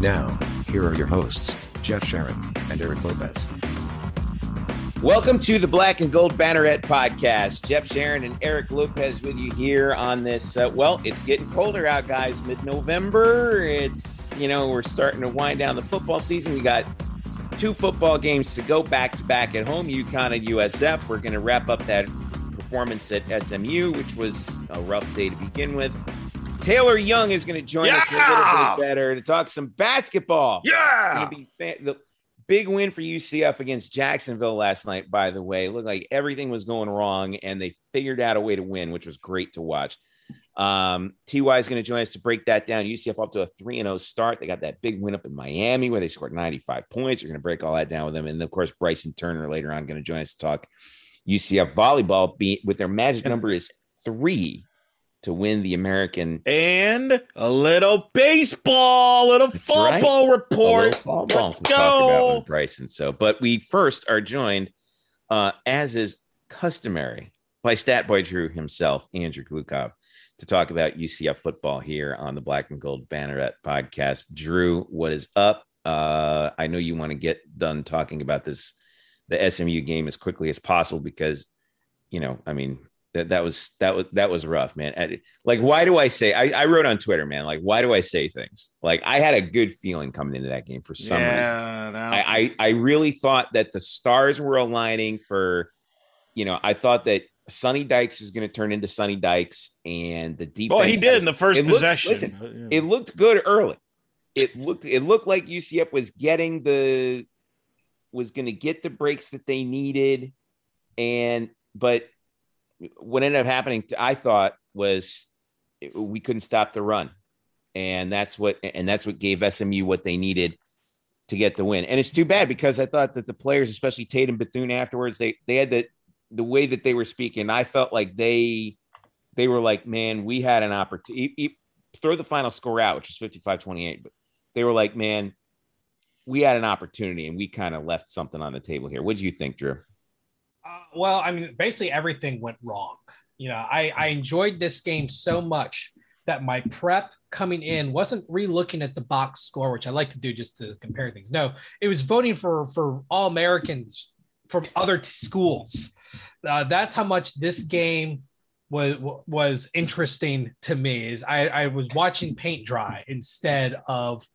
Now, here are your hosts, Jeff Sharon and Eric Lopez. Welcome to the Black and Gold Banneret podcast. Jeff Sharon and Eric Lopez with you here on this. Uh, well, it's getting colder out, guys. Mid November. It's, you know, we're starting to wind down the football season. We got two football games to go back to back at home, UConn and USF. We're going to wrap up that performance at SMU, which was a rough day to begin with. Taylor Young is going to join Yeah! us a little bit better to talk some basketball. Yeah! Be the big win for UCF against Jacksonville last night, by the way. It looked like everything was going wrong, and they figured out a way to win, which was great to watch. Um, TY is going to join us to break that down. UCF up to a 3 0 start. They got that big win up in Miami where they scored 95 points. We're going to break all that down with them. And of course, Bryson Turner later on going to join us to talk UCF volleyball beat with their magic number is three to win the American and a little baseball, a little right. football a report. little football Let's go. Bryson. So, but we first are joined, uh, as is customary, by Stat Boy Drew himself, Andrew Glukov, to talk about UCF football here on the Black and Gold Banneret podcast. Drew, what is up? Uh, I know you want to get done talking about this, the SMU game as quickly as possible because, you know, I mean, that, that was that was that was rough, man. Like, why do I say? I, I wrote on Twitter, man. Like, why do I say things? Like, I had a good feeling coming into that game for some. Yeah, that- I, I I really thought that the stars were aligning for, you know, I thought that Sonny Dykes was going to turn into Sonny Dykes, and the deep. well, he did in the first It looked- possession. listen, yeah. It looked good early. It looked it looked like UCF was getting the was going to get the breaks that they needed, and but what ended up happening, I thought, was we couldn't stop the run, and that's what and that's what gave SMU what they needed to get the win. And it's too bad because I thought that the players, especially Tatum Bethune, afterwards they they had the the way that they were speaking. I felt like they they were like, man, we had an opportunity. Throw the final score out, which is 55 28. But they were like, man, we had an opportunity and we kind of left something on the table here. What do you think, Drew? Uh, well, I mean, basically everything went wrong. You know, I, I enjoyed this game so much that my prep coming in wasn't re-looking at the box score, which I like to do just to compare things. No, it was voting for for all Americans from other schools. Uh, that's how much this game was was interesting to me. Is I, I was watching paint dry instead of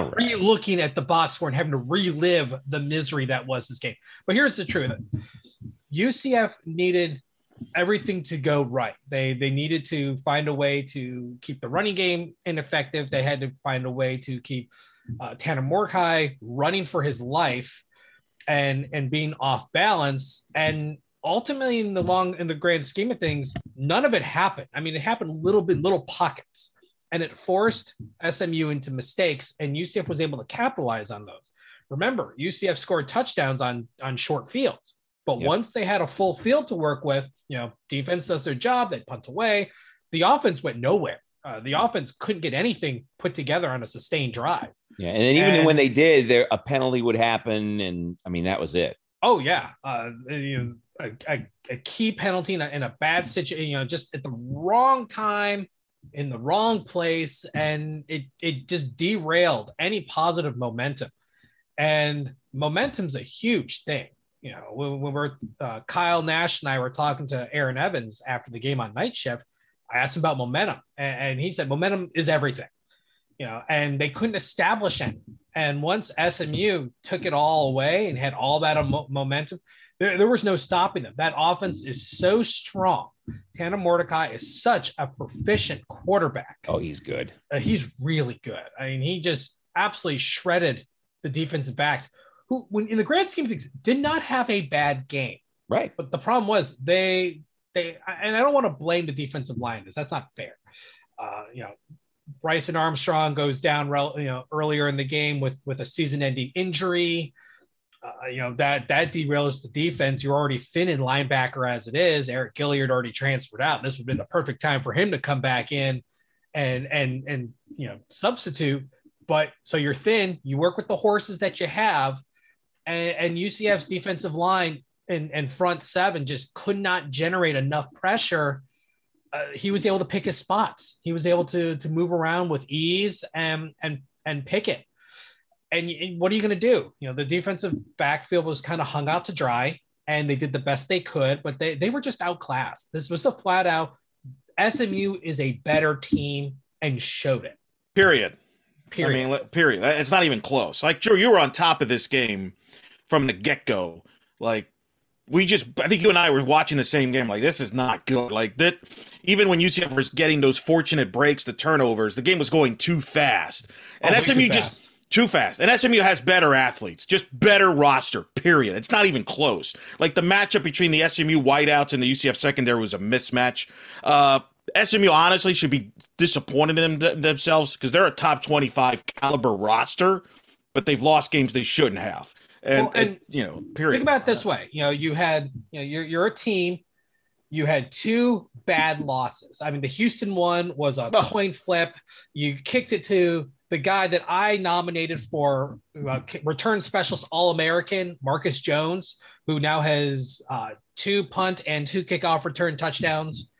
right. re-looking at the box score and having to relive the misery that was this game. But here's the truth: UCF needed everything to go right. They they needed to find a way to keep the running game ineffective. They had to find a way to keep uh, Tanner running for his life and and being off balance. And ultimately, in the long in the grand scheme of things, none of it happened. I mean, it happened little bit, little pockets, and it forced SMU into mistakes, and UCF was able to capitalize on those. Remember, UCF scored touchdowns on on short fields, but Yep. once they had a full field to work with, you know, defense does their job. They punt away. The offense went nowhere. Uh, the offense couldn't get anything put together on a sustained drive. Yeah. And then even And- when they did, there a penalty would happen. And I mean, that was it. Oh yeah, uh, you know, a, a, a key penalty in a, in a bad situation, you know, just at the wrong time, in the wrong place, and it it just derailed any positive momentum. And momentum's a huge thing. You know, when, when we're uh, Kyle Nash and I were talking to Aaron Evans after the game on night shift, I asked him about momentum, and, and he said momentum is everything. you know, and they couldn't establish any. And once SMU took it all away and had all that emo- momentum, there, there was no stopping them. That offense is so strong. Tanner Mordecai is such a proficient quarterback. Oh, he's good. Uh, he's really good. I mean, he just absolutely shredded the defensive backs, who, when in the grand scheme of things, did not have a bad game. Right. But the problem was they they and I don't want to blame the defensive line. This that's not fair. Uh, you know, Bryson Armstrong goes down, you know, earlier in the game with with a season-ending injury. Uh, you know that that derails the defense. You're already thin in linebacker as it is. Eriq Gilyard already transferred out. This would have been the perfect time for him to come back in and and and you know substitute. But so you're thin. You work with the horses that you have, and, and UCF's defensive line and, and front seven just could not generate enough pressure. Uh, he was able to pick his spots. He was able to to move around with ease and and and pick it. And, and what are you going to do? You know, the defensive backfield was kind of hung out to dry, and they did the best they could, but they they were just outclassed. This was a flat out. SMU is a better team and showed it. Period. Period. I mean, period. It's not even close. Like, Drew, you were on top of this game from the get go. Like, we just I think you and I were watching the same game. Like this is not good. Like that even when UCF was getting those fortunate breaks, the turnovers, the game was going too fast. And Oh, SMU just fast. too fast. And SMU has better athletes, just better roster, period. It's not even close. Like the matchup between the SMU wideouts and the UCF secondary was a mismatch. Uh SMU honestly should be disappointed in them, themselves because they're a top 25 caliber roster, but they've lost games they shouldn't have. And, Well, and and, you know, period. Think about it this way. You know, you had, you know, you're you're a team. You had two bad losses. I mean, the Houston one was a Oh. coin flip. You kicked it to the guy that I nominated for uh, return specialist All American, Marcus Jones, who now has uh, two punt and two kickoff return touchdowns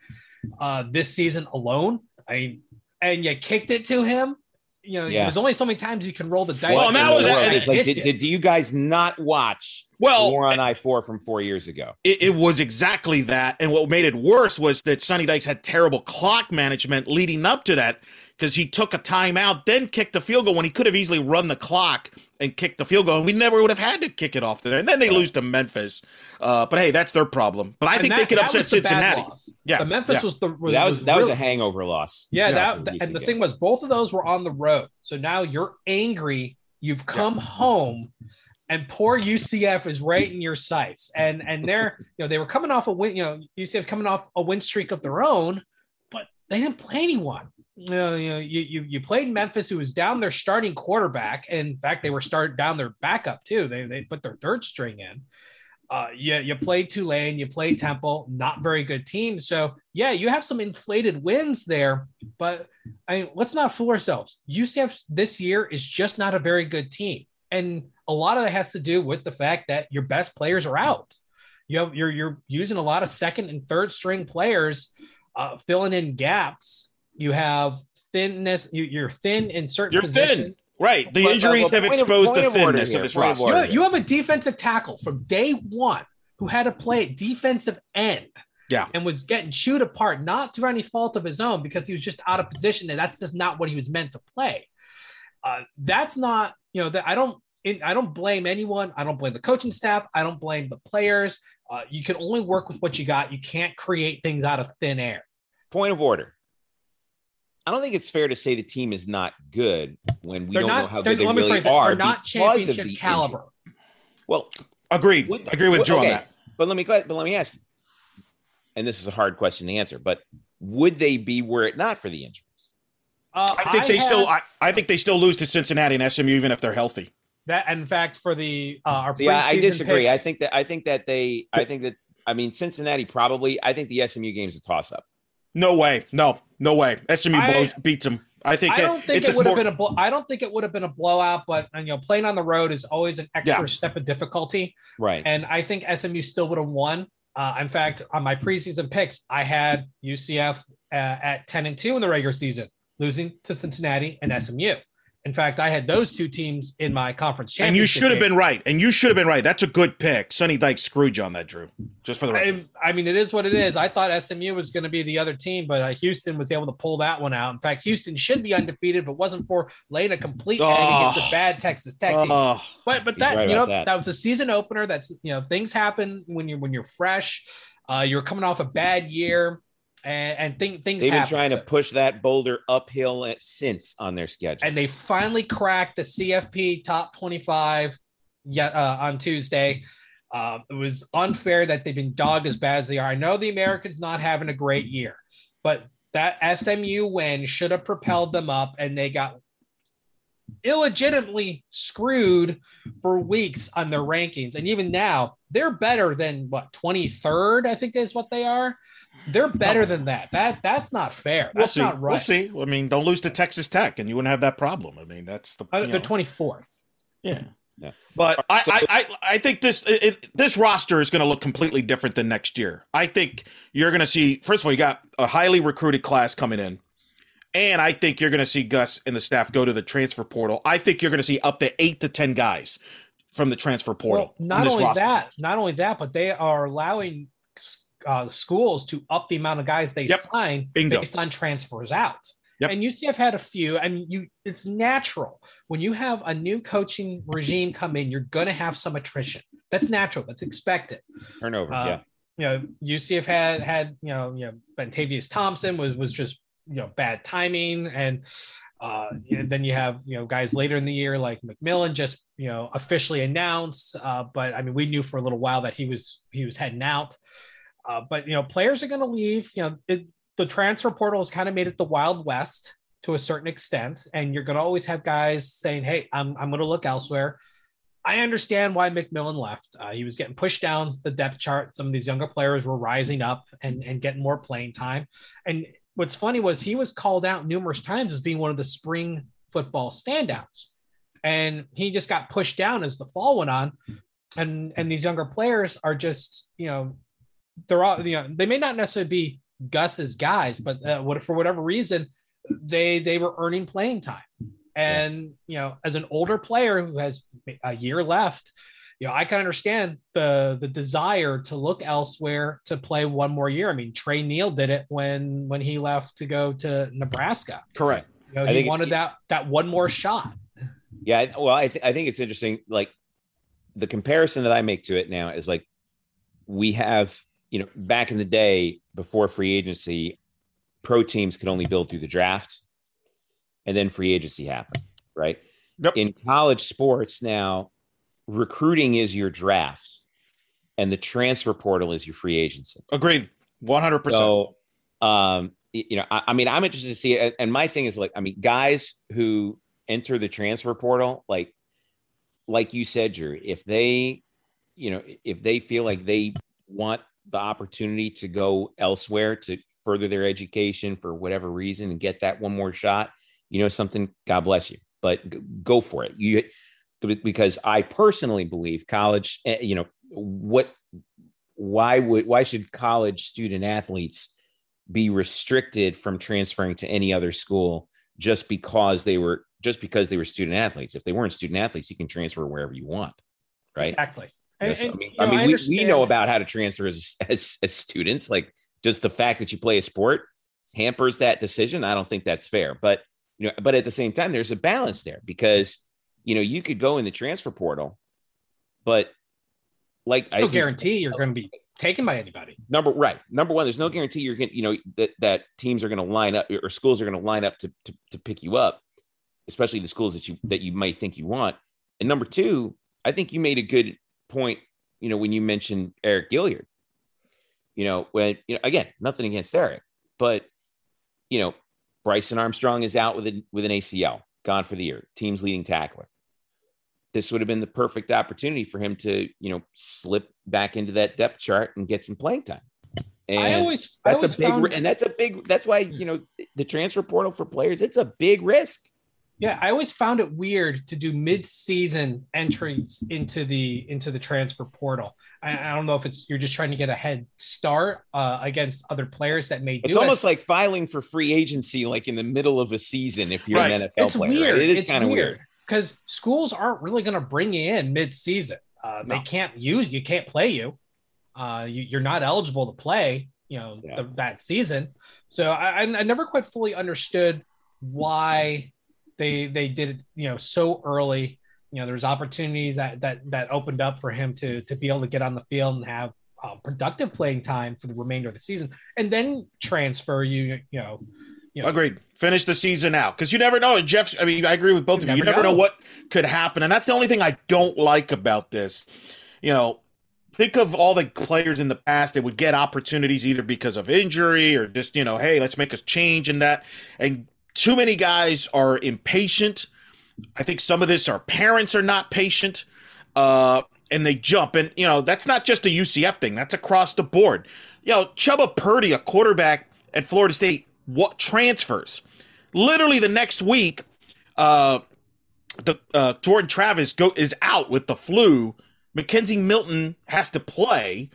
uh, this season alone. I mean, and you kicked it to him. You know, Yeah. there's only so many times you can roll the dice. Well, and that was- before and like, hits did, you. did you guys not watch Well, War on I four from four years ago? it, it was exactly that. And what made it worse was that Sonny Dykes had terrible clock management leading up to that because he took a timeout, then kicked a field goal when he could have easily run the clock and kicked the field goal. And we never would have had to kick it off there. And then they lose to Memphis. Uh, but hey, that's their problem. But I And think that- they could upset was the bad Cincinnati. Yeah, the Memphis yeah. was the that was that was really- a hangover loss. Yeah, Yeah. that, From and the thing was, both of those were on the road. So now you're angry. You've come home, and poor UCF is right in your sights. And and they're you know they were coming off a win. You know UCF coming off a win streak of their own, but they didn't play anyone. You know, you know, you you, you played Memphis, who was down their starting quarterback. In fact, they were start down their backup too. They they put their third string in. Uh, you, you played Tulane, you played Temple, not very good team. So yeah, you have some inflated wins there, but I mean, let's not fool ourselves. UCF this year is just not a very good team, and a lot of that has to do with the fact that your best players are out. You have you're you're using a lot of second and third string players, uh, filling in gaps. You have thinness. You, you're thin in certain You're positions. thin. Right. The But- injuries but have point of- exposed the thinness here, of this point roster. You have, you have a defensive tackle from day one who had to play at defensive end. Yeah. And was getting chewed apart, not through any fault of his own, because he was just out of position, and that's just not what he was meant to play. Uh, that's not, you know, that I don't, I don't blame anyone. I don't blame the coaching staff. I don't blame the players. Uh, you can only work with what you got. You can't create things out of thin air. Point of order. I don't think it's fair to say the team is not good when we they're don't know how good they let me really phrase it. are. They're not because of championship the caliber. injury. Well, Agreed. What- Agree with what- Drew okay, on that. But let me go. But let me ask you. And this is a hard question to answer. But would they be were it not for the injuries? Uh, I think they have- still. I, I think they still lose to Cincinnati and SMU even if they're healthy. That, in fact, for the uh, our Yeah, I preseason disagree. I think that I think that they. I think that. I mean, Cincinnati probably. I think the SMU game's a toss up. No way. No. No way. SMU I- blows, beats them. I think. I don't think it's it would have more- been a. I don't think it would have been a blowout, but you know, playing on the road is always an extra Yeah. step of difficulty, Right. and I think SMU still would have won. Uh, in fact, on my preseason picks, I had UCF uh, at ten and two in the regular season, losing to Cincinnati and SMU, In fact, I had those two teams in my conference championship. And you should have game. been right. And you should have been right. That's a good pick. Sonny Dyke screwed you on that, Drew. Just for the record. I, I mean, it is what it is. I thought SMU was going to be the other team, but uh, Houston was able to pull that one out. In fact, Houston should be undefeated, if it wasn't for laying a complete egg against Oh. a bad Texas Tech team. Oh, But but that right you know that. that. was a season opener. That's you know things happen when you're when you're fresh. Uh, you're coming off a bad year, and, and things They've been happen. trying to push that boulder uphill at- since on their schedule. and they finally cracked the CFP top 25 yet uh, on Tuesday. Uh, it was unfair that they've been dogged as bad as they are. I know the Americans not having a great year, but that SMU win should have propelled them up, and they got illegitimately screwed for weeks on their rankings. And even now, they're better than what 23rd, I think is what they are. They're better than that. That that's not fair. we'll That's not right. We'll see. I mean, don't lose to Texas Tech, and you wouldn't have that problem. I mean, that's the Uh, the 24th. Yeah. Yeah. But I, I, I, I think this it, it- this roster is going to look completely different than next year. I think you're going to see first of all you got a highly recruited class coming in, and I think you're going to see Gus and the staff go to the transfer portal. I think you're going to see up to eight to ten guys from the transfer portal. Well, not only roster. that, not only that, but they are allowing uh, schools to up the amount of guys they Yep. sign Bingo. based on transfers out. Yep. And UCF had a few, and you it's natural when you have a new coaching regime come in, you're going to have some attrition. That's natural. That's expected. Turnover. Uh, yeah. You know, UCF had had you know you know Bentavious Thompson was was just you know bad timing, and uh, and then you have you know guys later in the year like McMillan just you know officially announced, uh, but I mean we knew for a little while that he was he was heading out. Uh, but you know players are going to leave. You know it, the transfer portal has kind of made it the wild west to a certain extent, and you're going to always have guys saying, "Hey, I'm I'm going to look elsewhere." I understand why McMillan left. Uh, he was getting pushed down the depth chart. Some of these younger players were rising up and, and getting more playing time. And what's funny was he was called out numerous times as being one of the spring football standouts. And he just got pushed down as the fall went on. And and these younger players are just, you know, they're all, you know, they may not necessarily be Gus's guys, but uh, what, for whatever reason, they they were earning playing time. And you know, as an older player who has a year left, you know, I can understand the the desire to look elsewhere to play one more year. I mean, Tre Neal did it when when he left to go to Nebraska. correct. You know, I he wanted that that one more shot. Yeah. Well, I, th- I think it's interesting. Like the comparison that I make to it now is like we have, you know, back in the day before free agency, pro teams could only build through the draft and then free agency happened, right? Yep. In college sports now, recruiting is your drafts and the transfer portal is your free agency. Agreed. One hundred percent. So, um, you know, I, I mean, I'm interested to see it. And my thing is like, I mean, guys who enter the transfer portal, like, like you said, Drew, if they, you know, if they feel like they want the opportunity to go elsewhere to further their education for whatever reason and get that one more shot, you know, something, God bless you, but go for it. You, because I personally believe college, eh, you know, what, why would, why should college student athletes be restricted from transferring to any other school just because they were, just because they were student athletes? If they weren't student athletes, you can transfer wherever you want. Right. Exactly. Know, And- I mean, I mean, we, we know about how to transfer as, as as students. Like just the fact that you play a sport hampers that decision. I don't think that's fair. But you know, but at the same time, there's a balance there because you know you could go in the transfer portal, but like I no think- guarantee you're going to be taken by anybody. number right number one there's no guarantee you're going to you know that, that teams are going to line up or schools are going to line up to, to to pick you up especially the schools that you that you might think you want and number two i think you made a good point you know when you mentioned eriq gilyard you know when you know again nothing against eriq but you know bryson armstrong is out with an with an acl gone for the year team's leading tackler this would have been the perfect opportunity for him to, you know, slip back into that depth chart and get some playing time. And I always, I that's always a big, found, and that's a big. That's why you know the transfer portal for players. It's a big risk. Yeah, I always found it weird to do mid-season entries into the into the transfer portal. I, I don't know if it's you're just trying to get a head start uh, against other players that may do It's it. almost like filing for free agency, like in the middle of a season. If you're Right. an NFL it's player, weird. right? it is kind of weird. because schools aren't really going to bring you in mid-season. Uh, They can't use you, can't play you. Uh, you you're not eligible to play. You know Yeah. the, that season. So I I never quite fully understood why they they did it. You know so early. You know there's opportunities that that that opened up for him to to be able to get on the field and have uh, productive playing time for the remainder of the season, and then transfer you. You know. You know, Agreed. Finish the season out because you never know. Jeff, I mean, I agree with both You of you. You never know know. what could happen, and that's the only thing I don't like about this. You know, think of all the players in the past that would get opportunities either because of injury or just you know, hey, let's make a change in that. And too many guys are impatient. I think some of this, our parents are not patient, uh, and they jump. And you know, that's not just a UCF thing. That's across the board. You know, Chubba Purdy, a quarterback at Florida State, what transfers? Literally the next week, uh, the uh, Jordan Travis go is out with the flu. McKenzie Milton has to play,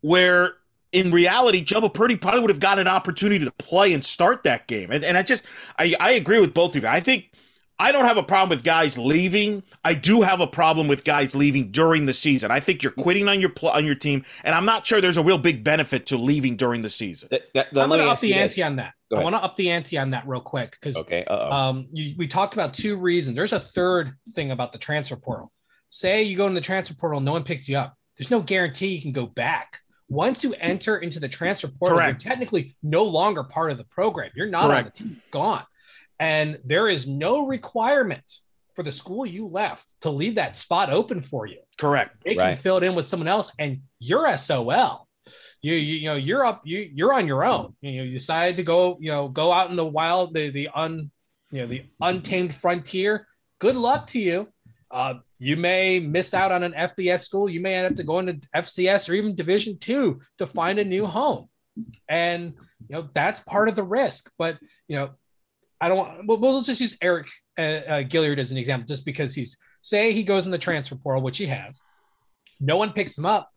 where in reality, Chubba Purdy probably would have got an opportunity to play and start that game. And, and I just, I, I agree with both of you. I think I don't have a problem with guys leaving. I do have a problem with guys leaving during the season. I think you're quitting on your pl- on your team, and I'm not sure there's a real big benefit to leaving during the season. That- that- I'm going to up ask you the this. ante on that. I want to up the ante on that real quick because Okay. Uh-oh. um, you, we talked about two reasons. There's a third thing about the transfer portal. Say you go in the transfer portal, no one picks you up. There's no guarantee you can go back. Once you enter into the transfer portal, Correct. you're technically no longer part of the program. You're not on the team, gone. And there is no requirement for the school you left to leave that spot open for you. Correct. They Right. can fill it in with someone else, and you're SOL. You, you you know you're up you you're on your own. You know you decide to go you know go out in the wild the the un you know the untamed frontier. Good luck to you. Uh, you may miss out on an FBS school. You may end up to going to FCS or even Division two to find a new home, and you know that's part of the risk. But you know I don't want. We'll, we'll just use Eriq uh, uh, Gilyard as an example, just because he's say he goes in the transfer portal, which he has. No one picks him up.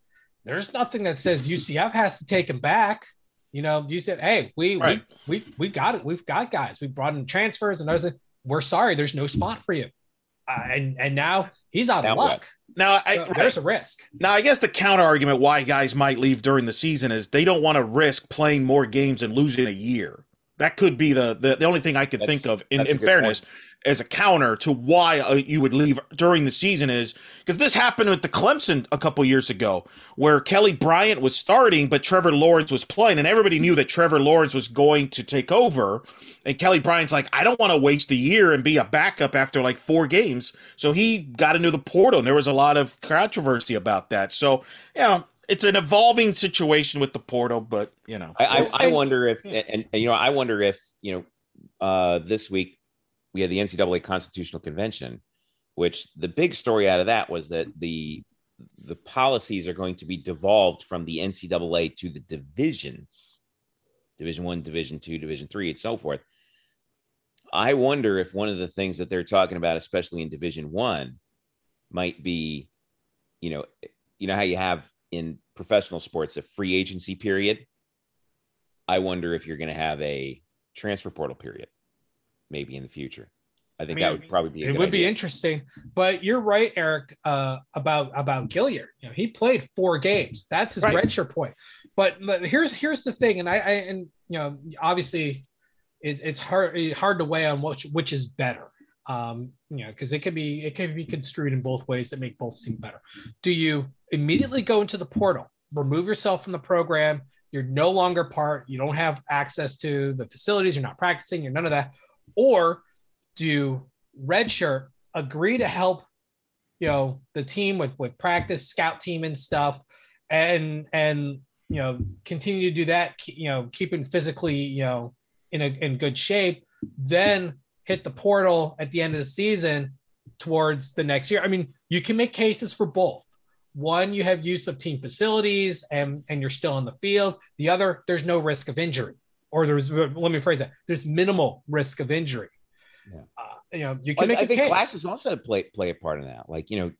There's nothing that says UCF has to take him back. You know, you said, "Hey, we Right. we we we got it. We've got guys. We brought in transfers, and I was like, we're sorry, there's no spot for you." Uh, and and now he's out of luck. Now, I, So. There's a risk. Now, I guess the counter argument why guys might leave during the season is they don't want to risk playing more games and losing a year. That could be the the, the only thing I could That's- think of in, in fairness as a counter to why uh, you would leave during the season is because this happened with the Clemson a couple years ago where Kelly Bryant was starting but Trevor Lawrence was playing and everybody knew that Trevor Lawrence was going to take over. And Kelly Bryant's like I don't want to waste a year and be a backup after like four games. So he got into the portal and there was a lot of controversy about that. So you know it's an evolving situation with the portal but you know I, I, I wonder if, yeah. and, and you know, I wonder if you know, uh, this week we had the NCAA Constitutional Convention, which the big story out of that was that the the policies are going to be devolved from the NCAA to the divisions, Division One, Division Two, Division Three, and so forth. I wonder if one of the things that they're talking about, especially in Division One, might be, you know, you know how you have in professional sports a free agency period. I wonder if you're going to have a transfer portal period, maybe in the future. I think I that would probably be. A it good would be interesting. But you're right, Eric, uh, about about Gilyard. You know, he played four games. That's his Right. redshirt point. But, but here's here's the thing, and I, I and you know, obviously, it, it's hard hard to weigh on which which is better. Um, you know, because it could be it can be construed in both ways that make both seem better. Do you immediately go into the portal, remove yourself from the program? You're no longer part. You don't have access to the facilities. You're not practicing. You're none of that. Or do redshirt agree to help you know the team with with practice scout team and stuff and and you know continue to do that you know keeping physically you know in a in good shape then hit the portal at the end of the season towards the next year i mean you can make cases for both one you have use of team facilities and and you're still on the field the other there's no risk of injury or there's let me phrase that there's minimal risk of injury Yeah. uh, you know, you can make I a think case. classes also play play a part in that. Like you know,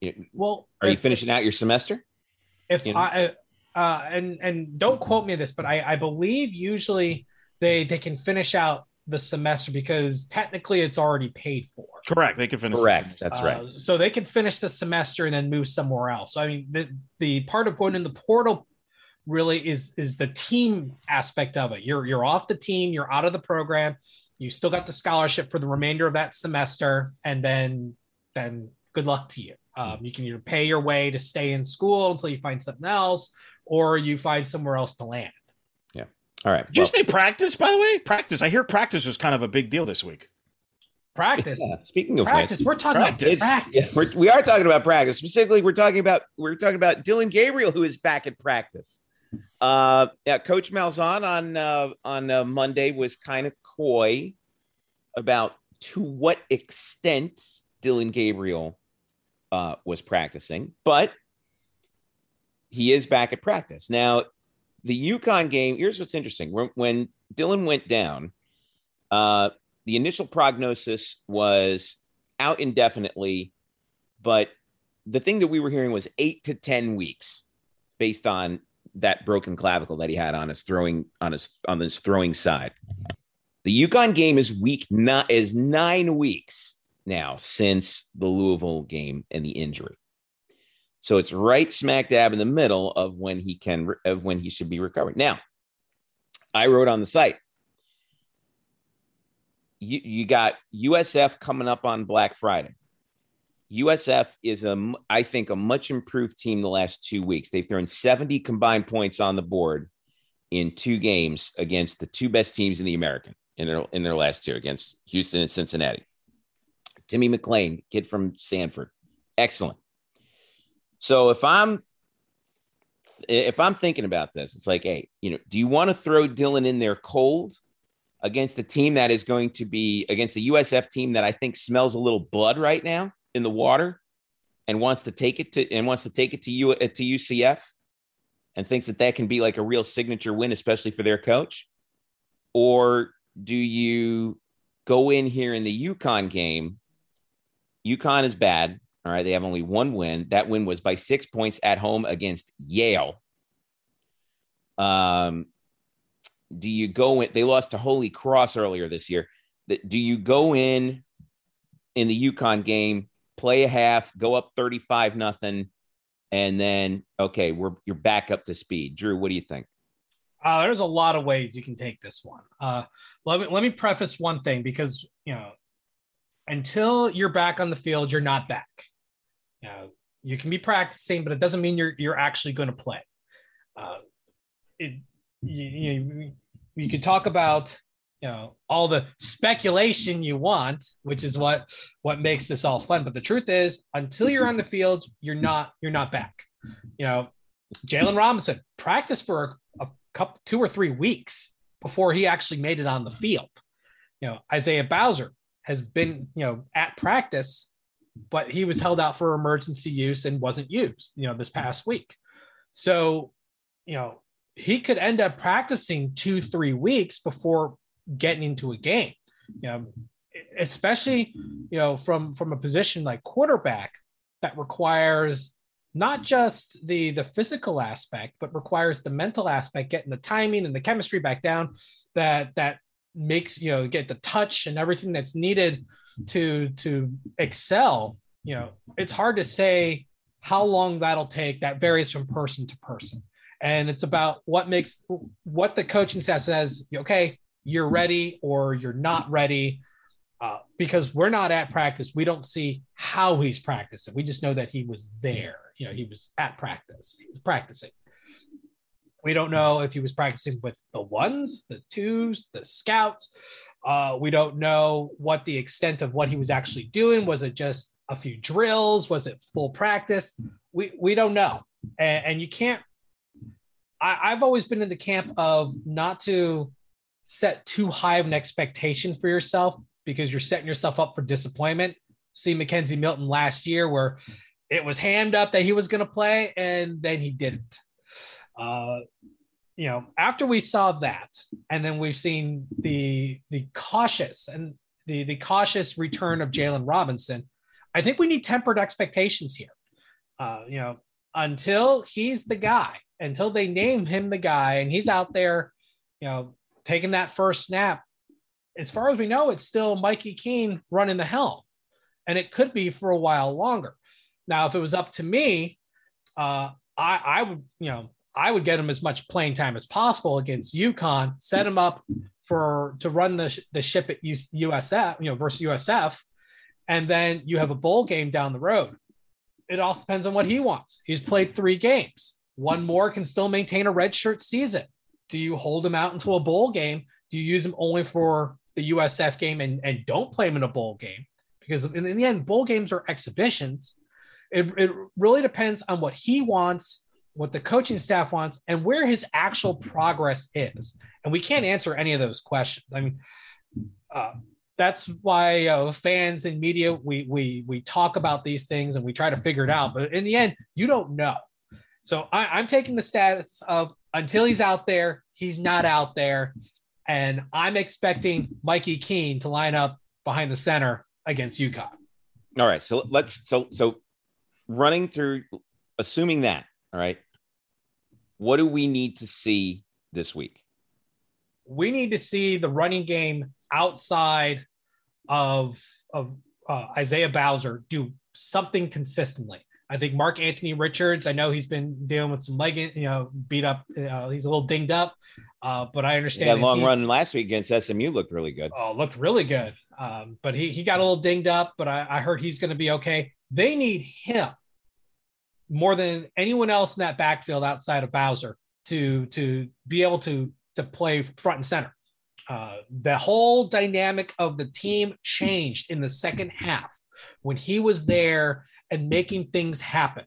you- well, are you finishing out your semester? if you know? I uh, and and don't quote me this, but I, I believe usually they they can finish out the semester because technically it's already paid for. Correct. They can finish. Correct. That's right. Uh, so they can finish the semester and then move somewhere else. So I mean, the the part of going in the portal really is is the team aspect of it. You're you're off the team, you're out of the program. You still got the scholarship for the remainder of that semester, and then then good luck to you. Um, you can either pay your way to stay in school until you find something else, or you find somewhere else to land. All right. Did you say practice? By the way, practice. I hear practice was kind of a big deal this week. Practice, yeah, speaking of practice. which, We're talking Practice. about practice. yes, we're, we are talking about practice. Specifically, we're talking about we're talking about Dillon Gabriel, who is back at practice. Uh, yeah, Coach Malzahn on uh, on uh, Monday was kind of coy about to what extent Dillon Gabriel uh, was practicing, but he is back at practice now. The UConn game. Here's what's interesting: when, when Dillon went down, uh, the initial prognosis was out indefinitely, but the thing that we were hearing was eight to ten weeks, based on that broken clavicle that he had on his throwing on his on his throwing side. The UConn game is week not is nine weeks now since the Louisville game and the injury. So it's right smack dab in the middle of when he can of when he should be recovered. Now, I wrote on the site. You, you got USF coming up on Black Friday. USF is a, I think, a much improved team the last two weeks. They've thrown 70 combined points on the board in two games against the two best teams in the American in their in their last two against Houston and Cincinnati. Timmy McClain, kid from Sanford, excellent. So if I'm if I'm thinking about this, it's like, hey, you know, do you want to throw Dillon in there cold against the team that is going to be against the USF team that I think smells a little blood right now in the water and wants to take it to and wants to take it to you to UCF and thinks that that can be like a real signature win, especially for their coach? Or do you go in here in the UConn game? UConn is bad. All right. They have only one win. That win was by six points at home against Yale. Um, do you go in? They lost to Holy Cross earlier this year. Do you go in in the UConn game, play a half, go up 35 nothing, and then okay, we're you're back up to speed. Drew, what do you think? Uh, there's a lot of ways you can take this one. Uh, let me let me preface one thing because you know, until you're back on the field, you're not back. You know, you can be practicing, but it doesn't mean you're you're actually going to play. Uh, it, you, you you can talk about you know all the speculation you want, which is what what makes this all fun. But the truth is, until you're on the field, you're not you're not back. You know, Jaylon Robinson practiced for a, a couple two or three weeks before he actually made it on the field. You know, Isaiah Bowser has been you know at practice, but he was held out for emergency use and wasn't used. You know, this mm-hmm. past week. So, you know, he could end up practicing two three weeks before getting into a game. You know, especially you know from from a position like quarterback that requires not just the the physical aspect but requires the mental aspect getting the timing and the chemistry back down that that makes you know get the touch and everything that's needed to to excel you know it's hard to say how long that'll take. That varies from person to person. And it's about what makes what the coaching staff says okay you're ready or you're not ready uh, because we're not at practice. We don't see how he's practicing. We just know that he was there. You know he was at practice he was practicing we don't know if he was practicing with the ones the twos the scouts. Uh, we don't know what the extent of what he was actually doing. Was it just a few drills? Was it full practice? We we don't know. And, and you can't I, i've always been in the camp of not to set too high of an expectation for yourself because you're setting yourself up for disappointment. See mckenzie milton last year where it was hand up that he was going to play and then he didn't uh, you know after we saw that and then we've seen the the cautious and the the cautious return of Jaylon Robinson, I think we need tempered expectations here. Uh, you know, until he's the guy, until they name him the guy, and he's out there, you know, taking that first snap. As far as we know, it's still Mikey Keene running the helm, and it could be for a while longer. Now, if it was up to me, uh, I, I would, you know, I would get him as much playing time as possible against UConn, set him up for to run the, the ship at USF, you know, versus USF, and then you have a bowl game down the road. It also depends on what he wants. He's played three games. One more can still maintain a redshirt season. Do you hold him out until a bowl game? Do you use him only for the USF game and, and don't play him in a bowl game? Because in, in the end, bowl games are exhibitions. It, it really depends on what he wants, what the coaching staff wants, and where his actual progress is. And we can't answer any of those questions. I mean, uh, that's why uh, fans and media we we we talk about these things and we try to figure it out but in the end you don't know so I, am taking the status of until he's out there he's not out there and i'm expecting mikey keene to line up behind the center against UConn. all right so let's so so running through assuming that all right what do we need to see this week we need to see the running game outside of of uh, Isaiah Bowser do something consistently. I think Mark Anthony Richards. I know he's been dealing with some leg, you know, beat up. Uh, he's a little dinged up, uh, but I understand that long run last week against SMU looked really good. Oh, looked really good. Um, but he he got a little dinged up, but I, I heard he's going to be okay. They need him more than anyone else in that backfield outside of Bowser to to be able to to play front and center. Uh, the whole dynamic of the team changed in the second half when he was there and making things happen.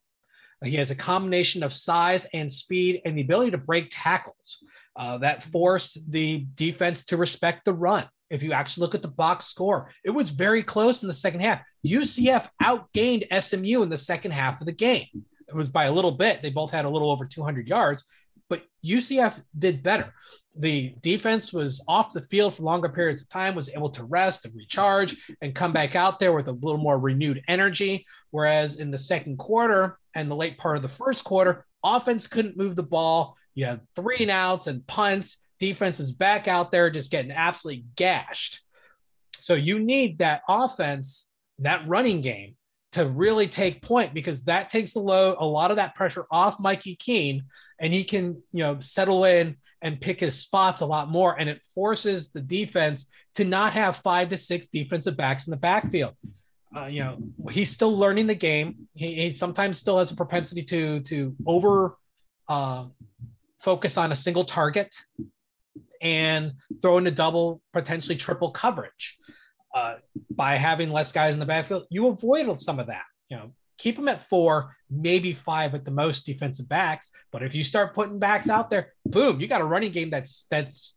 He has a combination of size and speed and the ability to break tackles uh, that forced the defense to respect the run. If you actually look at the box score, it was very close in the second half. UCF outgained SMU in the second half of the game. It was by a little bit. They both had a little over 200 yards, but UCF did better the defense was off the field for longer periods of time, was able to rest and recharge and come back out there with a little more renewed energy. Whereas in the second quarter and the late part of the first quarter, offense couldn't move the ball. You had three and outs and punts. Defense is back out there just getting absolutely gashed. So you need that offense, that running game to really take point because that takes the load, a lot of that pressure off Mikey Keene, and he can, you know, settle in and pick his spots a lot more. And it forces the defense to not have five to six defensive backs in the backfield. Uh, you know, he's still learning the game. He, he, sometimes still has a propensity to to over uh, focus on a single target and throw into double, potentially triple coverage. Uh, by having less guys in the backfield, you avoid some of that. You know, keep them at four, maybe five at the most defensive backs. But if you start putting backs out there, boom, you got a running game that's that's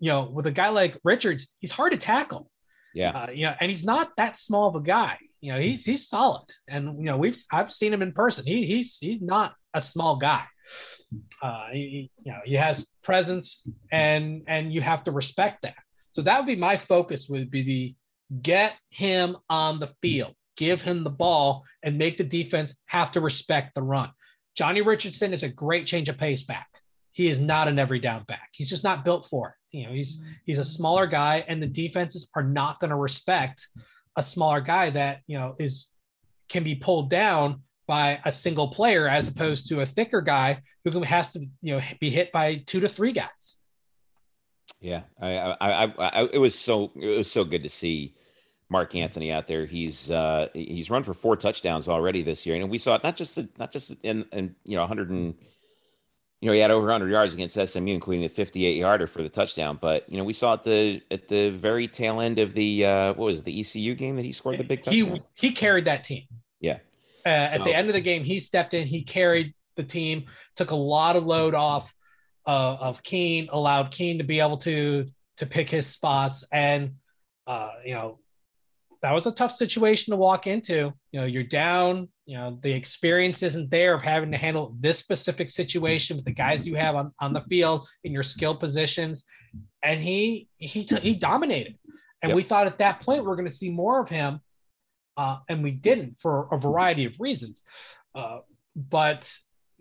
you know with a guy like Richards, he's hard to tackle. Yeah, uh, you know, and he's not that small of a guy. You know, he's he's solid, and you know we've I've seen him in person. He he's he's not a small guy. Uh, he, you know, he has presence, and and you have to respect that. So that would be my focus. Would be the get him on the field give him the ball and make the defense have to respect the run. Johnny Richardson is a great change of pace back. He is not an every down back. He's just not built for it. You know, he's he's a smaller guy, and the defenses are not going to respect a smaller guy that you know is can be pulled down by a single player as opposed to a thicker guy who has to you know be hit by two to three guys. Yeah, I, I, I, I it was so it was so good to see Mark Anthony out there. He's uh, he's run for four touchdowns already this year, and we saw it not just not just in, in you know 100 and you know he had over 100 yards against SMU, including a 58 yarder for the touchdown. But you know we saw at the at the very tail end of the uh, what was it, the ECU game that he scored the big touchdown. He he carried that team. Yeah. Uh, at the end of the game, he stepped in. He carried the team, took a lot of load off uh, of Keene, allowed Keene to be able to to pick his spots, and uh, you know that was a tough situation to walk into. You know, you're down, you know, the experience isn't there of having to handle this specific situation with the guys you have on, on the field in your skill positions. And he he he dominated. And Yep. we thought at that point we're going to see more of him, uh, and we didn't for a variety of reasons. Uh, but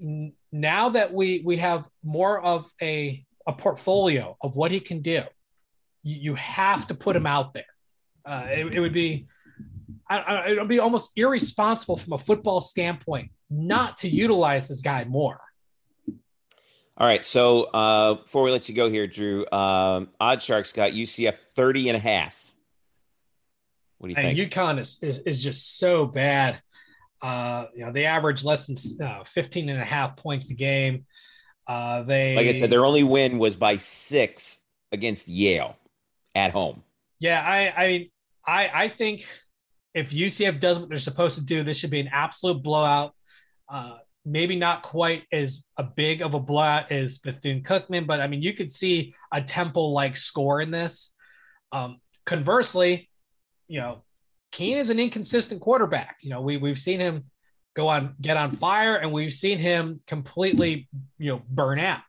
n- now that we we have more of a a portfolio of what he can do, you, you have to put him out there. Uh, it, it would be I, I, it would be almost irresponsible from a football standpoint not to utilize this guy more. All right. So uh, before we let you go here, Drew, um, Odd Sharks got UCF 30 and a half. What do you and think? UConn is, is, is just so bad. Uh, you know, they average less than uh, 15 and a half points a game. Uh, they, like I said, their only win was by six against Yale at home. Yeah, I, I, I, I think if UCF does what they're supposed to do, this should be an absolute blowout. Uh, maybe not quite as a big of a blowout as Bethune Cookman, but I mean, you could see a Temple like score in this. Um, conversely, you know, Keen is an inconsistent quarterback. You know, we we've seen him go on get on fire, and we've seen him completely, you know, burn out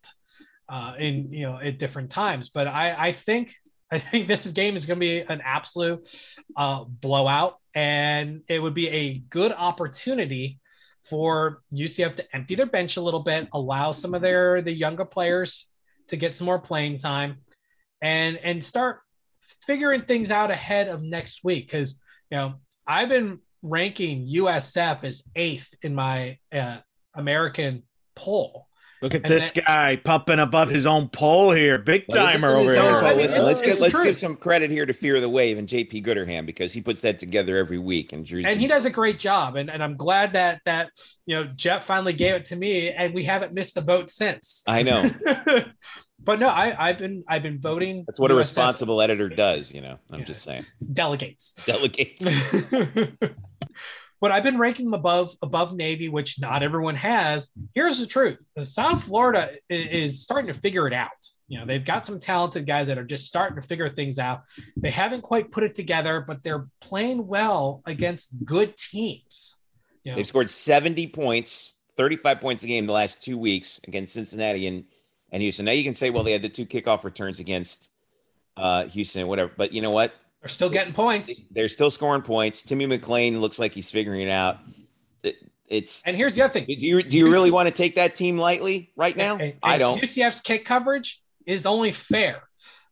uh, in you know at different times. But I I think I think this game is going to be an absolute uh, blowout, and it would be a good opportunity for UCF to empty their bench a little bit, allow some of their the younger players to get some more playing time, and and start figuring things out ahead of next week. Because you know I've been ranking USF as eighth in my uh, American poll. Look at And this that- guy pumping above his own pole here, big timer over here. I mean, listen, it's- let's it's give, let's true. give some credit here to Fear of the Wave and JP Gooderham because he puts that together every week. And Drew's and he does a great job and, and i'm glad that that you know jeff finally gave it to me and we haven't missed a boat since I know but no i i've been i've been voting that's what a USF responsible editor does. You know, I'm Yeah. just saying. delegates Delegates. but i've been ranking them above above navy which not everyone has here's the truth south florida is starting to figure it out you know they've got some talented guys that are just starting to figure things out they haven't quite put it together but they're playing well against good teams you know, They've scored 70 points, 35 points a game the last two weeks against Cincinnati and, and Houston. Now you can say, well, they had the two kickoff returns against uh, Houston, whatever. But you know what? They're still getting points They're still scoring points. Timmy McClain looks like he's figuring it out. It, it's And here's the other thing. do you do you really want to take that team lightly right now? And- I don't. UCF's kick coverage is only fair.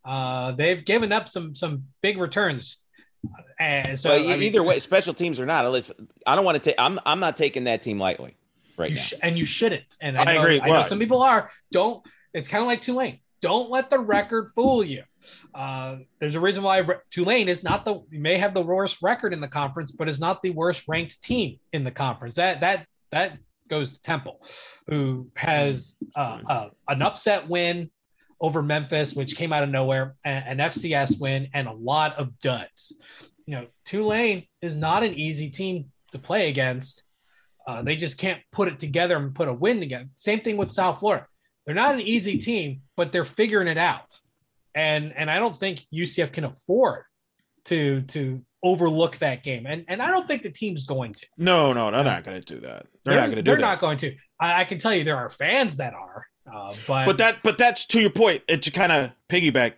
Uh, they've given up some some big returns, and so But I mean, either way, special teams or not, listen, I don't want to take. I'm I'm not taking that team lightly right you now. sh- and you shouldn't. And I, I know, agree. I know Well- some people are. Don't. It's kind of like Tulane. Don't let the record fool you. Uh, there's a reason why Tulane is not the may have the worst record in the conference, but is not the worst ranked team in the conference. That that that goes to Temple, who has uh, uh, an upset win over Memphis, which came out of nowhere, an FCS win, and a lot of duds. You know, Tulane is not an easy team to play against. Uh, they just can't put it together and put a win together. Same thing with South Florida. They're not an easy team, but they're figuring it out. And and I don't think UCF can afford to to overlook that game. And and I don't think the team's going to. No, no, they're not going to do that. They're, not going to do They're that. not going to. I, I can tell you there are fans that are. Uh, but But that, but that's to your point. And to kind of piggyback,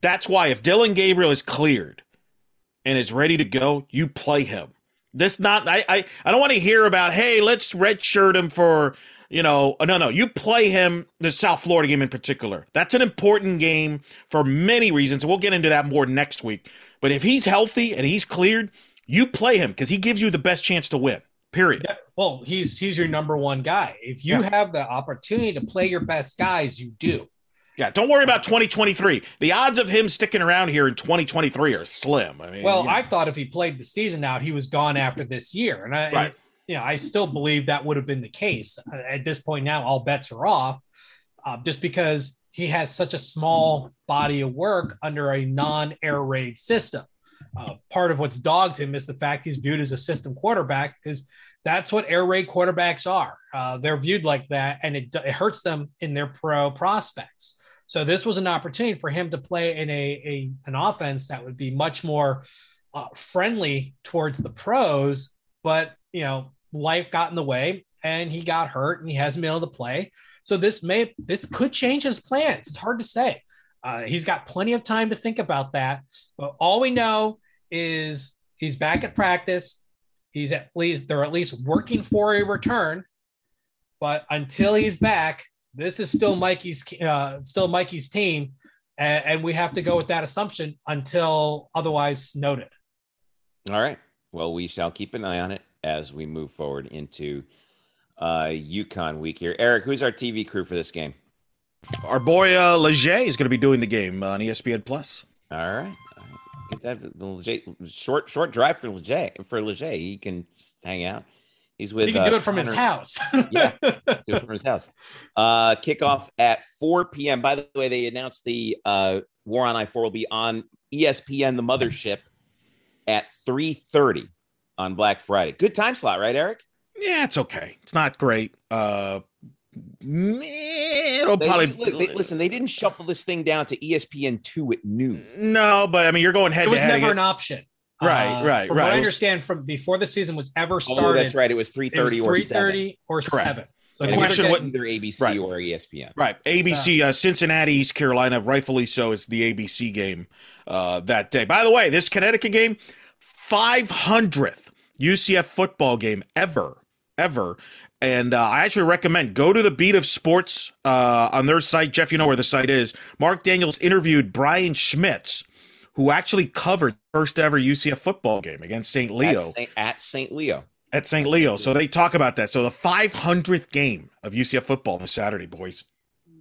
that's why if Dillon Gabriel is cleared and is ready to go, you play him. This not. I, I, I don't want to hear about. Hey, let's redshirt him for. You know, uh, no, no. You play him the South Florida game in particular. That's an important game for many reasons. We'll get into that more next week. But if he's healthy and he's cleared, you play him because he gives you the best chance to win. Period. Yeah, well, he's he's your number one guy. If you Yeah. have the opportunity to play your best guys, you do. Yeah, don't worry about 2023. The odds of him sticking around here in 2023 are slim. I mean, Well, you know. I thought if he played the season out, he was gone after this year, and I, and, Right. You know, I still believe that would have been the case. At this point now, all bets are off, uh, just because he has such a small body of work under a non-air raid system. Uh, part of what's dogged him is the fact he's viewed as a system quarterback because that's what air raid quarterbacks are. Uh, they're viewed like that, and it, it hurts them in their pro prospects. So this was an opportunity for him to play in a, a an offense that would be much more uh, friendly towards the pros, but you know, life got in the way and he got hurt and he hasn't been able to play. So this may this could change his plans. It's hard to say. Uh, he's got plenty of time to think about that. But all we know is he's back at practice. He's at least they're at least working for a return. But until he's back, this is still Mikey's uh, still Mikey's team, and, and we have to go with that assumption until otherwise noted. All right. Well, we shall keep an eye on it as we move forward into uh UConn week here. Eric, who's our TV crew for this game? Our boy uh, Leger is going to be doing the game on ESPN Plus. All right. All right. Get that Leger, short short drive for Leger for Leger. He can hang out. He's with He can uh, do it from his house. Yeah. do it from his house. Uh, kickoff at 4 p.m. By the way, they announced the uh, War on I 4 will be on ESPN, the mothership, at 3:30 on Black Friday. Good time slot, right, Eric? Yeah, it's okay. It's not great. Uh, meh, it'll They- probably li- li- listen. They didn't shuffle this thing down to ESPN two at noon. no, but I mean, you're going head it was never again. an option. Right, Uh, right, From right. what I understand, from before the season was ever Oh, started, that's right. It was 3:30 it was or 3:30 or Correct. seven. So The it never was question get- what- either ABC Right. or ESPN. Right. ABC, uh, Cincinnati, East Carolina, rightfully so, is the ABC game uh, that day. By the way, this Connecticut game, 500th UCF football game ever, ever. And uh, I actually recommend go to the Beat of Sports uh, on their site. Jeff, you know where the site is. Mark Daniels interviewed Brian Schmitz, who actually covered the first ever UCF football game against St. Leo At St. At St. Leo. at St. Leo. So they talk about that. So the 500th game of UCF football this Saturday, boys.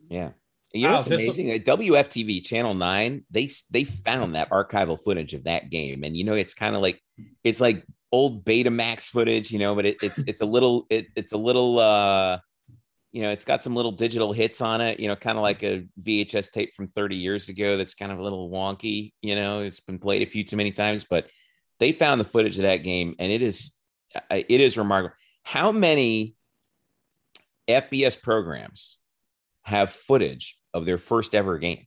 Yeah. You know Wow, what's amazing? At WFTV Channel Nine, they they found that archival footage of that game, and you know it's kind of like it's like old Betamax footage, you know, but it, it's it's a little it, it's a little uh you know it's got some little digital hits on it, you know, kind of like a VHS tape from 30 years ago that's kind of a little wonky, you know, it's been played a few too many times, but they found the footage of that game, and it is it is remarkable. How many FBS programs have footage of their first ever game?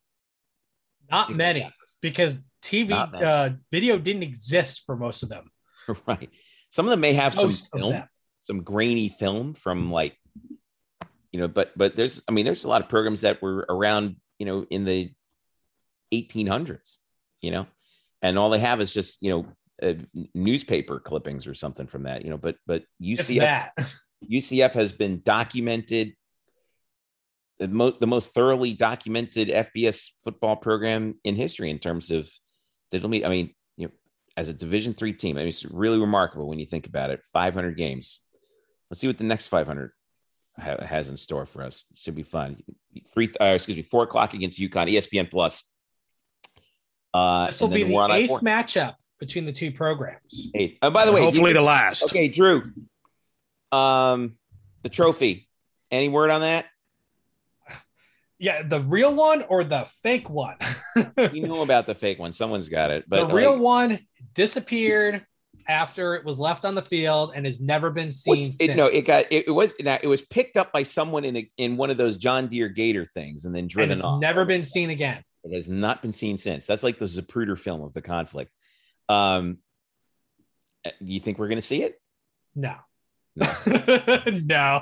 not many because TV uh, video didn't exist for most of them. right. Some of them may have some Most of film, some grainy film from like, you know, but but there's I mean there's a lot of programs that were around, you know, in the 1800s, you know, and all they have is just you know uh, newspaper clippings or something from that, you know. But but UCF. UCF has been documented the, mo- the most thoroughly documented FBS football program in history in terms of digital media. I mean, you know, as a Division three team, I mean, it's really remarkable when you think about it. 500 games. Let's see what the next 500 ha- has in store for us. It should be fun. Three, uh, excuse me, four o'clock against UConn, ESPN Plus. Uh, This will be the eighth I-4. matchup between the two programs. Eight. Oh, by the way, do you hopefully the last. Okay, Drew. Um, the trophy. Any word on that? Yeah, the real one or the fake one? We know about the fake one. Someone's got it, but the real like, one disappeared after it was left on the field and has never been seen. it, no, it got it, it was now it was picked up by someone in a, in one of those John Deere Gator things and then and driven it's off. never been seen again. It has not been seen since. That's like the Zapruder film of the conflict. Um, uh, do you think we're going to see it? No. No. no.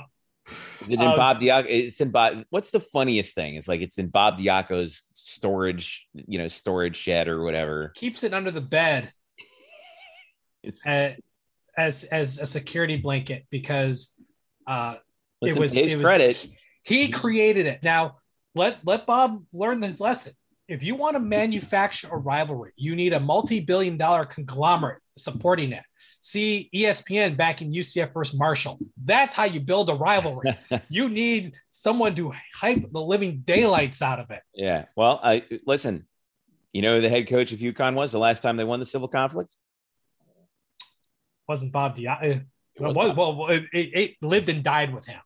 Is it in Um, Bob Diaco? It's in Bob. What's the funniest thing? It's like it's in Bob Diaco's storage, you know, storage shed or whatever. Keeps it under the bed It's uh, as as a security blanket because uh, listen it was his it was- credit. he created it. Now let let Bob learn his lesson. If you want to manufacture a rivalry, you need a multi-billion dollar conglomerate supporting it. See ESPN back in UCF versus Marshall. That's how you build a rivalry. you need someone to hype the living daylights out of it. Yeah. Well, I listen. You know who the head coach of UConn was the last time they won the civil conflict. Wasn't Bob Diaco? Uh, was Well, Bob, well, it, it- it lived and died with him.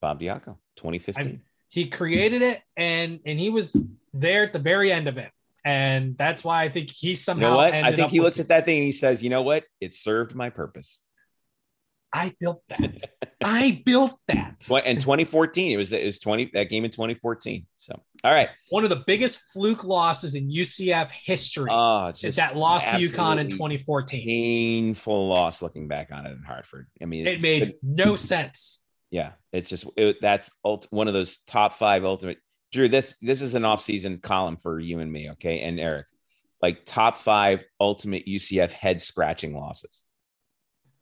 Bob Diaco, 2015. He created it, and and he was there at the very end of it, and that's why I think he you somehow. know what? I think he with- looks at that thing and he says, "You know what? It served my purpose." I built that. I built that. In 2014, it was it was 20 that game in 2014. So, all right. One of the biggest fluke losses in UCF history Oh, is that loss to UConn in 2014. Painful loss looking back on it in Hartford. I mean, It made no sense. yeah, it's just it, that's ult- one of those top five ultimate Drew, this this is an off-season column for you and me, okay, and Eric, like top five ultimate UCF head scratching losses.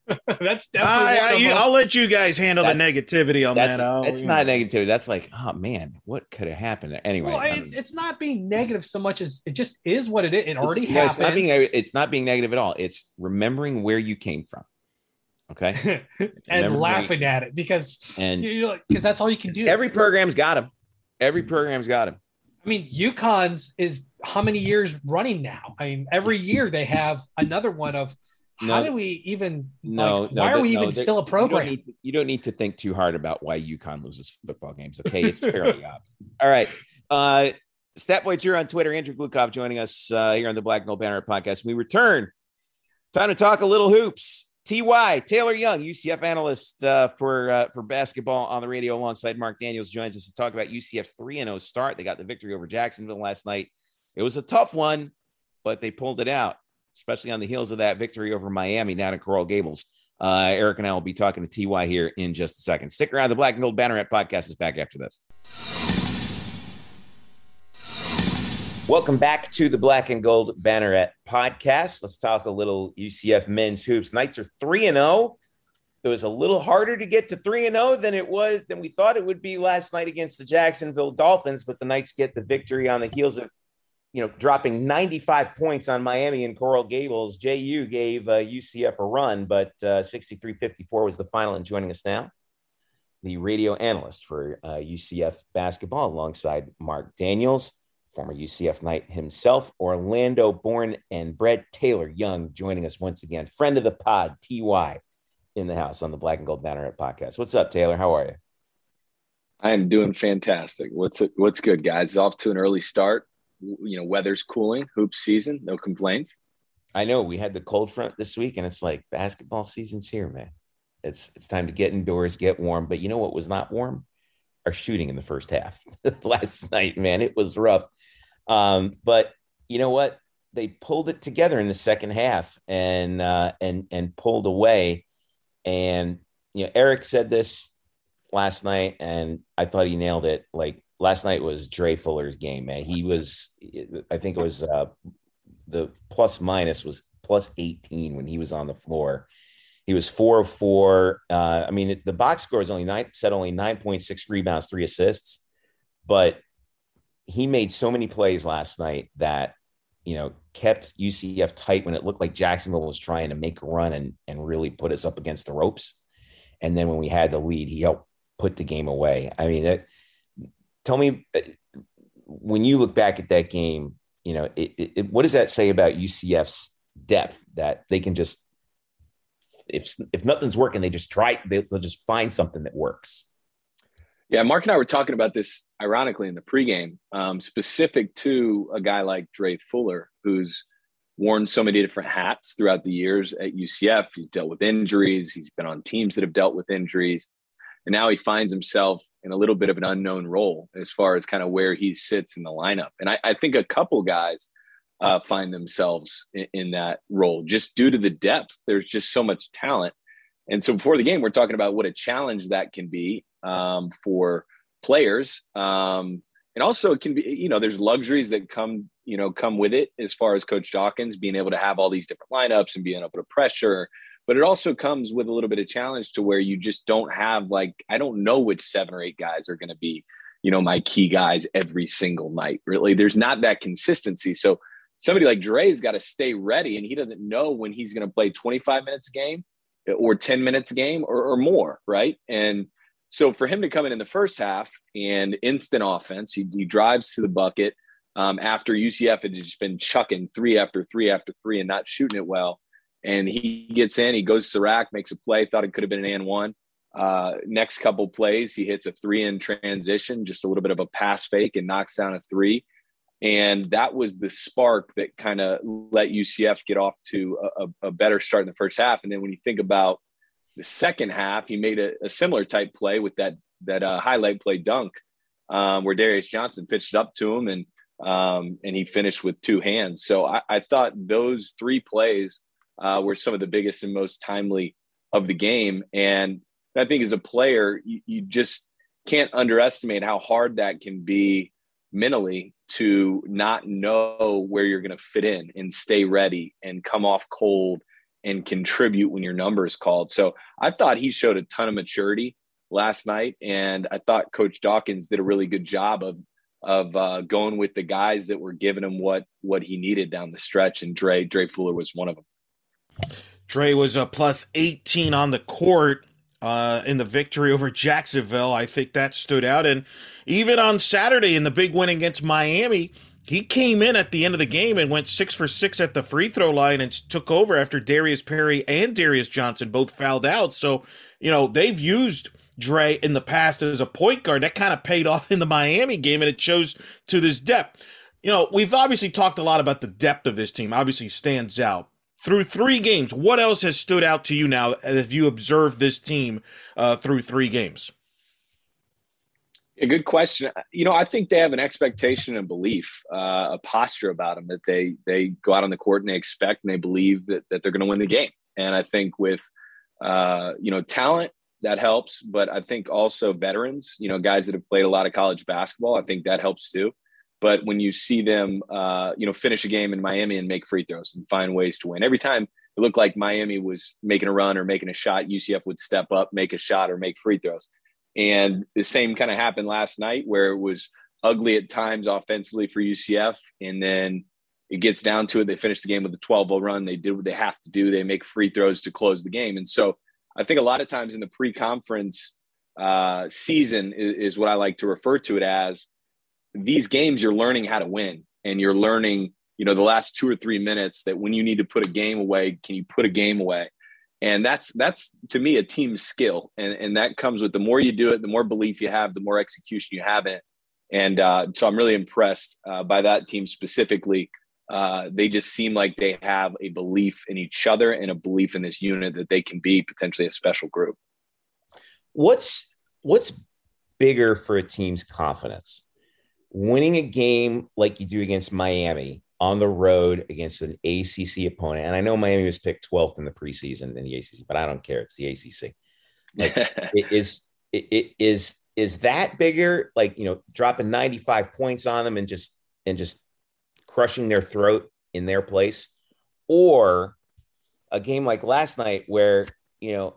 That's definitely. I, I, you, I'll let you guys handle the negativity on That's that. I'll- it's not negativity. That's like, oh man, what could have happened? Anyway, well, it's, it's not being negative so much as it just is what it is. It it's- already no, It's not happened. being it's not being negative at all. It's remembering where you came from. Okay, and Remember laughing at it because and you know because that's all you can do. every program's got him. Every program's got him. I mean, UConn's is how many years running now? I mean, every year they have another one of how No. do we even No, like, no, why are we no, even still a You don't, program? to, you don't need to think too hard about why UConn loses football games. Okay, it's fairly obvious. All right, uh, Statboy Drew on Twitter. Andrew Glukov joining us uh, here on the Black and Gold Banner podcast. We return. Time to talk a little hoops. Ty Taylor Young, UCF analyst uh, for uh, for basketball on the radio, alongside Mark Daniels, joins us to talk about UCF's three and zero start. They got the victory over Jacksonville last night. It was a tough one, but they pulled it out, especially on the heels of that victory over Miami down at Coral Gables. Uh, Eric and I will be talking to Ty here in just a second. Stick around. The Black and Gold Banneret podcast is back after this. Welcome back to the Black and Gold Banneret podcast. Let's talk a little UCF men's hoops. Knights are 3 and 0. It was a little harder to get to 3 and 0 than it was than we thought it would be last night against the Jacksonville Dolphins, but the Knights get the victory on the heels of you know, dropping 95 points on Miami and Coral Gables. JU gave uh, UCF a run, but uh, 63 54 was the final. And joining us now, the radio analyst for uh, UCF basketball alongside Mark Daniels, former UCF Knight himself, Orlando born and bred Taylor Young, joining us once again. Friend of the pod, TY, in the house on the Black and Gold Banneret podcast. What's up, Taylor? How are you? I am doing fantastic. What's what's good, guys? It's off to an early start. You know, weather's cooling, hoop season, no complaints. I know we had the cold front this week, and it's like basketball season's here, man. It's it's time to get indoors, get warm. But you know what was not warm? Our shooting in the first half last night, man. It was rough. Um, but you know what? They pulled it together in the second half and uh, and and pulled away. And you know, Eric said this last night, and I thought he nailed it. Like last night was Dre Fuller's game, man. He was, I think it was uh, the plus minus was plus 18 when he was on the floor. He was four of four. Uh, I mean, it- the box score is only nine, said only 9.6 rebounds, three assists, but he made so many plays last night that, you know, kept UCF tight when it looked like Jacksonville was trying to make a run and, and really put us up against the ropes. And then when we had the lead, he helped put the game away. I mean, it, tell me uh, when you look back at that game, you know, it, it- what does that say about UCF's depth that they can just, if if nothing's working, they just try, they, they'll just find something that works. Yeah, Mark and I were talking about this ironically in the pregame, um, specific to a guy like Dre Fuller, who's worn so many different hats throughout the years at UCF. He's dealt with injuries, he's been on teams that have dealt with injuries, and now he finds himself in a little bit of an unknown role as far as kind of where he sits in the lineup. And I, I think a couple guys uh, find themselves in, in that role just due to the depth. There's just so much talent. And so before the game, we're talking about what a challenge that can be um, for players. Um, and also it can be, you know, there's luxuries that come, you know, come with it as far as Coach Dawkins being able to have all these different lineups and being able to pressure. But it also comes with a little bit of challenge to where you just don't have like, I don't know which seven or eight guys are going to be, you know, my key guys every single night. Really, there's not that consistency. So somebody like Dre's got to stay ready and he doesn't know when he's going to play 25 minutes a game or 10 minutes a game or, or more. Right. And so for him to come in in the first half and instant offense, he, he drives to the bucket um, after UCF had just been chucking three after three after three and not shooting it well. And he gets in, he goes to rack, makes a play, thought it could have been an and one. Uh, next couple plays, he hits a three in transition, just a little bit of a pass fake and knocks down a three. And that was the spark that kind of let UCF get off to a, a, better start in the first half. And then when you think about the second half, he made a, a similar type play with that that uh, highlight play dunk, um, where Darius Johnson pitched up to him and um, and he finished with two hands. So I, I thought those three plays uh, were some of the biggest and most timely of the game. And I think as a player, you, you just can't underestimate how hard that can be mentally to not know where you're going to fit in and stay ready and come off cold and contribute when your number is called. So I thought he showed a ton of maturity last night, and I thought Coach Dawkins did a really good job of of uh, going with the guys that were giving him what what he needed down the stretch. And Dre Dre Fuller was one of them. Dre was a plus 18 on the court uh, in the victory over Jacksonville. I think that stood out. And even on Saturday in the big win against Miami, he came in at the end of the game and went six for six at the free throw line and took over after Darius Perry and Darius Johnson both fouled out. So, you know, they've used Dre in the past as a point guard. That kind of paid off in the Miami game and it shows to this depth. You know, we've obviously talked a lot about the depth of this team, obviously stands out through three games, what else has stood out to you now as you observe this team uh, through three games? A good question. You know, I think they have an expectation and belief, uh, a posture about them that they they go out on the court and they expect and they believe that, that they're going to win the game. And I think with uh, you know talent that helps, but I think also veterans, you know, guys that have played a lot of college basketball, I think that helps too. But when you see them, uh, you know, finish a game in Miami and make free throws and find ways to win, every time it looked like Miami was making a run or making a shot, UCF would step up, make a shot, or make free throws. And the same kind of happened last night, where it was ugly at times offensively for UCF, and then it gets down to it. They finish the game with a 12-0 run. They did what they have to do. They make free throws to close the game. And so I think a lot of times in the pre-conference uh, season is, is what I like to refer to it as these games you're learning how to win and you're learning you know the last two or three minutes that when you need to put a game away can you put a game away? And that's that's to me a team skill. And and that comes with the more you do it the more belief you have the more execution you have in it. And uh, so i'm really impressed uh, by that team specifically. Uh, they just seem like they have a belief in each other and a belief in this unit that they can be potentially a special group. What's what's bigger for a team's confidence winning a game like you do against Miami on the road against an ACC opponent, and I know Miami was picked 12th in the preseason in the ACC, but I don't care. It's the ACC. Like, it is it, it is is that bigger? Like you know, dropping 95 points on them and just and just crushing their throat in their place, or a game like last night where you know,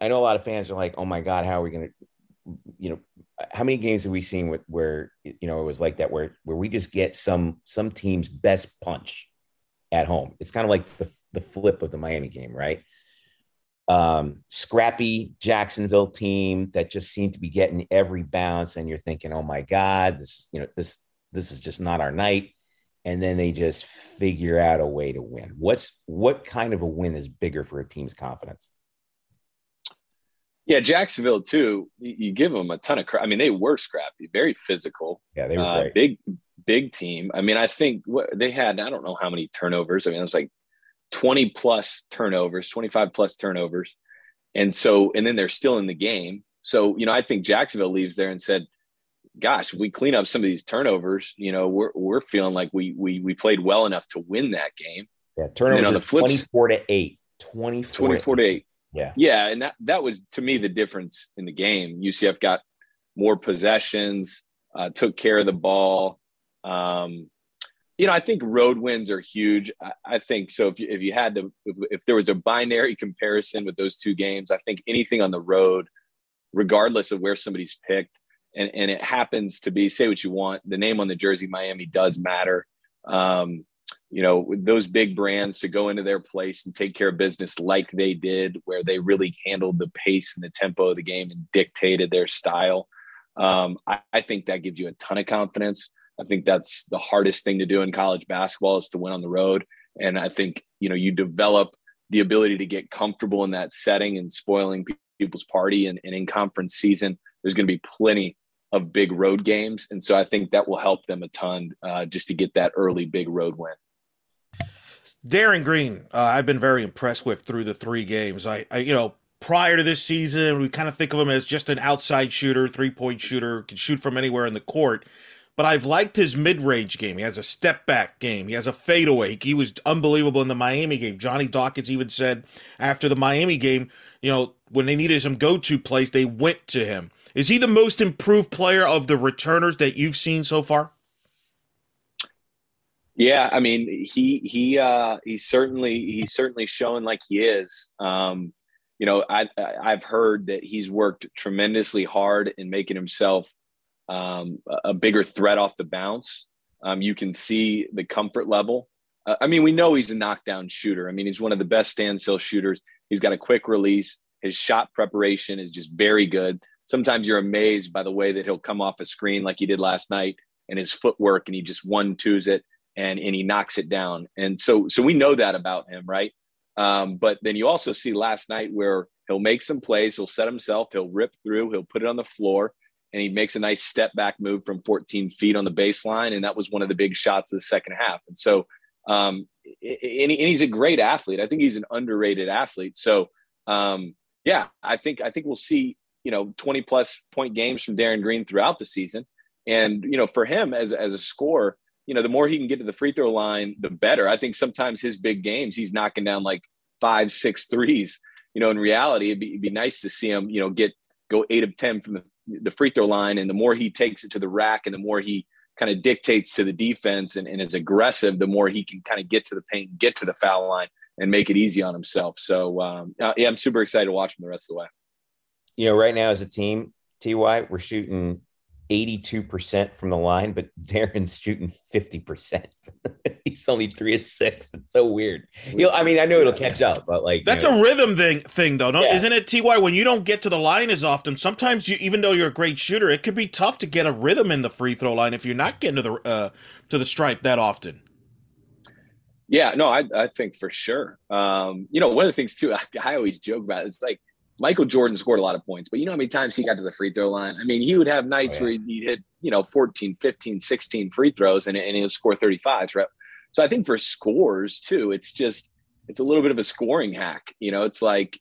I know a lot of fans are like, "Oh my God, how are we going to?" You know, how many games have we seen with where you know it was like that where where we just get some some team's best punch at home? It's kind of like the, the flip of the miami game right? Um scrappy jacksonville team that just seemed to be getting every bounce and you're thinking oh my god this you know this this is just not our night. And then they just figure out a way to win. What's what kind of a win is bigger for a team's confidence yeah, Jacksonville too. You, give them a ton of. Credit. I mean, they were scrappy, very physical. Yeah, they were uh, big, big team. I mean, I think what they had. I don't know how many turnovers. I mean, it was like twenty plus turnovers, twenty five plus turnovers, and so and then they're still in the game. So you know, I think Jacksonville leaves there and said, "Gosh, if we clean up some of these turnovers, you know, we're we're feeling like we we we played well enough to win that game." Yeah, turnovers on the flip, twenty four to eight. 24, 24 to 8. Yeah. Yeah. And that, that was to me the difference in the game. UCF got more possessions, uh, took care of the ball. Um, you know, I think road wins are huge. I, I think so. If you, if you had to, if, if there was a binary comparison with those two games, I think anything on the road, regardless of where somebody's picked, and, and it happens to be, say what you want, the name on the jersey, Miami does matter. Um, you know those big brands to go into their place and take care of business like they did where they really handled the pace and the tempo of the game and dictated their style. Um, I, I, think that gives you a ton of confidence. I think that's the hardest thing to do in college basketball is to win on the road. And i think you know you develop the ability to get comfortable in that setting and spoiling people's party. And, and in conference season there's going to be plenty of big road games. And so i think that will help them a ton uh, just to get that early big road win Darin Green, uh, I've been very impressed with through the three games. I, I, you know, prior to this season, we kind of think of him as just an outside shooter, three point shooter, can shoot from anywhere in the court. But I've liked his mid range game. He has a step back game. He has a fadeaway. He was unbelievable in the Miami game. Johnny Dawkins even said after the Miami game, you know, when they needed some go to plays, they went to him. Is he the most improved player of the returners that you've seen so far? Yeah, I mean, he he uh, he's certainly he's certainly showing like he is. Um, you know, I I've heard that he's worked tremendously hard in making himself um, a bigger threat off the bounce. Um, you can see the comfort level. Uh, I mean, we know he's a knockdown shooter. I mean, he's one of the best standstill shooters. He's got a quick release. His shot preparation is just very good. Sometimes you're amazed by the way that he'll come off a screen like he did last night and his footwork, and he just one twos it and and he knocks it down. And so so we know that about him, right? Um, but then you also see last night where he'll make some plays, he'll set himself, he'll rip through, he'll put it on the floor, and he makes a nice step back move from 14 feet on the baseline. And that was one of the big shots of the second half. And so, um, and, he's a great athlete. I think he's an underrated athlete. So, um, yeah, I think I think we'll see you know 20 plus point games from Darin Green throughout the season. And you know, for him as as a scorer, you know, the more he can get to the free throw line, the better. I think sometimes his big games, he's knocking down like five, six threes. You know, in reality, it'd be, it'd be nice to see him, you know, get go eight of 10 from the, the free throw line. And the more he takes it to the rack and the more he kind of dictates to the defense and, and is aggressive, the more he can kind of get to the paint, get to the foul line and make it easy on himself. So, um, uh, yeah, I'm super excited to watch him the rest of the way. You know, right now as a team, TY, we're shooting 82% from the line, but Darin's shooting 50%. He's only three of six. It's so weird. You know, I mean, I know it'll catch up, but like that's you know, a rhythm thing thing though, no? Yeah. Isn't it, TY? When you don't get to the line as often, sometimes you even though you're a great shooter, it could be tough to get a rhythm in the free throw line if you're not getting to the uh to the stripe that often. Yeah, no, I, I think for sure. Um, you know, one of the things too, I, I always joke about it, it's like Michael Jordan scored a lot of points, but you know how many times he got to the free throw line? I mean, he would have nights oh, yeah. where he'd hit, you know, 14, 15, 16 free throws and, and he would score 35s, right? So I think for scores too, it's just, it's a little bit of a scoring hack. You know, it's like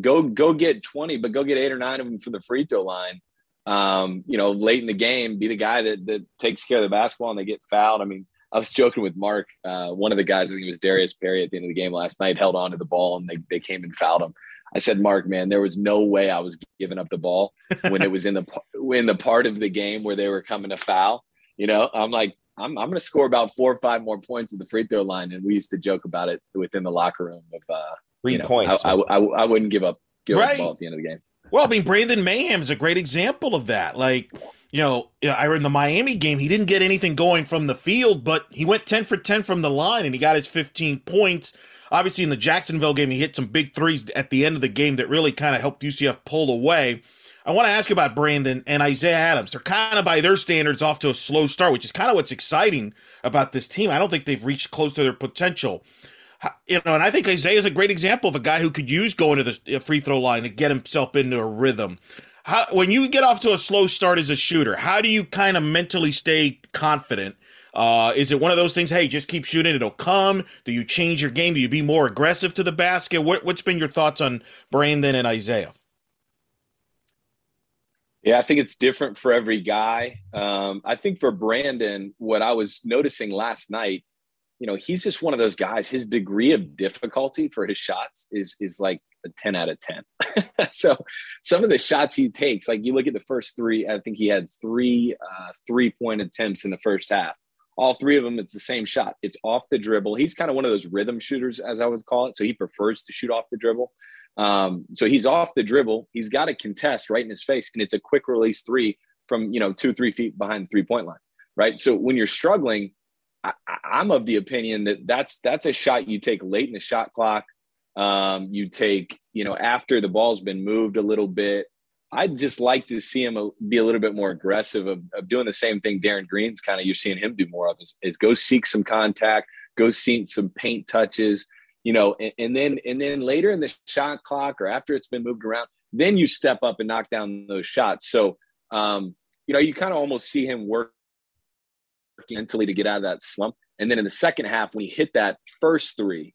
go, go get 20, but go get eight or nine of them from the free throw line. Um, you know, late in the game, be the guy that, that takes care of the basketball and they get fouled. I mean, I was joking with Mark, uh, one of the guys, I think it was Darius Perry at the end of the game last night, held on to the ball and they, they came and fouled him. I said, Mark, man, there was no way I was giving up the ball when it was in the in the part of the game where they were coming to foul. You know, I'm like, I'm I'm going to score about four or five more points at the free throw line, and we used to joke about it within the locker room of uh, three you know, points. I, I, I, I, wouldn't give up give right. up the ball at the end of the game. Well, I mean, Brandon Mahan is a great example of that. Like, you know, I in the Miami game, he didn't get anything going from the field, but he went 10 for 10 from the line and he got his 15 points. Obviously, in the Jacksonville game, he hit some big threes at the end of the game that really kind of helped UCF pull away. I want to ask about Brandon and Isaiah Adams. They're kind of, by their standards, off to a slow start, which is kind of what's exciting about this team. I don't think they've reached close to their potential. You know, and I think Isaiah is a great example of a guy who could use going to the free throw line to get himself into a rhythm. How, when you get off to a slow start as a shooter, how do you kind of mentally stay confident uh, is it one of those things? Hey, just keep shooting; it'll come. Do you change your game? Do you be more aggressive to the basket? What, what's been your thoughts on Brandon and Isaiah? Yeah, I think it's different for every guy. Um, I think for Brandon, what I was noticing last night, you know, he's just one of those guys. His degree of difficulty for his shots is is like a 10 out of 10. so some of the shots he takes, like you look at the first three, I think he had three uh, three point attempts in the first half all three of them, it's the same shot. It's off the dribble. He's kind of one of those rhythm shooters, as I would call it. So he prefers to shoot off the dribble. Um, so he's off the dribble. He's got a contest right in his face, and it's a quick release three from you know two, three feet behind the three point line. Right. So when you're struggling, I, am of the opinion that that's that's a shot you take late in the shot clock. Um, you take you know after the ball's been moved a little bit. I'd just like to see him be a little bit more aggressive of, of doing the same thing Darren Green's kind of you're seeing him do more of is, is go seek some contact, go seek some paint touches, you know, and, and, then and then later in the shot clock or after it's been moved around, then you step up and knock down those shots. So um, you know, you kind of almost see him work mentally to get out of that slump. And then in the second half, when he hit that first three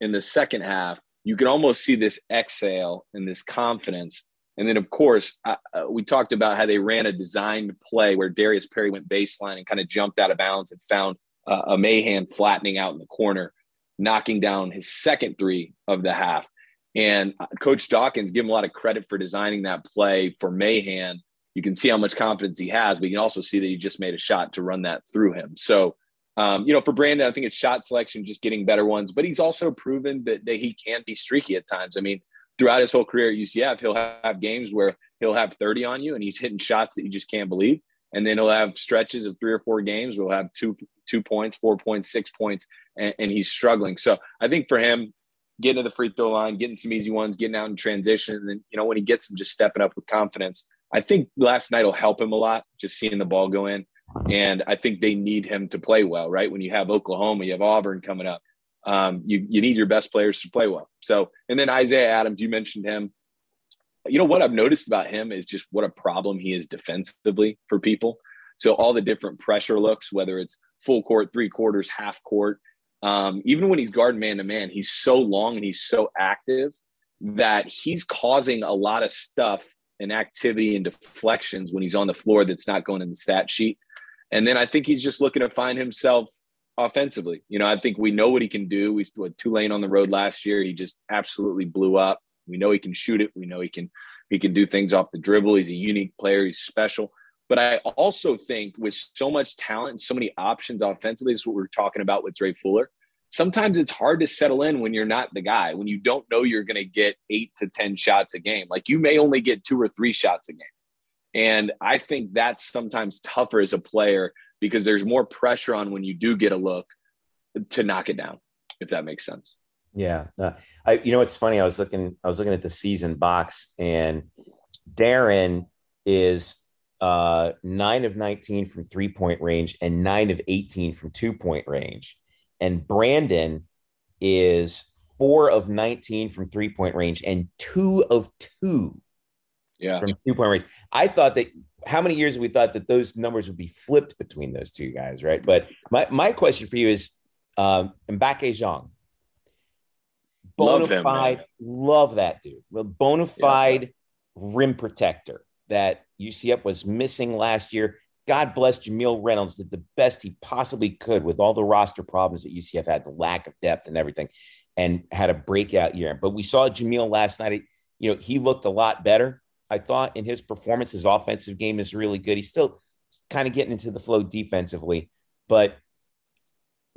in the second half, you can almost see this exhale and this confidence and then, of course, uh, we talked about how they ran a designed play where Darius Perry went baseline and kind of jumped out of bounds and found uh, a Mahan flattening out in the corner, knocking down his second three of the half. And uh, Coach Dawkins give him a lot of credit for designing that play for Mahan. You can see how much confidence he has, but you can also see that he just made a shot to run that through him. So, Um, you know, for Brandon, I think it's shot selection, just getting better ones, but he's also proven that, that he can be streaky at times. I mean, throughout his whole career at UCF, he'll have games where he'll have 30 on you and he's hitting shots that you just can't believe. And then he'll have stretches of three or four games where he'll have two, two points, four points, six points, and, and he's struggling. So I think for him, getting to the free throw line, getting some easy ones, getting out in transition, and then, you know, when he gets them, just stepping up with confidence. I think last night will help him a lot, just seeing the ball go in. And I think they need him to play well, right? When you have Oklahoma, you have Auburn coming up. Um, you, you need your best players to play well. So, and then Isaiah Adams, you mentioned him. You know what I've noticed about him is just what a problem he is defensively for people. So all the different pressure looks, whether it's full court, three quarters, half court, um, even when he's guard man to man, he's so long and he's so active that he's causing a lot of stuff and activity and deflections when he's on the floor that's not going in the stat sheet. And then I think he's just looking to find himself offensively. You know, I think we know what he can do. We had Tulane on the road last year. He just absolutely blew up. We know he can shoot it. We know he can he can do things off the dribble. He's a unique player. He's special. But I also think with so much talent and so many options offensively, this is what we are talking about with Dre Fuller. Sometimes it's hard to settle in when you're not the guy, when you don't know you're going to get eight to 10 shots a game. Like you may only get two or three shots a game. And I think that's sometimes tougher as a player because there's more pressure on when you do get a look to knock it down, if that makes sense. Yeah. Uh, I, you know, it's funny. I was looking, I was looking at the season box and Darren is uh, nine of 19 from three point range and nine of 18 from two point range. And Brandon is four of 19 from three point range and two of two yeah. from two point range. I thought that how many years we thought that those numbers would be flipped between those two guys, right? But my, my question for you is um, Mbacke Zhang. Bona love him, fide, love that dude. Bona fide yeah. rim protector that UCF was missing last year. God bless Jamille Reynolds did the best he possibly could with all the roster problems that UCF had, the lack of depth and everything, and had a breakout year. But we saw Jamille last night. You know, he looked a lot better. I thought in his performance, his offensive game is really good. He's still kind of getting into the flow defensively, but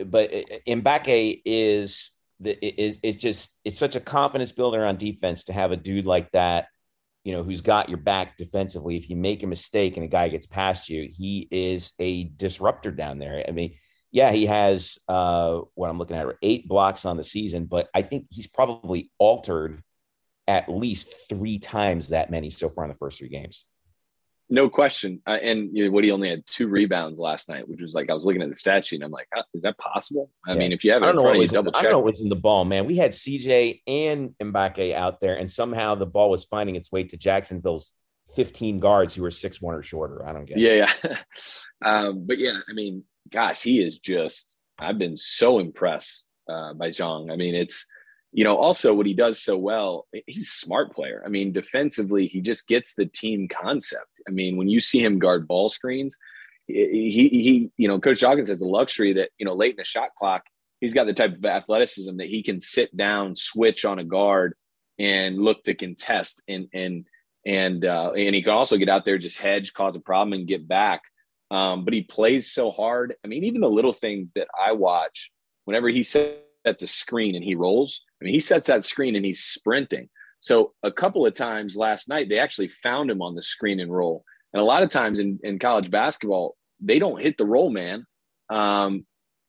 but Mbacke is the is it's just it's such a confidence builder on defense to have a dude like that, you know, who's got your back defensively. If you make a mistake and a guy gets past you, he is a disruptor down there. I mean, yeah, he has uh, what I'm looking at eight blocks on the season, but I think he's probably altered at least three times that many so far in the first three games. No question. Uh, and you know, Woody only had two rebounds last night, which was like I was looking at the stat sheet and I'm like, is that possible? I yeah. mean, if you have it in front of you, double check. I don't know what's in the ball, man. We had CJ and Mbacke out there, and somehow the ball was finding its way to Jacksonville's 15 guards who were six one or shorter. I don't get yeah, it. Yeah, um, but yeah, I mean, gosh, he is just. I've been so impressed uh, by Zhang. I mean, it's you know, also what he does so well, he's a smart player. I mean, defensively, he just gets the team concept. I mean, when you see him guard ball screens, he, he, you know, Coach Dawkins has the luxury that, you know, late in the shot clock, he's got the type of athleticism that he can sit down, switch on a guard and look to contest and, and, and, uh, and he can also get out there, just hedge, cause a problem and get back. Um, but he plays so hard. I mean, even the little things that I watch, whenever he sets a screen and he rolls, I mean, he sets that screen and he's sprinting. So a couple of times last night, they actually found him on the screen and roll. And a lot of times in, in college basketball, they don't hit the roll man, um,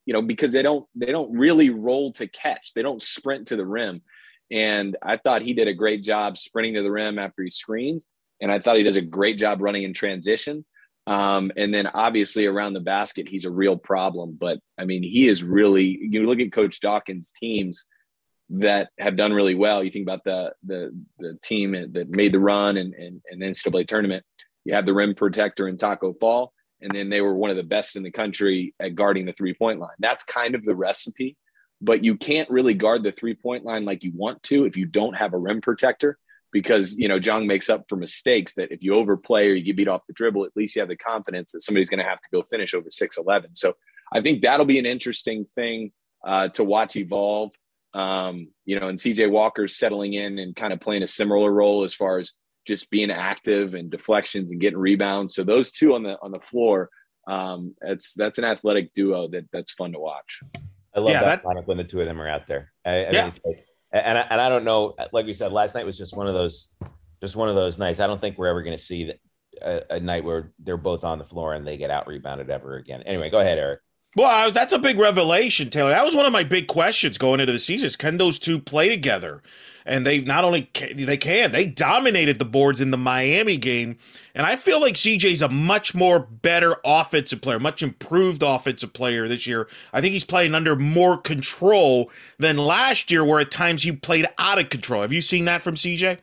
you know, because they don't they don't really roll to catch. They don't sprint to the rim. And I thought he did a great job sprinting to the rim after he screens. And I thought he does a great job running in transition. Um, and then obviously around the basket, he's a real problem. But I mean, he is really, you look at Coach Dawkins' teams, that have done really well. You think about the the the team that made the run and and, and NCAA tournament. You have the rim protector in Taco Fall, and then they were one of the best in the country at guarding the three point line. That's kind of the recipe, but you can't really guard the three point line like you want to if you don't have a rim protector. Because you know Zhang makes up for mistakes that if you overplay or you get beat off the dribble, at least you have the confidence that somebody's going to have to go finish over six eleven. So I think that'll be an interesting thing uh, to watch evolve. Um, you know, and CJ Walker's settling in and kind of playing a similar role as far as just being active and deflections and getting rebounds. So those two on the on the floor Um, it's that's an athletic duo that that's fun to watch. I love Yeah, that, that- lineup when the two of them are out there. I, I Yeah. mean, it's like, and I, and I don't know. Like we said, last night was just one of those, just one of those nights. I don't think we're ever going to see that- a, a night where they're both on the floor and they get out rebounded ever again. Anyway, go ahead, Eric. Well, that's a big revelation, Taylor. That was one of my big questions going into the season: is can those two play together? And they not only can, they can, they dominated the boards in the Miami game. And I feel like CJ's a much more better offensive player, much improved offensive player this year. I think he's playing under more control than last year, where at times he played out of control. Have you seen that from CJ?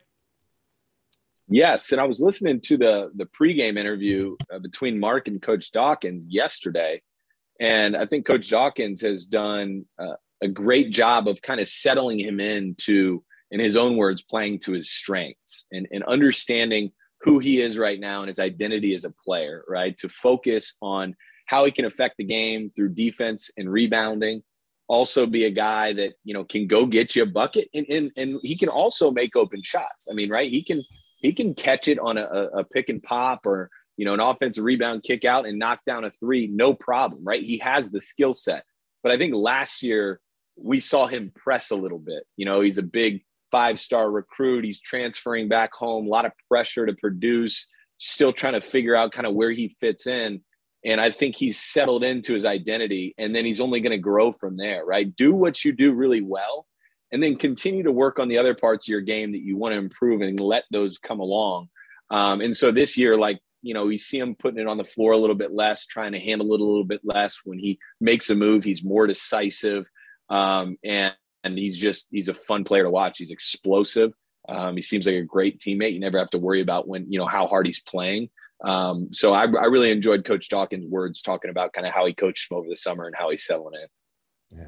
Yes, and I was listening to the the pregame interview uh, between Mark and Coach Dawkins yesterday, and I think Coach Dawkins has done uh, a great job of kind of settling him into, in his own words, playing to his strengths and, and understanding who he is right now and his identity as a player. Right, to focus on how he can affect the game through defense and rebounding. Also, be a guy that you know can go get you a bucket, and and, and he can also make open shots. I mean, right? He can he can catch it on a, a pick and pop or you know an offensive rebound kick out and knock down a three no problem right? He has the skill set. But i think last year we saw him press a little bit. You know he's a big five star recruit. He's transferring back home a lot of pressure to produce still trying to figure out kind of where he fits in. And i think he's settled into his identity and then he's only going to grow from there right? Do what you do really well and then continue to work on the other parts of your game that you want to improve and let those come along. Um, and so this year, like, you know, you see him putting it on the floor a little bit less, trying to handle it a little bit less. When he makes a move, he's more decisive. Um, and, and he's just, he's a fun player to watch. He's explosive. Um, he seems like a great teammate. You never have to worry about when, you know, how hard he's playing. Um, so I, I really enjoyed Coach Dawkins' words talking about kind of how he coached him over the summer and how he's settling in. Yeah.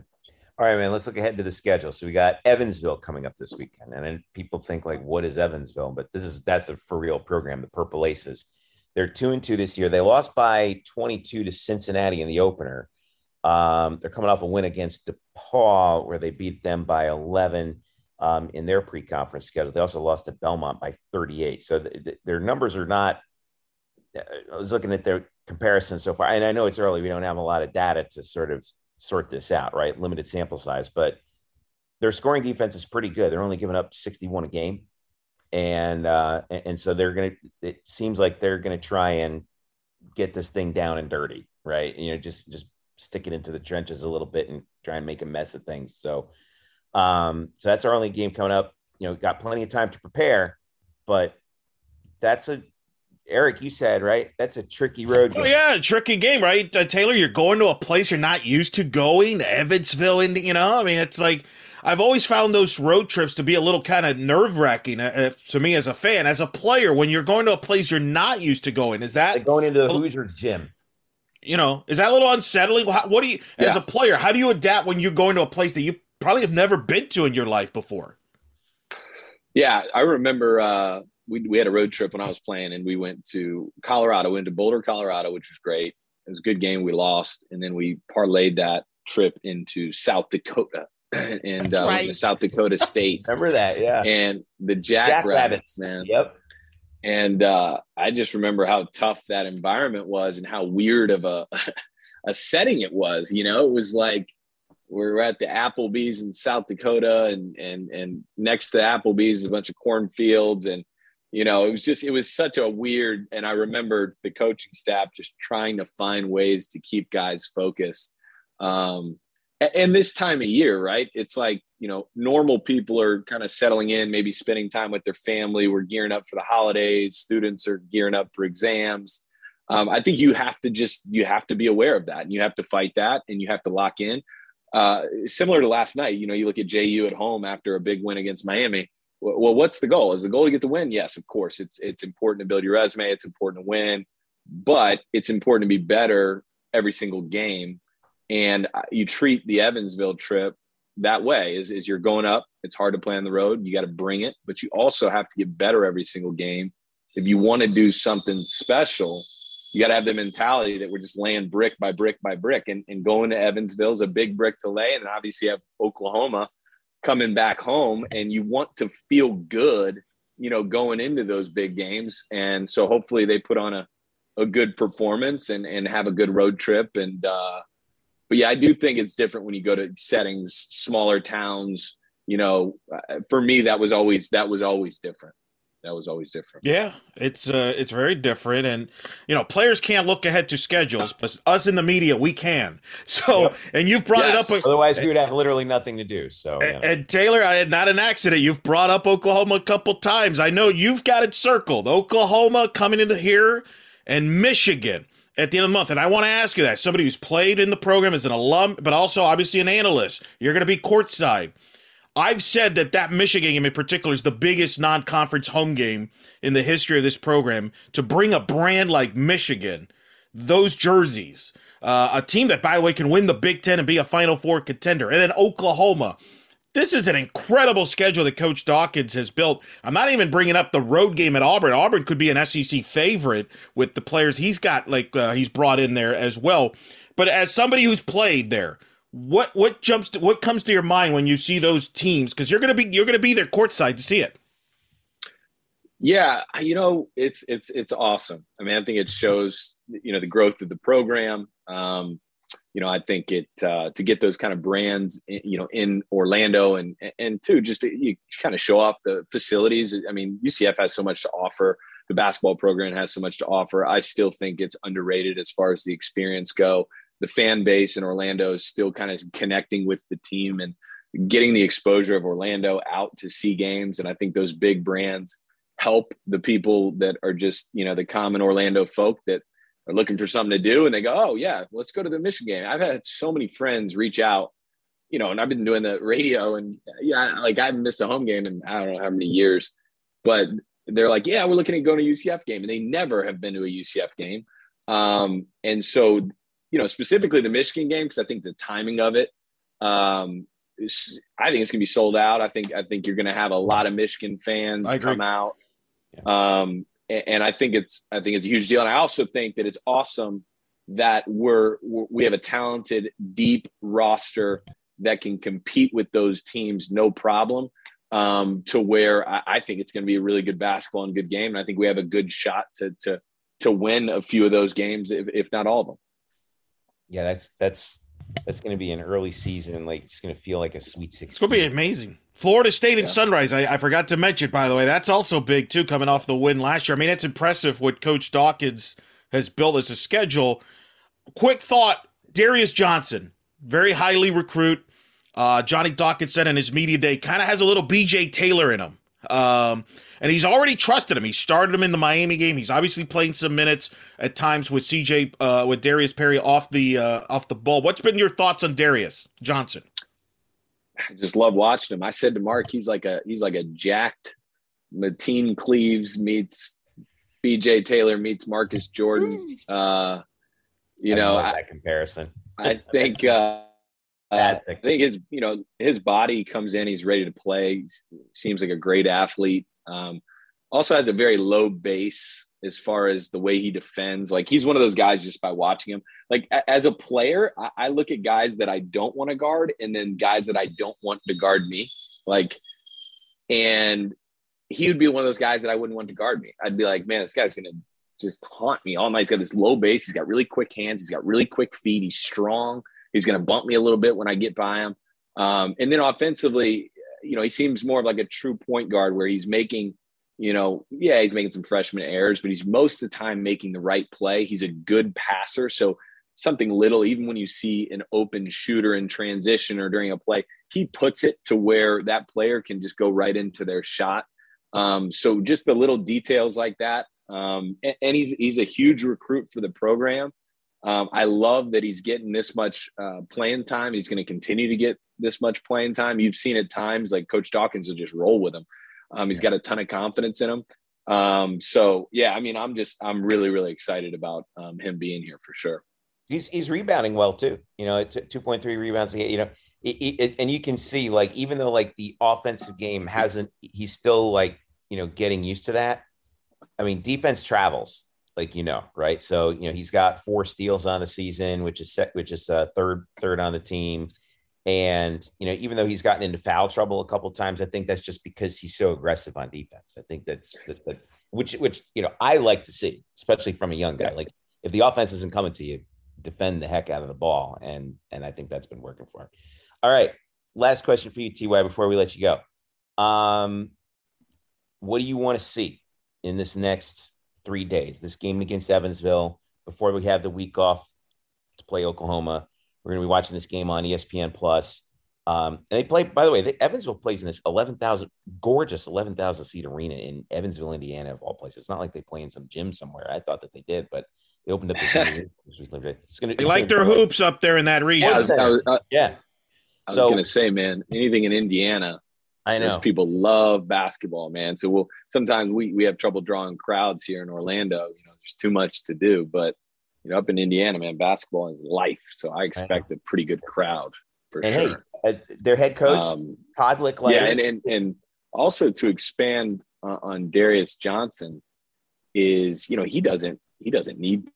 All right, man. Let's look ahead to the schedule. So we got Evansville coming up this weekend, and then people think like, "What is Evansville?" But this is that's a for real program. The Purple Aces. They're two and two this year. They lost by 22 to Cincinnati in the opener. Um, they're coming off a win against DePaul, where they beat them by 11 um, in their pre-conference schedule. They also lost to Belmont by 38. So th- th- their numbers are not. I was looking at their comparison so far, and I know it's early. We don't have a lot of data to sort of sort this out, right? Limited sample size, but their scoring defense is pretty good. They're only giving up 61 a game. And uh, and so they're gonna it seems like they're gonna try and get this thing down and dirty, right? You know, just just stick it into the trenches a little bit and try and make a mess of things. So um, so that's our only game coming up. You know, got plenty of time to prepare, but that's a Eric, you said right. That's a tricky road. Oh game. yeah, tricky game, right? Uh, Taylor, you're going to a place you're not used to going, Evansville, and you know, I mean, it's like I've always found those road trips to be a little kind of nerve wracking uh, uh, to me as a fan, as a player. When you're going to a place you're not used to going, is Like that going into the Hoosier gym. you know, is that a little unsettling? How, what do you, as a player, how do you adapt when you're going to a place that you probably have never been to in your life before? Yeah, I remember uh, we we had a road trip when I was playing, and we went to Colorado, went to Boulder, Colorado, which was great. It was a good game. We lost, and then we parlayed that trip into South Dakota, and uh, went to right. South Dakota State, Remember that? Yeah. and the Jackrabbits, man. Yep. And uh, I just remember how tough that environment was, and how weird of a a setting it was. You know, it was like we were at the Applebee's in South Dakota, and and and next to Applebee's is a bunch of cornfields, and you know, it was just it was such a weird. And I remember the coaching staff just trying to find ways to keep guys focused. Um, a- and this time of year, right? It's like you know, normal people are kind of settling in, maybe spending time with their family. We're gearing up for the holidays. Students are gearing up for exams. Um, I think you have to just you have to be aware of that, and you have to fight that, and you have to lock in. Uh, similar to last night, you know, you look at JU at home after a big win against Miami. Well, what's the goal? Is the goal to get the win? Yes, of course. It's it's important to build your resume. It's important to win, but it's important to be better every single game. And you treat the Evansville trip that way is, is you're going up. It's hard to play on the road. You got to bring it, but you also have to get better every single game. If you want to do something special, you got to have the mentality that we're just laying brick by brick by brick. And, and going to Evansville is a big brick to lay. And obviously, you have Oklahoma coming back home, and you want to feel good, you know, going into those big games. And so hopefully, they put on a a good performance and and have a good road trip. And uh, but yeah, I do think it's different when you go to settings, smaller towns. You know, uh, for me, that was always that was always different that was always different. Yeah, it's uh, it's very different, and you know, players can't look ahead to schedules, but us in the media, we can. So, yep. and you've brought yes. it up. Otherwise, we would have literally nothing to do. So, and, and Taylor, I, not an accident. You've brought up Oklahoma a couple times. I know you've got it circled. Oklahoma coming into here, and Michigan at the end of the month. And I want to ask you that somebody who's played in the program as an alum, but also obviously an analyst. You're going to be courtside. I've said that that Michigan game in particular is the biggest non-conference home game in the history of this program. To bring a brand like Michigan, those jerseys, uh, a team that, by the way, can win the Big Ten and be a Final Four contender, and then Oklahoma. This is an incredible schedule that Coach Dawkins has built. I'm not even bringing up the road game at Auburn. Auburn could be an SEC favorite with the players he's got, like uh, he's brought in there as well. But as somebody who's played there, what what jumps to, what comes to your mind when you see those teams because you're gonna be you're gonna be there courtside to see it yeah you know it's it's it's awesome i mean i think it shows you know the growth of the program um you know i think it uh to get those kind of brands you know in orlando and and too just to, you kind of show off the facilities. I mean ucf has so much to offer. The basketball program has so much to offer. I still think it's underrated as far as the experience go. The fan base in Orlando is still kind of connecting with the team and getting the exposure of Orlando out to see games. And I think those big brands help the people that are just, you know, the common Orlando folk that are looking for something to do. And they go, oh, yeah, let's go to the Michigan game. I've had so many friends reach out, you know, and I've been doing the radio and yeah, like I've missed a home game in I don't know how many years, but they're like, yeah, we're looking at going to UCF game. And they never have been to a UCF game. Um, and so you know, specifically the Michigan game, because I think the timing of it, um, I think it's gonna be sold out. I think I think you're gonna have a lot of Michigan fans come out. Yeah. Um, and, I think it's I think it's a huge deal. And I also think that it's awesome that we're we have a talented, deep roster that can compete with those teams no problem. Um, to where I, I think it's going to be a really good basketball and good game, and I think we have a good shot to to to win a few of those games, if, if not all of them yeah, that's that's that's going to be an early season. Like it's going to feel like a sweet sixteen. It's going to be amazing. Florida State and Sunrise. I, I, forgot to mention, by the way, that's also big too, coming off the win last year. I mean, it's impressive what Coach Dawkins has built as a schedule. Quick thought: Darius Johnson, very highly recruit. Uh, Johnny Dawkins said in his media day, kind of has a little BJ Taylor in him. Um, and he's already trusted him. He started him in the Miami game. He's obviously playing some minutes at times with CJ uh, with Darius Perry off the uh, off the ball. What's been your thoughts on Darius Johnson? I just love watching him. I said to Mark, he's like a he's like a jacked Mateen Cleaves meets BJ Taylor meets Marcus Jordan. Uh, you I know that I, comparison. I think. Uh, uh, I think his, you know, his body comes in. He's ready to play. He seems like a great athlete. Um, also has a very low base as far as the way he defends. Like he's one of those guys just by watching him. Like a- as a player, I-, I look at guys that I don't want to guard and then guys that I don't want to guard me. Like, and he would be one of those guys that I wouldn't want to guard me. I'd be like, man, this guy's gonna just haunt me all night. He's got this low base. He's got really quick hands. He's got really quick feet. He's strong. He's gonna bump me a little bit when I get by him. Um, and then offensively, you know, he seems more of like a true point guard where he's making, you know, yeah, he's making some freshman errors, but he's most of the time making the right play. He's a good passer. So something little, even when you see an open shooter in transition or during a play, he puts it to where that player can just go right into their shot. Um, so just the little details like that. Um, and, and he's he's a huge recruit for the program. Um, I love that he's getting this much uh, playing time. He's going to continue to get this much playing time. You've seen at times like Coach Dawkins will just roll with him. Um, he's got a ton of confidence in him. Um, so yeah, I mean, I'm just I'm really really excited about um, him being here for sure. He's he's rebounding well too. You know, it's two point three rebounds a game. You know, it, it, and you can see like even though like the offensive game hasn't, he's still like you know getting used to that. I mean, defense travels like you know, right? So you know he's got four steals on the season, which is set, which is uh, third third on the team. And you know, even though he's gotten into foul trouble a couple times, I think that's just because he's so aggressive on defense. I think that's that, that which which you know I like to see, especially from a young guy. Like if the offense isn't coming to you, defend the heck out of the ball, and and I think that's been working for him. All right, last question for you, Ty, before we let you go. Um, what do you want to see in this next three days? This game against Evansville before we have the week off to play Oklahoma. We're going to be watching this game on ESPN Plus. Um, and they play, by the way, they, Evansville plays in this 11,000, gorgeous 11,000 seat arena in Evansville, Indiana, of all places. It's not like they play in some gym somewhere. I thought that they did, but they opened up the It's going to, they like their hoops up there in that region. Yeah. I was, I was, uh, yeah. I was so, going to say, man, anything in Indiana, I know people love basketball, man. So we'll sometimes we we have trouble drawing crowds here in Orlando. You know, there's too much to do, but you know, up in Indiana, man, basketball is life. So I expect I a pretty good crowd for and sure. Hey, uh, their head coach um, Todd Lickliter. Yeah, and, and and also to expand uh, on Darius Johnson is you know he doesn't he doesn't need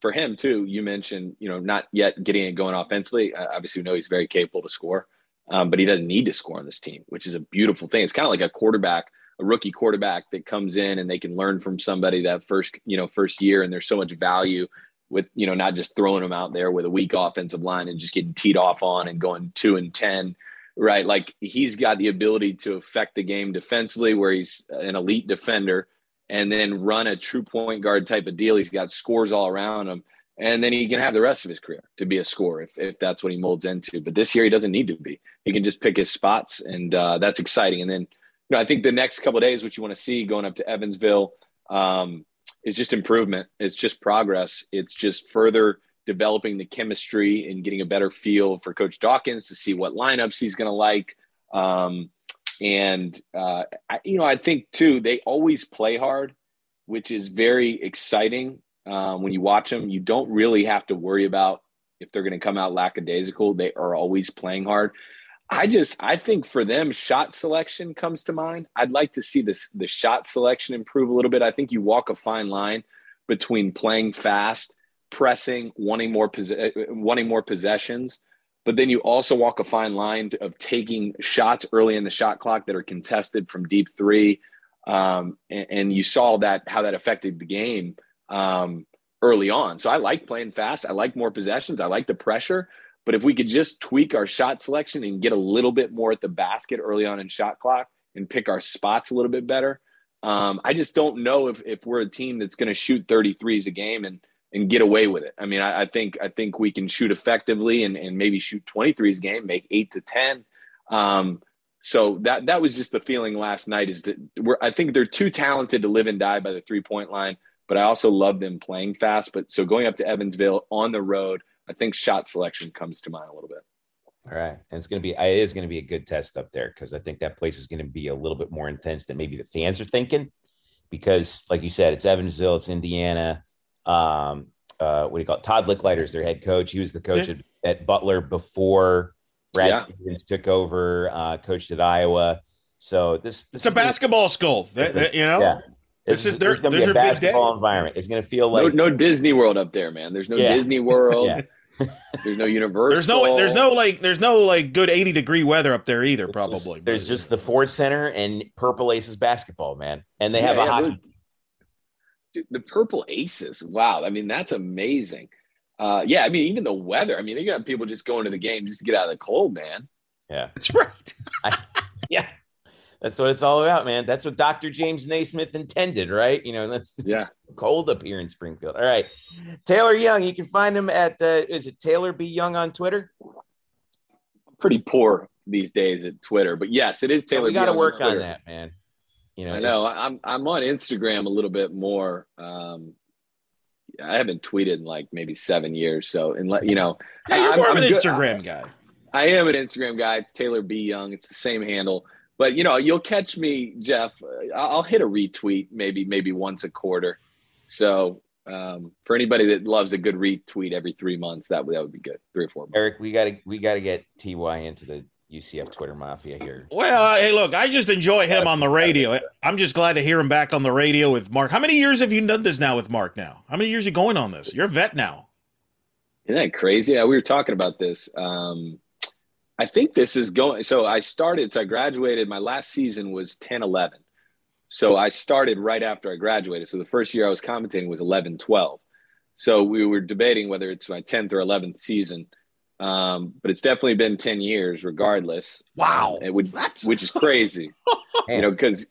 for him too. You mentioned you know not yet getting it going offensively. Uh, obviously, we know he's very capable to score, um, but he doesn't need to score on this team, which is a beautiful thing. It's kind of like a quarterback, a rookie quarterback that comes in and they can learn from somebody that first you know first year, and there's so much value with you know not just throwing them out there with a weak offensive line and just getting teed off on and going two and ten right? Like he's got the ability to affect the game defensively where he's an elite defender and then run a true point guard type of deal. He's got scores all around him and then he can have the rest of his career to be a scorer if, if that's what he molds into. But this year he doesn't need to be. He can just pick his spots and uh, that's exciting. And then you know i think the next couple days what you want to see going up to evansville um, is just improvement. It's just progress. It's just further developing the chemistry and getting a better feel for Coach Dawkins to see what lineups he's going to like. Um, and uh, I, you know, I think too they always play hard, which is very exciting. Um, when you watch them, you don't really have to worry about if they're going to come out lackadaisical. They are always playing hard. I just I think for them shot selection comes to mind. I'd like to see this the shot selection improve a little bit. I think you walk a fine line between playing fast, pressing, wanting more pos- wanting more possessions, but then you also walk a fine line of taking shots early in the shot clock that are contested from deep three. Um, and, and, you saw that how that affected the game um, early on. So I like playing fast. I like more possessions. I like the pressure. But if we could just tweak our shot selection and get a little bit more at the basket early on in shot clock and pick our spots a little bit better, um, I just don't know if, if we're a team that's going to shoot 33s a game and and get away with it. I mean, I, I, think I think we can shoot effectively and, and maybe shoot 23s a game, make eight to 10. Um, so that that was just the feeling last night is that we're I think they're too talented to live and die by the three point line, but I also love them playing fast. But so going up to Evansville on the road, I think shot selection comes to mind a little bit. All right. And it's going to be, it is going to be a good test up there because I think that place is going to be a little bit more intense than maybe the fans are thinking. Because, like you said, it's Evansville, it's Indiana. Um, uh, what do you call it? Todd Lickliter is their head coach. He was the coach at, at, Butler before Brad yeah. Stevens took over, uh, coached at Iowa. So this, this it's a basketball school, a, you know. Yeah. This is there's going to be a basketball environment. It's going to feel like no, no, Disney World up there, man. There's no yeah. Disney World. yeah. There's no Universal. There's no there's no like there's no like good 80 degree weather up there either. Probably. There's just the Ford Center and Purple Aces basketball, man, and they yeah, have a yeah, hockey. Dude, the Purple Aces. Wow, I mean that's amazing. Uh, yeah, I mean even the weather. I mean they got people just going to the game just to get out of the cold, man. Yeah, that's right. I, yeah, that's what it's all about, man. That's what Dr. James Naismith intended, right? You know, that's yeah cold up here in Springfield. All right, Taylor Young, you can find him at uh, is it Taylor B Young on Twitter? Pretty poor these days at Twitter, but yes, it is Taylor. So we got to work on, on, that, man. You know, I know I'm I'm on Instagram a little bit more. Um, I haven't tweeted in like maybe seven years, so and let you know, hey, you're more I'm, of an Instagram guy. I am an Instagram guy. It's Taylor B Young. It's the same handle but you know, you'll catch me, Jeff. I'll hit a retweet maybe maybe once a quarter. So um, for anybody that loves a good retweet every three months, that would that would be good. Three or four. Months. Eric, we got to we got to get Ty into the UCF Twitter mafia here. Well, uh, hey, look, I just enjoy him on the radio. I'm just glad to hear him back on the radio with Mark. How many years have you done this now with Mark? Now, how many years are you going on this? You're a vet now. Isn't that crazy? Yeah, we were talking about this. Um, I think this is going. So I started, so I graduated. My last season was 10 11. So I started right after I graduated. So the first year I was commentating was 11, 12. So we were debating whether it's my 10th or 11th season. Um, but it's definitely been 10 years regardless. Wow. Um, it would, which is crazy, you know, because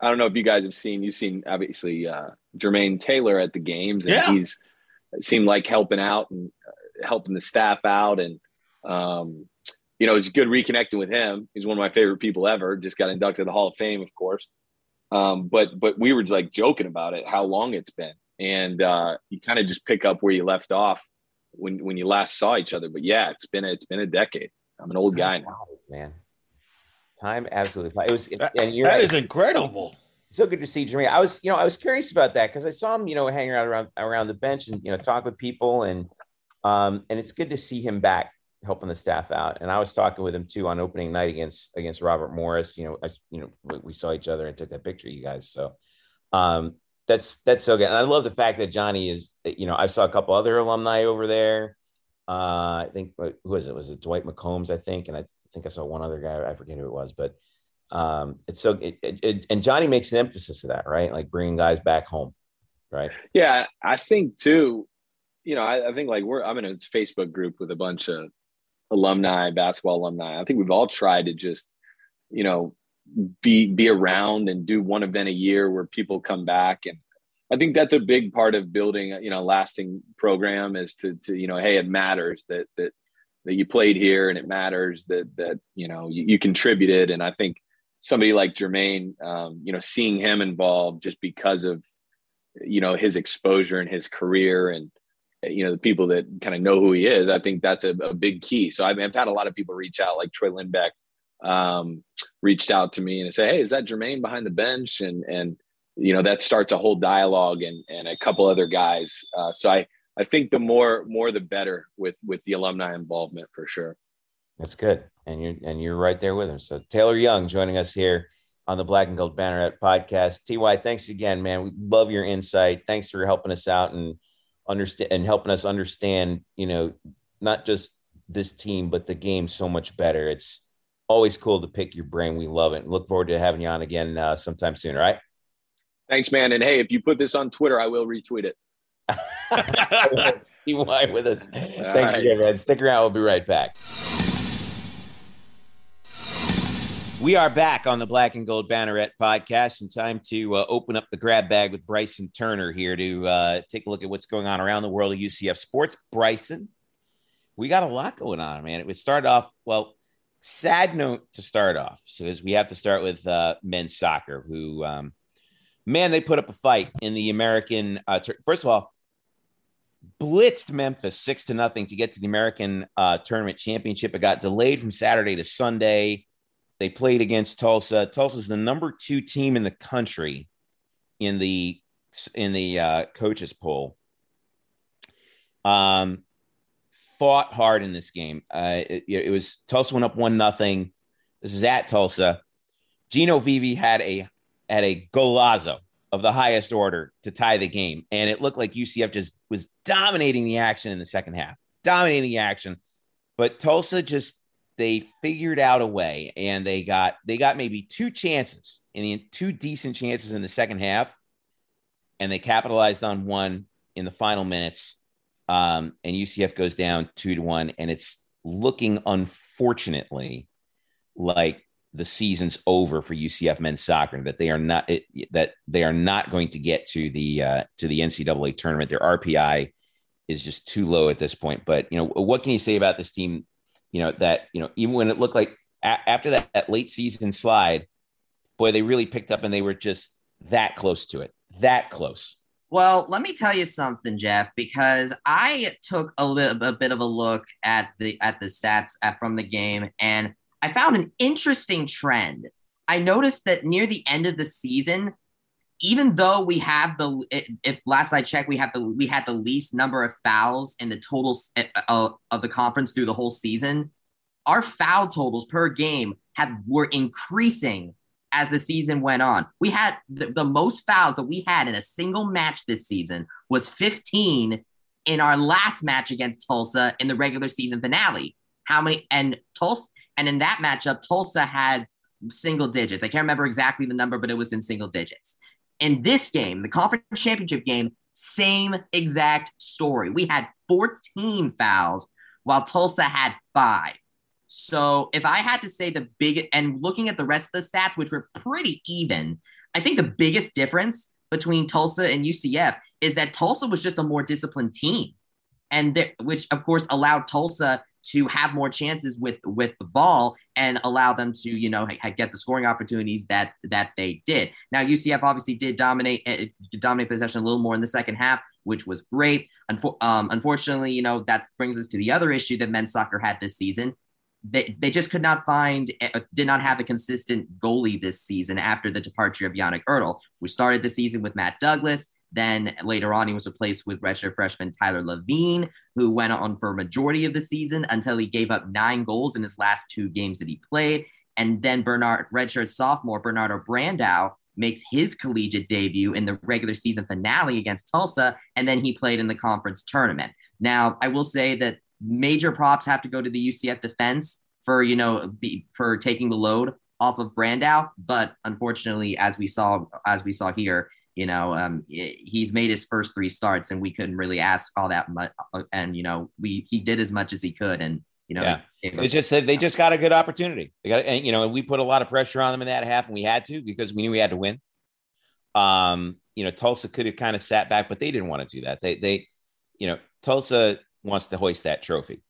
I don't know if you guys have seen, you've seen obviously uh, Jermaine Taylor at the games and Yeah. he's seemed like helping out and uh, helping the staff out. And, um, you know, it's good reconnecting with him. He's one of my favorite people ever. Just got inducted to the Hall of Fame, of course. Um, but but we were just like joking about it, how long it's been, and uh, you kind of just pick up where you left off when when you last saw each other. But yeah, it's been a, it's been a decade. I'm an old guy now. man. Time absolutely. flies. It was, That- and you're that right. is incredible. so good to see Jeremy. I was, you know, I was curious about that because I saw him, you know, hanging out around around the bench and you know talk with people and um and it's good to see him back helping the staff out. And I was talking with him too on opening night against against Robert Morris. You know, I, you know, we, we saw each other and took that picture, you guys. So um that's that's so good. And I love the fact that Johnny is, you know, I saw a couple other alumni over there. Uh, I think who was it? Was it Dwight McCombs? I think, and I think I saw one other guy. I forget who it was, but um, it's so it, it, it- and Johnny makes an emphasis of that, right? Like bringing guys back home, right? Yeah, I think too. You know, I, I think like we're I'm in a Facebook group with a bunch of alumni, basketball alumni. I think we've all tried to just, you know, be be around and do one event a year where people come back and I think that's a big part of building, you know, a lasting program is to to you know, hey, it matters that that that you played here and it matters that that you know you, you contributed and I think somebody like Jermaine, um, you know, seeing him involved just because of you know his exposure and his career and you know the people that kind of know who he is i think that's a, a big key so I've, I've had a lot of people reach out like troy lindbeck um, reached out to me and say hey is that jermaine behind the bench and and you know that starts a whole dialogue and and a couple other guys uh, so i i think the more more the better with with the alumni involvement for sure That's good, and you're and you're right there with him. So Taylor Young joining us here on the Black and Gold Banneret podcast. Ty, thanks again, man. We love your insight. Thanks for helping us out and understand and helping us understand. You know, not just this team, but the game so much better. It's always cool to pick your brain. We love it. Look forward to having you on again uh, sometime soon. All right. thanks man and hey if you put this on twitter i will retweet it Ty with us. Thank right. you, man. Stick around. We'll be right back. We are back on the Black and Gold Banneret podcast, and time to uh, open up the grab bag with Bryson Turner here to uh, take a look at what's going on around the world of UCF sports. Bryson, we got a lot going on, man. It would start off well. Sad note to start off, so as we have to start with uh, men's soccer, who, um, man, they put up a fight in the American. Uh, First of all, blitzed Memphis six to nothing to get to the American uh, Tournament Championship. It got delayed from Saturday to Sunday. They played against Tulsa. Tulsa's the number two team in the country in the in the uh, coaches poll. Um, fought hard in this game. Uh, it, it was Tulsa went up one nothing. This is at Tulsa. Gino Vivi had a had a golazo of the highest order to tie the game, and it looked like UCF just was dominating the action in the second half, dominating the action. But Tulsa just they figured out a way, and they got they got maybe two chances and two decent chances in the second half, and they capitalized on one in the final minutes. Um, and UCF goes down two to one, and it's looking unfortunately like the season's over for UCF men's soccer. That they are not it, that they are not going to get to the uh, to the NCAA tournament. Their RPI is just too low at this point. But you know, what can you say about this team? You know that you know even when it looked like a- after that, that late season slide, boy, they really picked up and they were just that close to it, that close. Well, let me tell you something, Jeff, because I took a, little a bit of a look at the at the stats at, from the game, and I found an interesting trend. I noticed that near the end of the season, even though we have the if- last I checked, we have the we had the least number of fouls in the totals uh, of the conference through the whole season, our foul totals per game have were increasing as the season went on. We had the, the most fouls that we had in a single match this season was 15 in our last match against Tulsa in the regular season finale. How many and Tulsa and in that matchup, Tulsa had single digits. I can't remember exactly the number, but it was in single digits. In this game, the conference championship game, same exact story. We had 14 fouls while Tulsa had five. So if I had to say the big and looking at the rest of the stats, which were pretty even, I think the biggest difference between Tulsa and UCF is that Tulsa was just a more disciplined team, and th- which of course allowed Tulsa to have more chances with with the ball and allow them to you know get the scoring opportunities that that they did. Now UCF obviously did dominate uh, dominate possession a little more in the second half, which was great. Unfor- um, unfortunately, you know that brings us to the other issue that men's soccer had this season. They, they just could not find, uh, did not have a consistent goalie this season after the departure of Yannick Ertl. We started the season with Matt Douglas. Then later on, he was replaced with redshirt freshman Tyler Levine, who went on for a majority of the season until he gave up nine goals in his last two games that he played. And then Bernard, redshirt sophomore Bernardo Brandao, makes his collegiate debut in the regular season finale against Tulsa, and then he played in the conference tournament. Now, I will say that major props have to go to the UCF defense for you know be, for taking the load off of Brandao, but unfortunately, as we saw as we saw here, you know, um, he's made his first three starts, and we couldn't really ask all that much. And you know, we he did as much as he could, and you know, yeah. It just said they just got a good opportunity. They got, and you know, we put a lot of pressure on them in that half, and we had to because we knew we had to win. Um, you know, Tulsa could have kind of sat back, but they didn't want to do that. They, they, you know, Tulsa wants to hoist that trophy.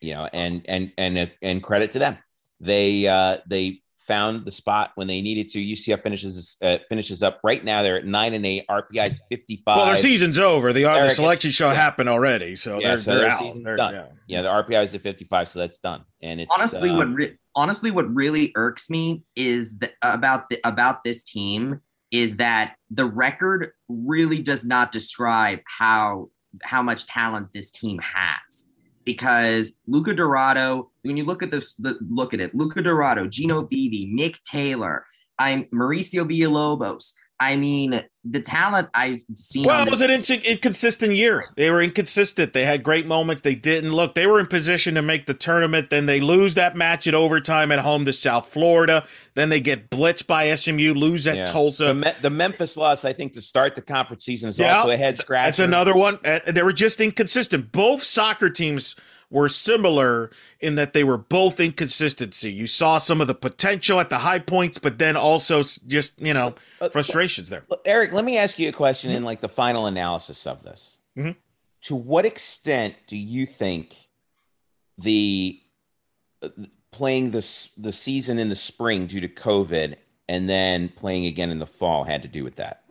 You know, and and and and credit to them. They uh, they found the spot when they needed to. UCF finishes uh, finishes up right now. They're at nine and eight. RPI is fifty five. Well, their season's over. The, uh, the selection show yeah. happened already, so yeah, they're, so they're season's They're, done. yeah. Yeah. the RPI is at fifty five, so that's done. And it's honestly um, what re- honestly what really irks me is that about the, about this team is that the record really does not describe how how much talent this team has because Luca Dorado, when you look at this, the, look at it, Luca Dorado, Gino Vivi, Nick Taylor, I'm Mauricio Villalobos. I mean, the talent I've seen. Well, it was an inc- inconsistent year. They were inconsistent. They had great moments. They didn't look. They were in position to make the tournament. Then they lose that match at overtime at home to South Florida. Then they get blitzed by SMU, lose at yeah. Tulsa. The, Me- the, Memphis loss, I think, to start the conference season is yeah, also a head scratch. That's another one. Uh, they were just inconsistent. Both soccer teams were similar in that they were both inconsistency. You saw some of the potential at the high points, but then also just you know frustrations there. Eric, let me ask you a question mm-hmm. in like the final analysis of this. Mm-hmm. To what extent do you think the uh, playing this the season in the spring due to COVID and then playing again in the fall had to do with that?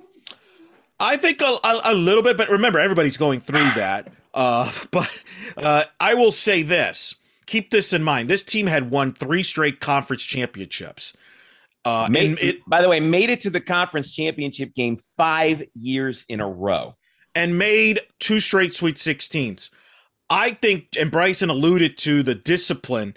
I think a, a, a little bit, but remember, everybody's going through that. Uh, but uh, I will say this: keep this in mind. This team had won three straight conference championships. Uh, made, it, by the way, made it to the conference championship game five years in a row, and made two straight Sweet Sixteens. I think, and Bryson alluded to the discipline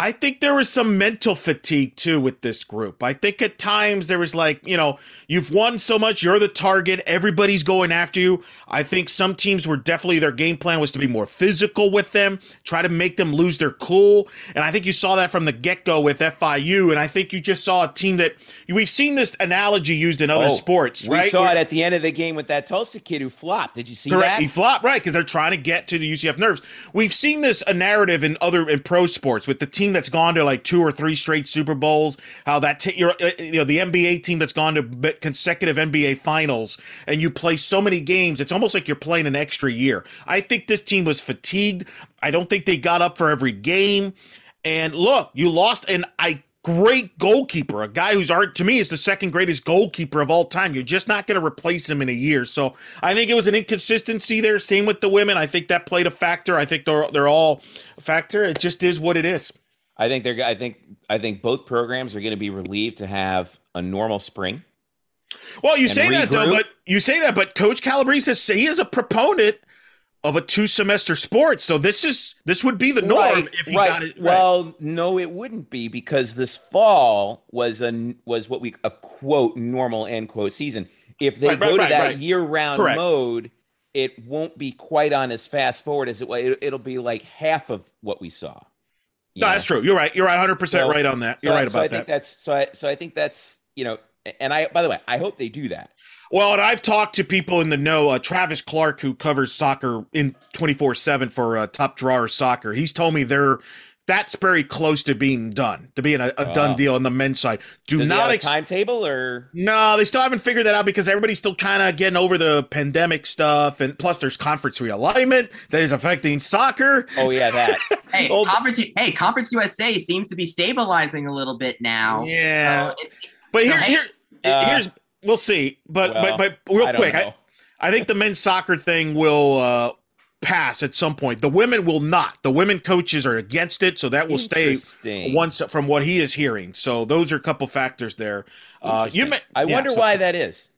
I think there was some mental fatigue too with this group. I think at times there was like, you know, you've won so much, you're the target, everybody's going after you. I think some teams were definitely their game plan was to be more physical with them, try to make them lose their cool. And I think you saw that from the get go with FIU. And I think you just saw a team that we've seen this analogy used in other oh, sports, we right? saw Where, it at the end of the game with that Tulsa kid who flopped. Did you see correct, that? He flopped, right? Because they're trying to get to the UCF nerves. We've seen this a narrative in other in pro sports with the team that's gone to like two or three straight Super Bowls, how that t- uh, you know the NBA team that's gone to consecutive NBA finals, and you play so many games, it's almost like you're playing an extra year. I think this team was fatigued. I don't think they got up for every game. And look, you lost an I great goalkeeper, a guy who's art to me is the second greatest goalkeeper of all time. You're just not going to replace him in a year. So I think it was an inconsistency there. Same with the women. I think that played a factor. I think they're they're all a factor. It just is what it is. I think they're. I think. I think both programs are going to be relieved to have a normal spring. Well, you say regroup. that though, but you say that, but Coach Calabrese says he is a proponent of a two semester sport. So this is this would be the norm right, if he right. got it. Right. Well, no, it wouldn't be because this fall was a was what we a quote normal end quote season. If they go to that year round mode, it won't be quite on as fast forward as it was. It, it'll be like half of what we saw. No, know? that's true. You're right. You're 100 percent So- right on that. You're I- right so I about think that. that's so. I, so I think that's you know, and I by the way, I hope they do that. Well, and I've talked to people in the know. Uh, Travis Clark, who covers soccer in 24 seven for uh, Top Drawer Soccer, he's told me they're that's very close to being done, to being a, a done deal on the men's side. Do Does not a ex- timetable or No, they still haven't figured that out because everybody's still kind of getting over the pandemic stuff, and plus there's conference realignment that is affecting soccer. oh yeah that Hey, Old- conference, hey, Conference USA seems to be stabilizing a little bit now. Yeah, So it- but here, So, here, Uh, here's we'll see. But well, but but real I quick, I. I think the men's soccer thing will uh, pass at some point. The women will not. The women coaches are against it, so that will stay once from what he is hearing. So those are a couple factors there. Uh, you may, I yeah, wonder so why that is.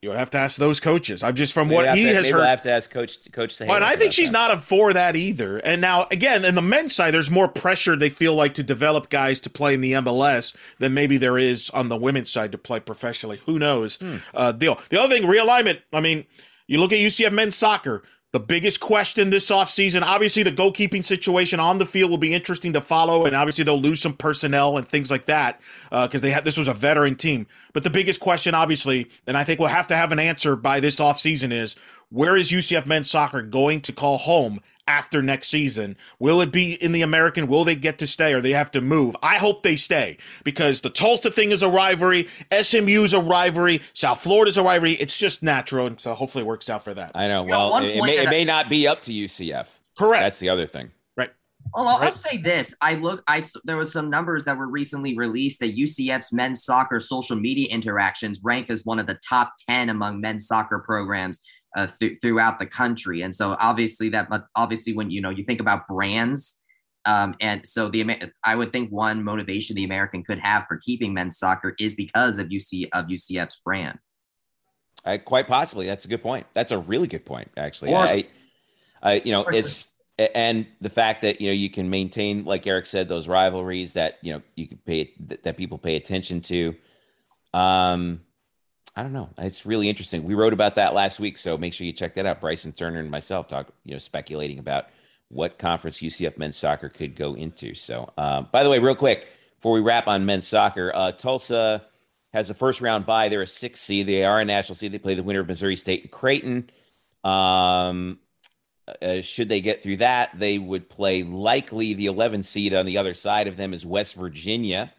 You'll have to ask those coaches. I'm just from Maybe what he to- has maybe heard. I'll have to ask Coach Coach Sahara Well, and I think she's that. not a for that either. And now, again, in the men's side, there's more pressure they feel like to develop guys to play in the MLS than maybe there is on the women's side to play professionally. Who knows? Hmm. Uh, deal. The other thing, realignment. I mean, you look at UCF men's soccer. The biggest question this offseason, obviously, the goalkeeping situation on the field will be interesting to follow, and obviously they'll lose some personnel and things like that uh, because they had this was a veteran team. But the biggest question, obviously, and I think we'll have to have an answer by this offseason is where is UCF men's soccer going to call home after next season? Will it be in the American? Will they get to stay or they have to move? I hope they stay because the Tulsa thing is a rivalry, SMU's a rivalry, South Florida's a rivalry. It's just natural, and so hopefully it works out for that. I know. You know, Well, one it, it may it I- may not be up to UCF. Correct. That's the other thing. Right. Well, I'll, I'll say this. I look. I there was some numbers that were recently released that UCF's men's soccer social media interactions rank as one of the top ten among men's soccer programs uh, th- throughout the country. And so, obviously, that but obviously when you know you think about brands, um, and so the I would think one motivation the American could have for keeping men's soccer is because of UC of UCF's brand. I, quite possibly. That's a good point. That's a really good point, actually. I, I, you know, it's and the fact that you know you can maintain, like Eric said, those rivalries that you know you can pay that people pay attention to. Um, I don't know. It's really interesting. We wrote about that last week, so make sure you check that out. Bryson Turner and myself talk, you know, speculating about what conference UCF men's soccer could go into. So, uh, by the way, real quick before we wrap on men's soccer, uh, Tulsa has a first round bye. They're a six seed. They are a national seed. They play the winner of Missouri State and Creighton. Um, uh, should they get through that, they would play likely the 11 seed on the other side of them is West Virginia.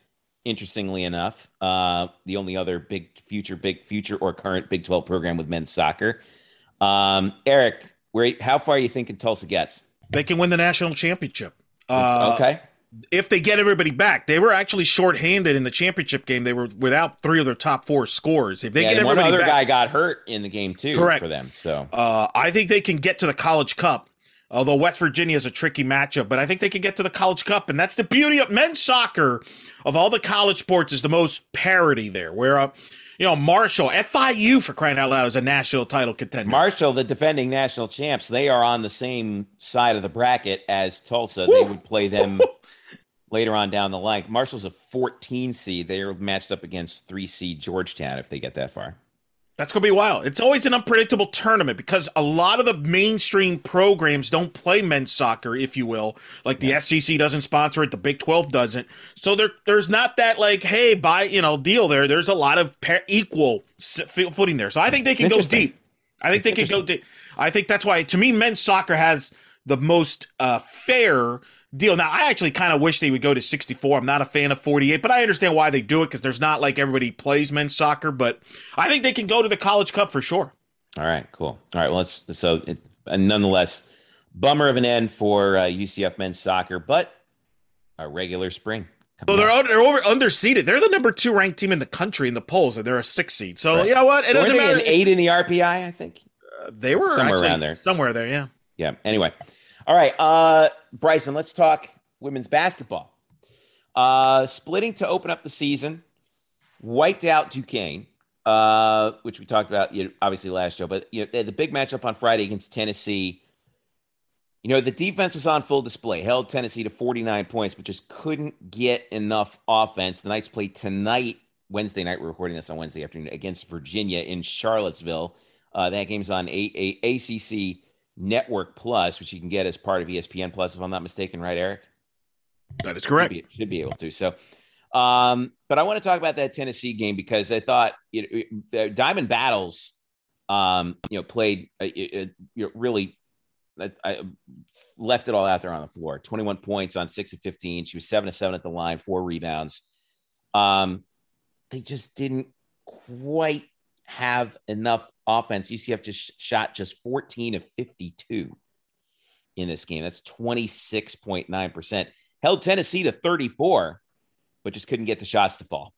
Interestingly enough, uh, the only other big future, big future or current Big 12 program with men's soccer. Um, Eric, where how far are you thinking Tulsa gets? They can win the national championship. Uh, okay. if they get everybody back, they were actually shorthanded in the championship game. They were without three of their top four scores. If they Yeah, get and one everybody other back, guy got hurt in the game too Correct. for them. So uh, I think they can get to the College Cup. Although West Virginia is a tricky matchup, but I think they can get to the College Cup, and that's the beauty of men's soccer. Of all the college sports, is the most parity there. Where, uh, you know, Marshall, FIU for crying out loud is a national title contender. Marshall, the defending national champs, they are on the same side of the bracket as Tulsa. They would play them later on down the line. Marshall's a 14 seed. They are matched up against three seed Georgetown if they get that far. That's going to be wild. It's always an unpredictable tournament because a lot of the mainstream programs don't play men's soccer, if you will. Like the SEC doesn't sponsor it, the Big 12 doesn't. So there, there's not that like, hey, buy, you know, deal there. There's a lot of pa- equal footing there. So I think they can go deep. I think It's they can go deep. I think that's why, to me, men's soccer has the most uh, fair deal. Now, I actually kind of wish they would go to 64. I'm not a fan of 48, but I understand why they do it because there's not like everybody plays men's soccer. But I think they can go to the College Cup for sure. All right, cool. All right, well, let's so it, and nonetheless, bummer of an end for uh, UCF men's soccer, but a regular spring. So they're under, they're over underseeded. They're the number two ranked team in the country in the polls, and they're a six seed. So Right. you know what? It Were doesn't matter. an eight in the RPI? I think. they were Somewhere actually around there. Somewhere there, yeah. Yeah. Anyway, all right, uh, Bryson, let's talk women's basketball. Uh, splitting to open up the season, wiped out Duquesne, uh, which we talked about, you know, obviously last show. But you know, the big matchup on Friday against Tennessee. You know, the defense was on full display, held Tennessee to 49 points, but just couldn't get enough offense. The Knights play tonight, Wednesday night. We're recording this on Wednesday afternoon against Virginia in Charlottesville. Uh, that game's on a, a ACC Network Plus, which you can get as part of ESPN Plus, if I'm not mistaken, right, Eric? That is correct. Should be, should be able to. So, um, but I want to talk about that Tennessee game because I thought you know, Diamond Battles, um, you know, played uh, you know, really. I, I left it all out there on the floor. 21 points on six of 15. She was seven to seven at the line, four rebounds. Um, they just didn't quite have enough offense. UCF just shot just 14 of 52 in this game. That's 26.9%. Held Tennessee to 34, but just couldn't get the shots to fall.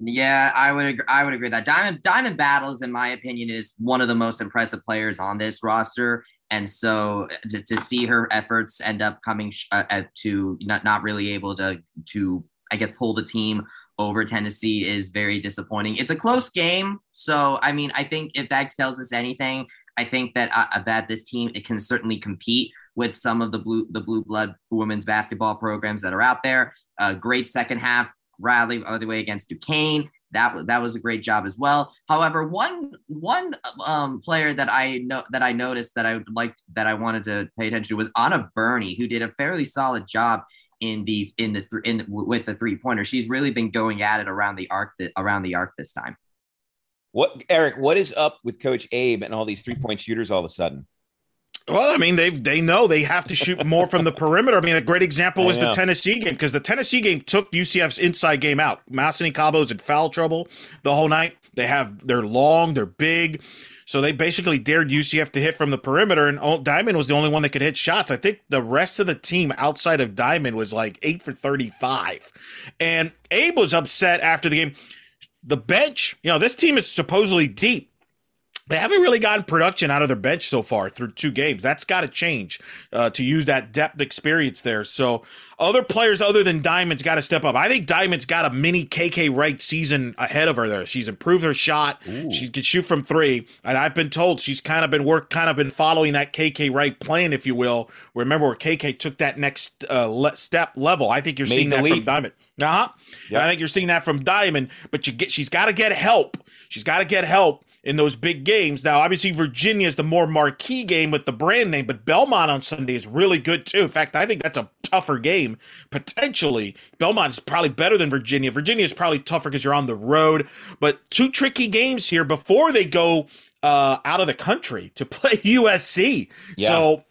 Yeah, I would agree, I would agree that Diamond Diamond Battles, in my opinion, is one of the most impressive players on this roster. And so to, to see her efforts end up coming uh, to not not really able to to I guess pull the team over Tennessee is very disappointing. It's a close game, so I mean I think if that tells us anything, I think that uh, that this team it can certainly compete with some of the blue the blue blood women's basketball programs that are out there. A great second half rally all the way against Duquesne. That that was a great job as well. However, one one um, player that I know that I noticed that I liked that I wanted to pay attention to was Anna Burney, who did a fairly solid job in the in the in the, with the three pointer. She's really been going at it around the arc around the arc this time. What Eric? What is up with Coach Abe and all these three point shooters all of a sudden? Well, I mean, they they know they have to shoot more from the perimeter. I mean, a great example was the Tennessee game because the Tennessee game took UCF's inside game out. Masseny Kaba's in foul trouble the whole night. They have they're long, they're big. So they basically dared UCF to hit from the perimeter, and Diamond was the only one that could hit shots. I think the rest of the team outside of Diamond was like eight for 35. And Abe was upset after the game. The bench, you know, this team is supposedly deep they haven't really gotten production out of their bench so far through two games. That's got to change uh, to use that depth experience there. So other players other than Diamond's got to step up. I think Diamond's got a mini KK Wright season ahead of her there. She's improved her shot. Ooh. She can shoot from three, and I've been told she's kind of been work, kind of been following that KK Wright plan, if you will. Remember where KK took that next uh, le- step level. I think you're Made seeing that leap. from Diamond. Uh huh. Yep. I think you're seeing that from Diamond, but you get she's got to get help. She's got to get help in those big games. Now, obviously, Virginia is the more marquee game with the brand name, but Belmont on Sunday is really good too. In fact, I think that's a tougher game potentially. Belmont is probably better than Virginia. Virginia is probably tougher because you're on the road, but two tricky games here before they go uh, out of the country to play USC. Yeah. So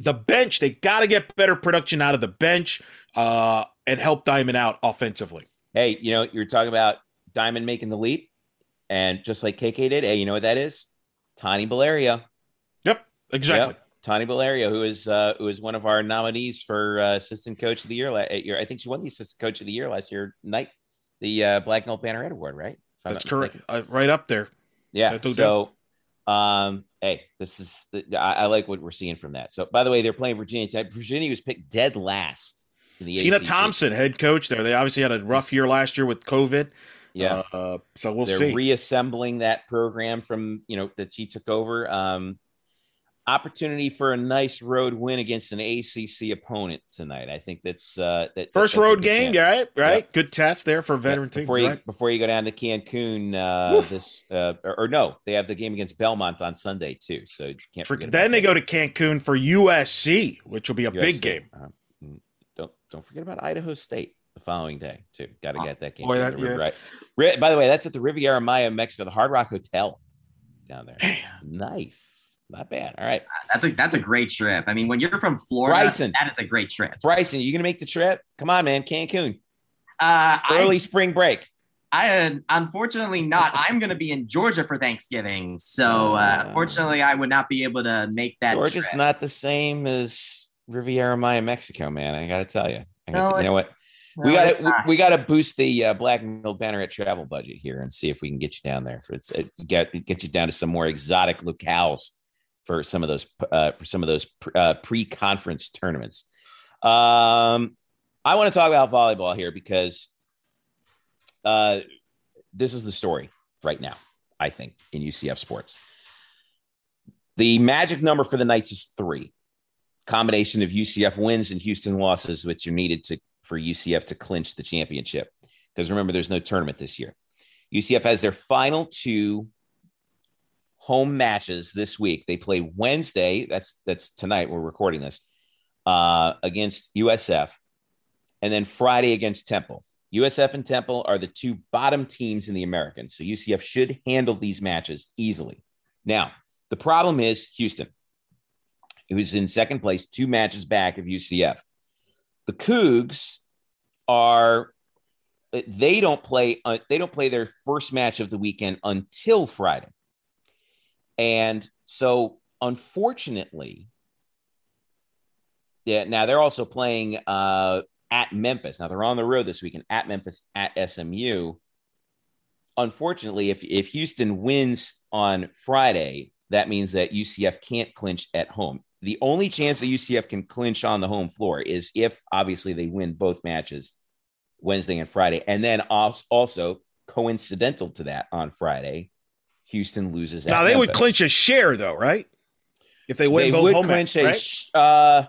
the bench, they got to get better production out of the bench uh, and help Diamond out offensively. Hey, you know, you're talking about Diamond making the leap. And just like KK did, hey, you know what that is? Tani Baleria. Yep, exactly. Yep. Tani Baleria, who is uh, who is one of our nominees for uh, assistant coach of the year last year. I think she won the assistant coach of the year last year night, the uh, Black Belt Banneret Award, right? That's correct. Uh, right up there. Yeah. So, um, hey, this is the, I, I, like what we're seeing from that. So, by the way, they're playing Virginia. Virginia was picked dead last. In the Tina ACC. Thompson, head coach there. They obviously had a rough year last year with COVID. Yeah. Uh, so we'll They're see. reassembling that program from, you know, that she took over. Um, opportunity for a nice road win against an ACC opponent tonight. I think that's uh, that first that's road game. Yeah, right, right. Yep. Good test there for veteran yep. team. Before you right. before you go down to Cancun, uh, this uh, or, or, no, they have the game against Belmont on Sunday too. So you can't. Then they that. go to Cancun for USC, which will be a USC. big game. Uh, don't don't forget about Idaho State the following day too. Got to get that game. Boy, that, yeah. right. By the way, that's at the Riviera Maya, Mexico, the Hard Rock Hotel down there. Damn. Nice. Not bad. All right. That's a that's a great trip. I mean, when you're from Florida, Bryson, that is a great trip. Bryson, you gonna make the trip? Come on, man. Cancun. Uh, Early I, spring break. I uh, unfortunately not. I'm going to be in Georgia for Thanksgiving, so uh, uh, fortunately, I would not be able to make that. Georgia's trip. not the same as Riviera Maya, Mexico, man. I got to tell you. no, you know what? We got to we, got to boost the uh, Black banner at travel budget here and see if we can get you down there. For it's, it's get get you down to some more exotic locales for some of those uh, for some of those uh, pre-conference tournaments. Um, I want to talk about volleyball here because uh, this is the story right now. I think in UCF sports, the magic number for the Knights is three. Combination of UCF wins and Houston losses, which are needed to for UCF to clinch the championship. Because remember, there's no tournament this year. UCF has their final two home matches this week. They play Wednesday. That's that's tonight. We're recording this uh, against USF, and then Friday against Temple. USF and Temple are the two bottom teams in the American. So UCF should handle these matches easily. Now, the problem is Houston, who's in second place, two matches back of UCF. The Cougs are they don't play uh, they don't play their first match of the weekend until Friday. And so unfortunately yeah, now they're also playing uh, at Memphis. Now they're on the road this weekend at Memphis at SMU. Unfortunately, if if Houston wins on Friday, that means that UCF can't clinch at home. The only chance that UCF can clinch on the home floor is if obviously they win both matches Wednesday and Friday. And then also coincidental to that on Friday, Houston loses. Now they Memphis. would clinch a share though, right? If they win they both home clinch matches, right? uh,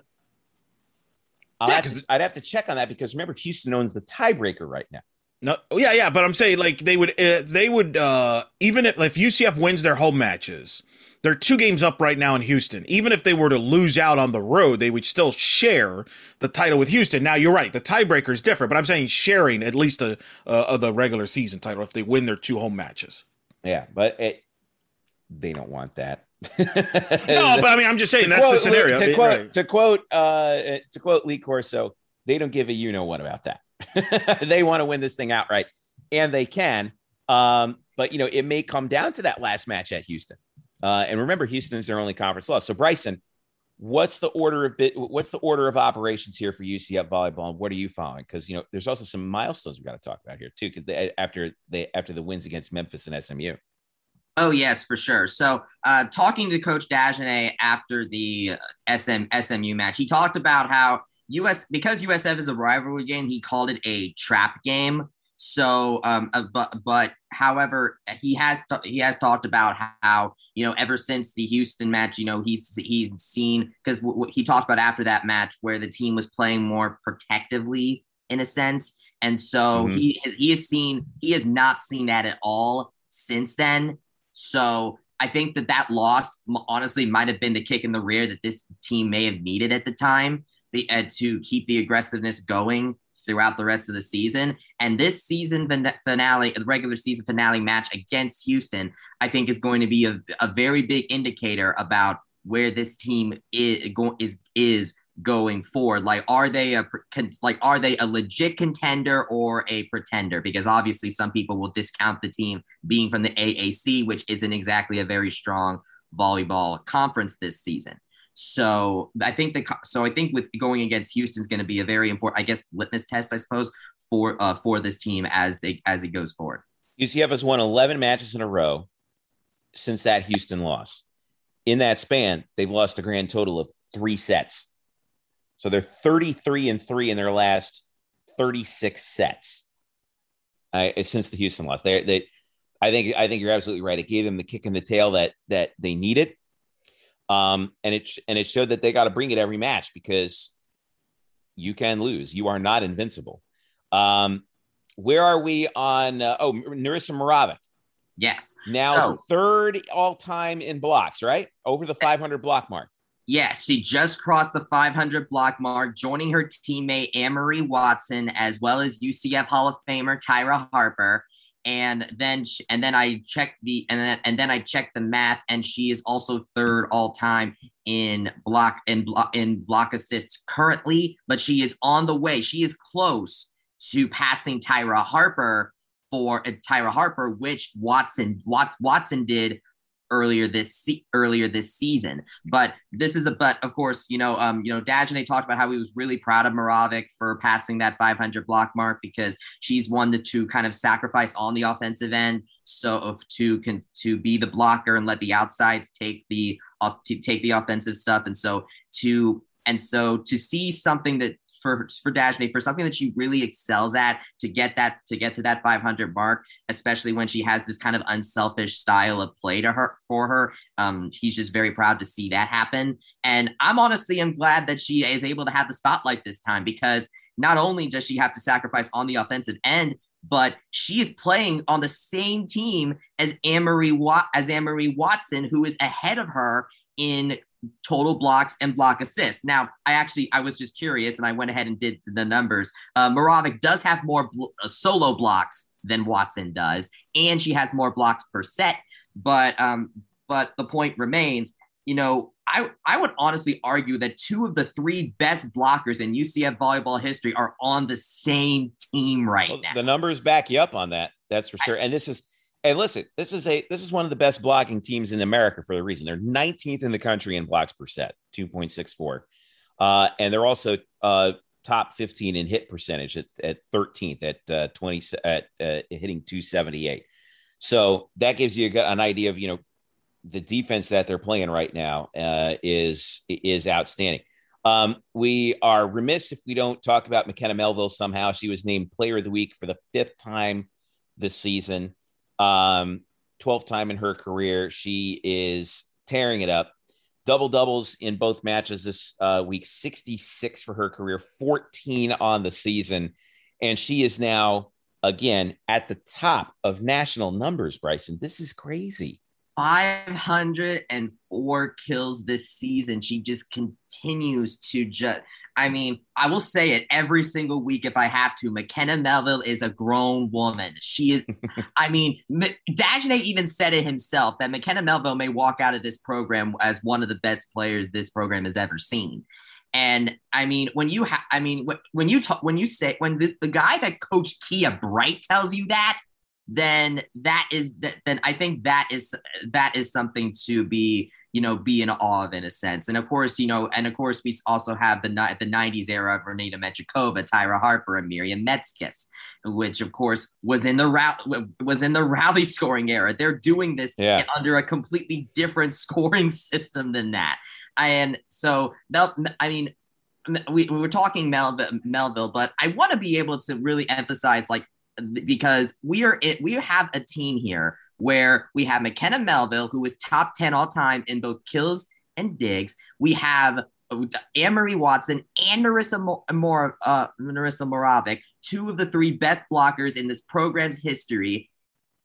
yeah, have to, I'd have to check on that because remember Houston owns the tiebreaker right now. No, yeah, yeah, but I'm saying like they would, uh, they would, uh, even if if UCF wins their home matches, they're two games up right now in Houston. Even if they were to lose out on the road, they would still share the title with Houston. Now you're right, the tiebreaker is different, but I'm saying sharing at least a, uh, of the regular season title if they win their two home matches. Yeah, but it, they don't want that. no, but I mean, I'm just saying to that's quote, the scenario. To quote, right. to quote, uh, to quote Lee Corso, they don't give a you know what about that. they want to win this thing outright, and they can. Um, but you know, it may come down to that last match at Houston. Uh, and remember, Houston is their only conference loss. So Bryson, what's the order of bit? What's the order of operations here for UCF volleyball? And what are you following? Because you know, there's also some milestones we got to talk about here too. Because after they after the wins against Memphis and SMU. Oh yes, for sure. So, uh, talking to Coach Dagenais after the SM SMU match, he talked about how US because USF is a rivalry game, he called it a trap game. So, um, uh, but but however, he has t- he has talked about how you know ever since the Houston match, you know he's he's seen because w- w- he talked about after that match where the team was playing more protectively in a sense, and so mm-hmm. he he has seen he has not seen that at all since then. So I think that that loss honestly might have been the kick in the rear that this team may have needed at the time the, uh, to keep the aggressiveness going throughout the rest of the season. And this season finale, the regular season finale match against Houston, I think is going to be a, a very big indicator about where this team is, is, is going forward like are they a like are they a legit contender or a pretender? Because obviously some people will discount the team being from the AAC which isn't exactly a very strong volleyball conference this season so I think the so I think with going against Houston is going to be a very important I guess litmus test I suppose for uh, for this team as they as it goes forward. UCF has won 11 matches in a row since that Houston loss. In that span, they've lost a grand total of 3 sets. So they're 33 and 3 in their last 36 sets. Uh, since the Houston loss. They they I think I think you're absolutely right. It gave them the kick in the tail that that they needed. Um, and it and it showed that they got to bring it every match because you can lose. You are not invincible. Um, where are we on? Uh, oh, Narissa Moravec. Yes. Now so, third all time in blocks, right? Over the 500 block mark. Yes, she just crossed the 500 block mark, joining her teammate Anne-Marie Watson, as well as UCF Hall of Famer Tyra Harper. And then, and then I checked the, and then, and then I checked the math, and she is also third all time in block in block in block assists currently, but she is on the way. She is close to passing Tyra Harper for uh, Tyra Harper, which Watson Watson did earlier this se- earlier this season. But this is a but of course, you know, um, you know, Dagenais talked about how he was really proud of Moravec for passing that 500 block mark because she's one to two kind of sacrifice on the offensive end, so to can to be the blocker and let the outsides take the off to take the offensive stuff, and so to and so to see something that for for Dagenais for something that she really excels at to get that to get to that 500 mark, especially when she has this kind of unselfish style of play to her for her. Um, he's just very proud to see that happen, and I'm honestly am glad that she is able to have the spotlight this time because not only does she have to sacrifice on the offensive end, but she is playing on the same team as Wat- as Anne-Marie Watson, who is ahead of her in total blocks and block assists. Now, I actually I was just curious and I went ahead and did the numbers. Uh, Moravec does have more bl- uh, solo blocks than Watson does, and she has more blocks per set. But um, but the point remains, you know, I I would honestly argue that two of the three best blockers in UCF volleyball history are on the same team right Well, now. the numbers back you up on that. That's for sure. And this is, and listen, this is a this is one of the best blocking teams in America for the reason they're 19th in the country in blocks per set, 2.64, uh, and they're also uh, top 15 in hit percentage at, at 13th at uh, 20 at uh, hitting 278. So that gives you an idea of you know the defense that they're playing right now uh, is is outstanding. Um, we are remiss if we don't talk about McKenna Melville somehow. She was named Player of the Week for the fifth time this season, um, 12th time in her career. She is tearing it up. Double doubles in both matches this uh, week 66 for her career, 14 on the season. And she is now, again, at the top of national numbers, Bryson. This is crazy. 504 kills this season. She just continues to just. I mean, I will say it every single week if I have to. McKenna Melville is a grown woman. She is. I mean, M- Dagenais even said it himself that McKenna Melville may walk out of this program as one of the best players this program has ever seen. And I mean, when you have, I mean, wh- when you talk, when you say, when this, the guy that Coach Kia Bright tells you that, then that is that then I think that is that is something to be you know be in awe of in a sense. And of course, you know, and of course we also have the the '90s era of Renata Menchikova, Tyra Harper, and Miriam Metzkis, which of course was in the route was in the rally scoring era. They're doing this Yeah. under a completely different scoring system than that. And so Mel, I mean, we, we were talking Melville, Melville, but I want to be able to really emphasize like because we are it, we have a team here where we have McKenna Melville, who is top 10 all time in both kills and digs. We have Anne Marie Watson and Marissa, Mo- Mor- uh, Narissa Moravec, two of the three best blockers in this program's history.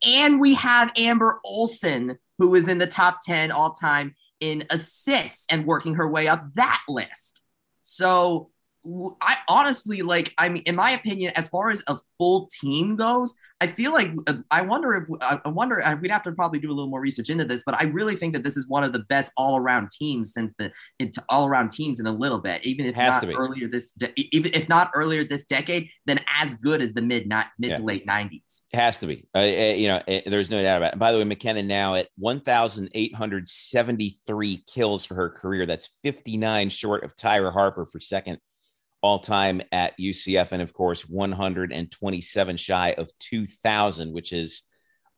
And we have Amber Olson, who is in the top 10 all time in assists and working her way up that list. So I honestly like, I mean, in my opinion, as far as a full team goes, I feel like uh, I wonder if I wonder uh, we'd have to probably do a little more research into this, but I really think that this is one of the best all around teams since the into all around teams in a little bit, even if not earlier this de- even if not earlier this decade, then as good as the mid ni- mid Yeah. to late nineties. It has to be. Uh, uh, you know, uh, there's no doubt about it. And by the way, McKenna now at 1,873 kills for her career. That's 59 short of Tyra Harper for second all time at UCF. And of course, 127 shy of 2,000, which is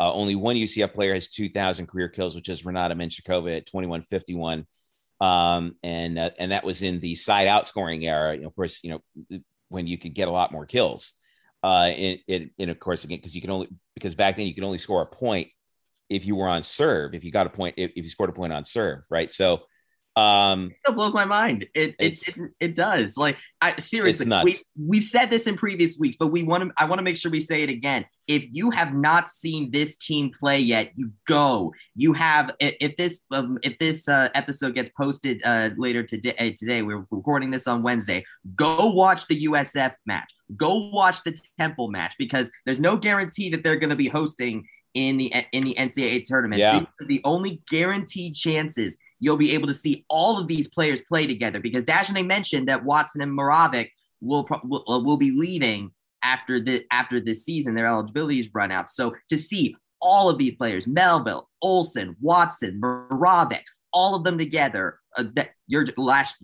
uh, only one UCF player has 2,000 career kills, which is Renata Menchikova at 2151. Um, and uh, and that was in the side out scoring era. You know, of course, you know when you could get a lot more kills. Uh, in of course again because you can only because back then you could only score a point if you were on serve. If you got a point, if, if you scored a point on serve, right? So, um, It blows my mind. It it, it it does. Like I seriously, we we've said this in previous weeks, but we want to. I want to make sure we say it again. If you have not seen this team play yet, you go. You have. If this um, if this uh, episode gets posted uh, later today, uh, today we're recording this on Wednesday. Go watch the USF match. Go watch the Temple match because there's no guarantee that they're going to be hosting in the in the NCAA tournament. Yeah. The only guaranteed chances you'll be able to see all of these players play together because Dagenais mentioned that Watson and Moravec will, will uh, will be leaving after the after this season. Their eligibilities run out. So to see all of these players, Melville, Olson, Watson, Moravec, all of them together, uh, that your last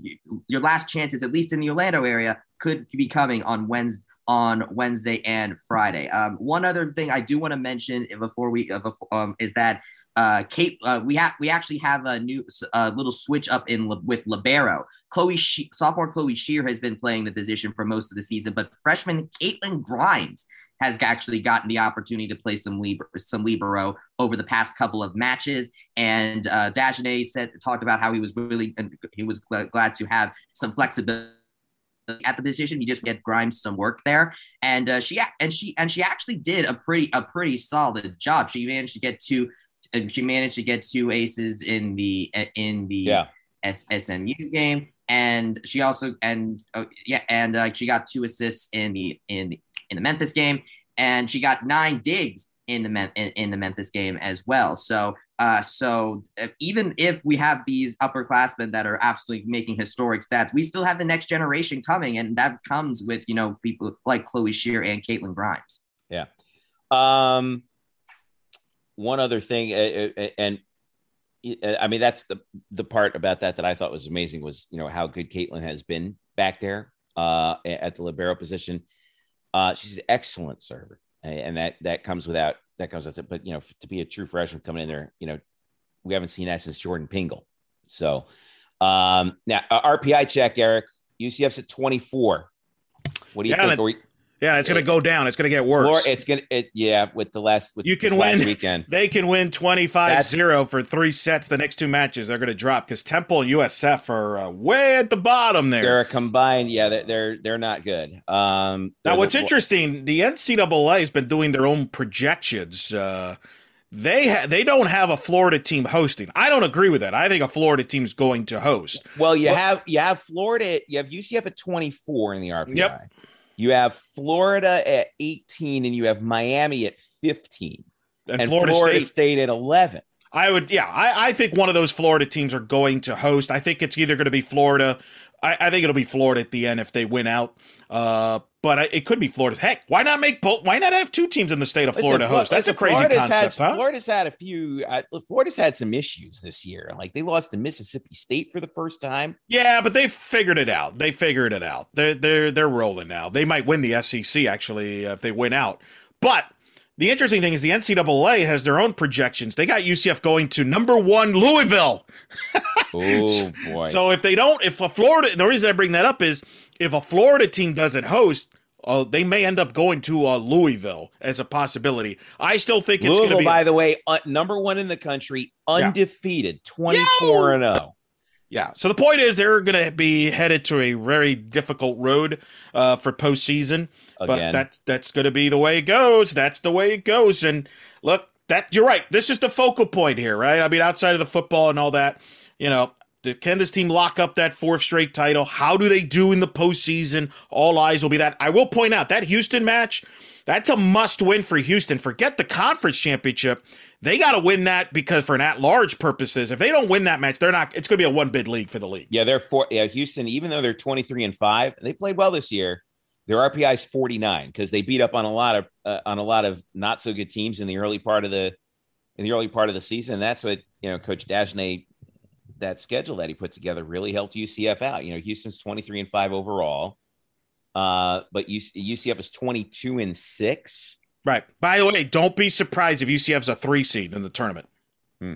your last chances, at least in the Orlando area, could be coming on Wednesday on Wednesday and Friday. Um, one other thing I do want to mention before we uh, before, um, is that uh, Kate, uh, we have we actually have a new uh, little switch up in with libero. Chloe, she- sophomore Chloe Shear has been playing the position for most of the season, but freshman Caitlin Grimes has actually gotten the opportunity to play some libero, some libero over the past couple of matches. And uh, Dagenais said talked about how he was really he was gl- glad to have some flexibility at the position. He just get Grimes some work there, and uh, she and she and she actually did a pretty a pretty solid job. She managed to get two. And She managed to get two aces in the in the yeah, SMU game, and she also and uh, yeah, and uh, she got two assists in the in the, in the Memphis game, and she got nine digs in the Mem- in, in the Memphis game as well. So uh, so even if we have these upperclassmen that are absolutely making historic stats, we still have the next generation coming, and that comes with you know people like Chloe Shear and Caitlin Grimes. Yeah. Um, one other thing, uh, uh, and uh, I mean that's the the part about that that I thought was amazing was you know how good Caitlin has been back there uh, at the libero position. Uh, she's an excellent server, and that that comes without that comes with it. But you know, to be a true freshman coming in there, you know, we haven't seen that since Jordan Pingle. So um, now RPI check, Eric. UCF's at 24. What do you Yeah, think? And Are we, Yeah, it's going to go down. It's going to get worse. It's gonna, it, yeah, with the last, with You can win. weekend. They can win 25 0 for three sets. The next two matches, they're going to drop because Temple and USF are uh, way at the bottom there. They're a combined, yeah, they're they're, they're not good. Um, Now, what's a- interesting, the NCAA has been doing their own projections. Uh, they ha- they don't have a Florida team hosting. I don't agree with that. I think a Florida team's going to host. Well, you have you have Florida, you have UCF at 24 in the RPI. Yep. You have Florida at 18, and you have Miami at 15, And, and, Florida, Florida, State, State. at 11. I would, yeah, I, I think one of those Florida teams are going to host. I think it's either going to be Florida. I, I think it'll be Florida at the end if they win out. Uh, but I, it could be Florida. Heck, why not make both? Why not have two teams in the state of Florida Listen, host? That's listen, a crazy Florida's concept, had, huh? Florida's had a few. Uh, Florida's had some issues this year. Like they lost to Mississippi State for the first time. Yeah, but they figured it out. They figured it out. They're they're they're rolling now. They might win the SEC actually uh, if they win out. But the interesting thing is the NCAA has their own projections. They got UCF going to number one Louisville. Oh boy! So if they don't, if a Florida, the reason I bring that up is if a Florida team doesn't host, uh, they may end up going to uh, Louisville as a possibility. I still think it's going to Louisville, be. by the way, uh, number one in the country, undefeated, 24 and oh. 0. Yeah. So the point is, they're going to be headed to a very difficult road uh, for postseason. But Again. that's that's going to be the way it goes. That's the way it goes. And look, that you're right. This is the focal point here, right? I mean, outside of the football and all that, you know, can this team lock up that fourth straight title? How do they do in the postseason? All eyes will be that. I will point out that Houston match. That's a must win for Houston. Forget the conference championship. They got to win that because for an at large purposes, if they don't win that match, they're not. It's going to be a one bid league for the league. Yeah, they're four. Yeah, Houston, even though they're 23 and 5, they played well this year. Their RPI is 49 because they beat up on a lot of uh, on a lot of not so good teams in the early part of the in the early part of the season. that's what you know, Coach Dagenais, that schedule that he put together really helped UCF out. You know, Houston's 23 and 5 overall. Uh, but UCF is 22 and 6. Right. By the way, don't be surprised if UCF's a three seed in the tournament. Hmm.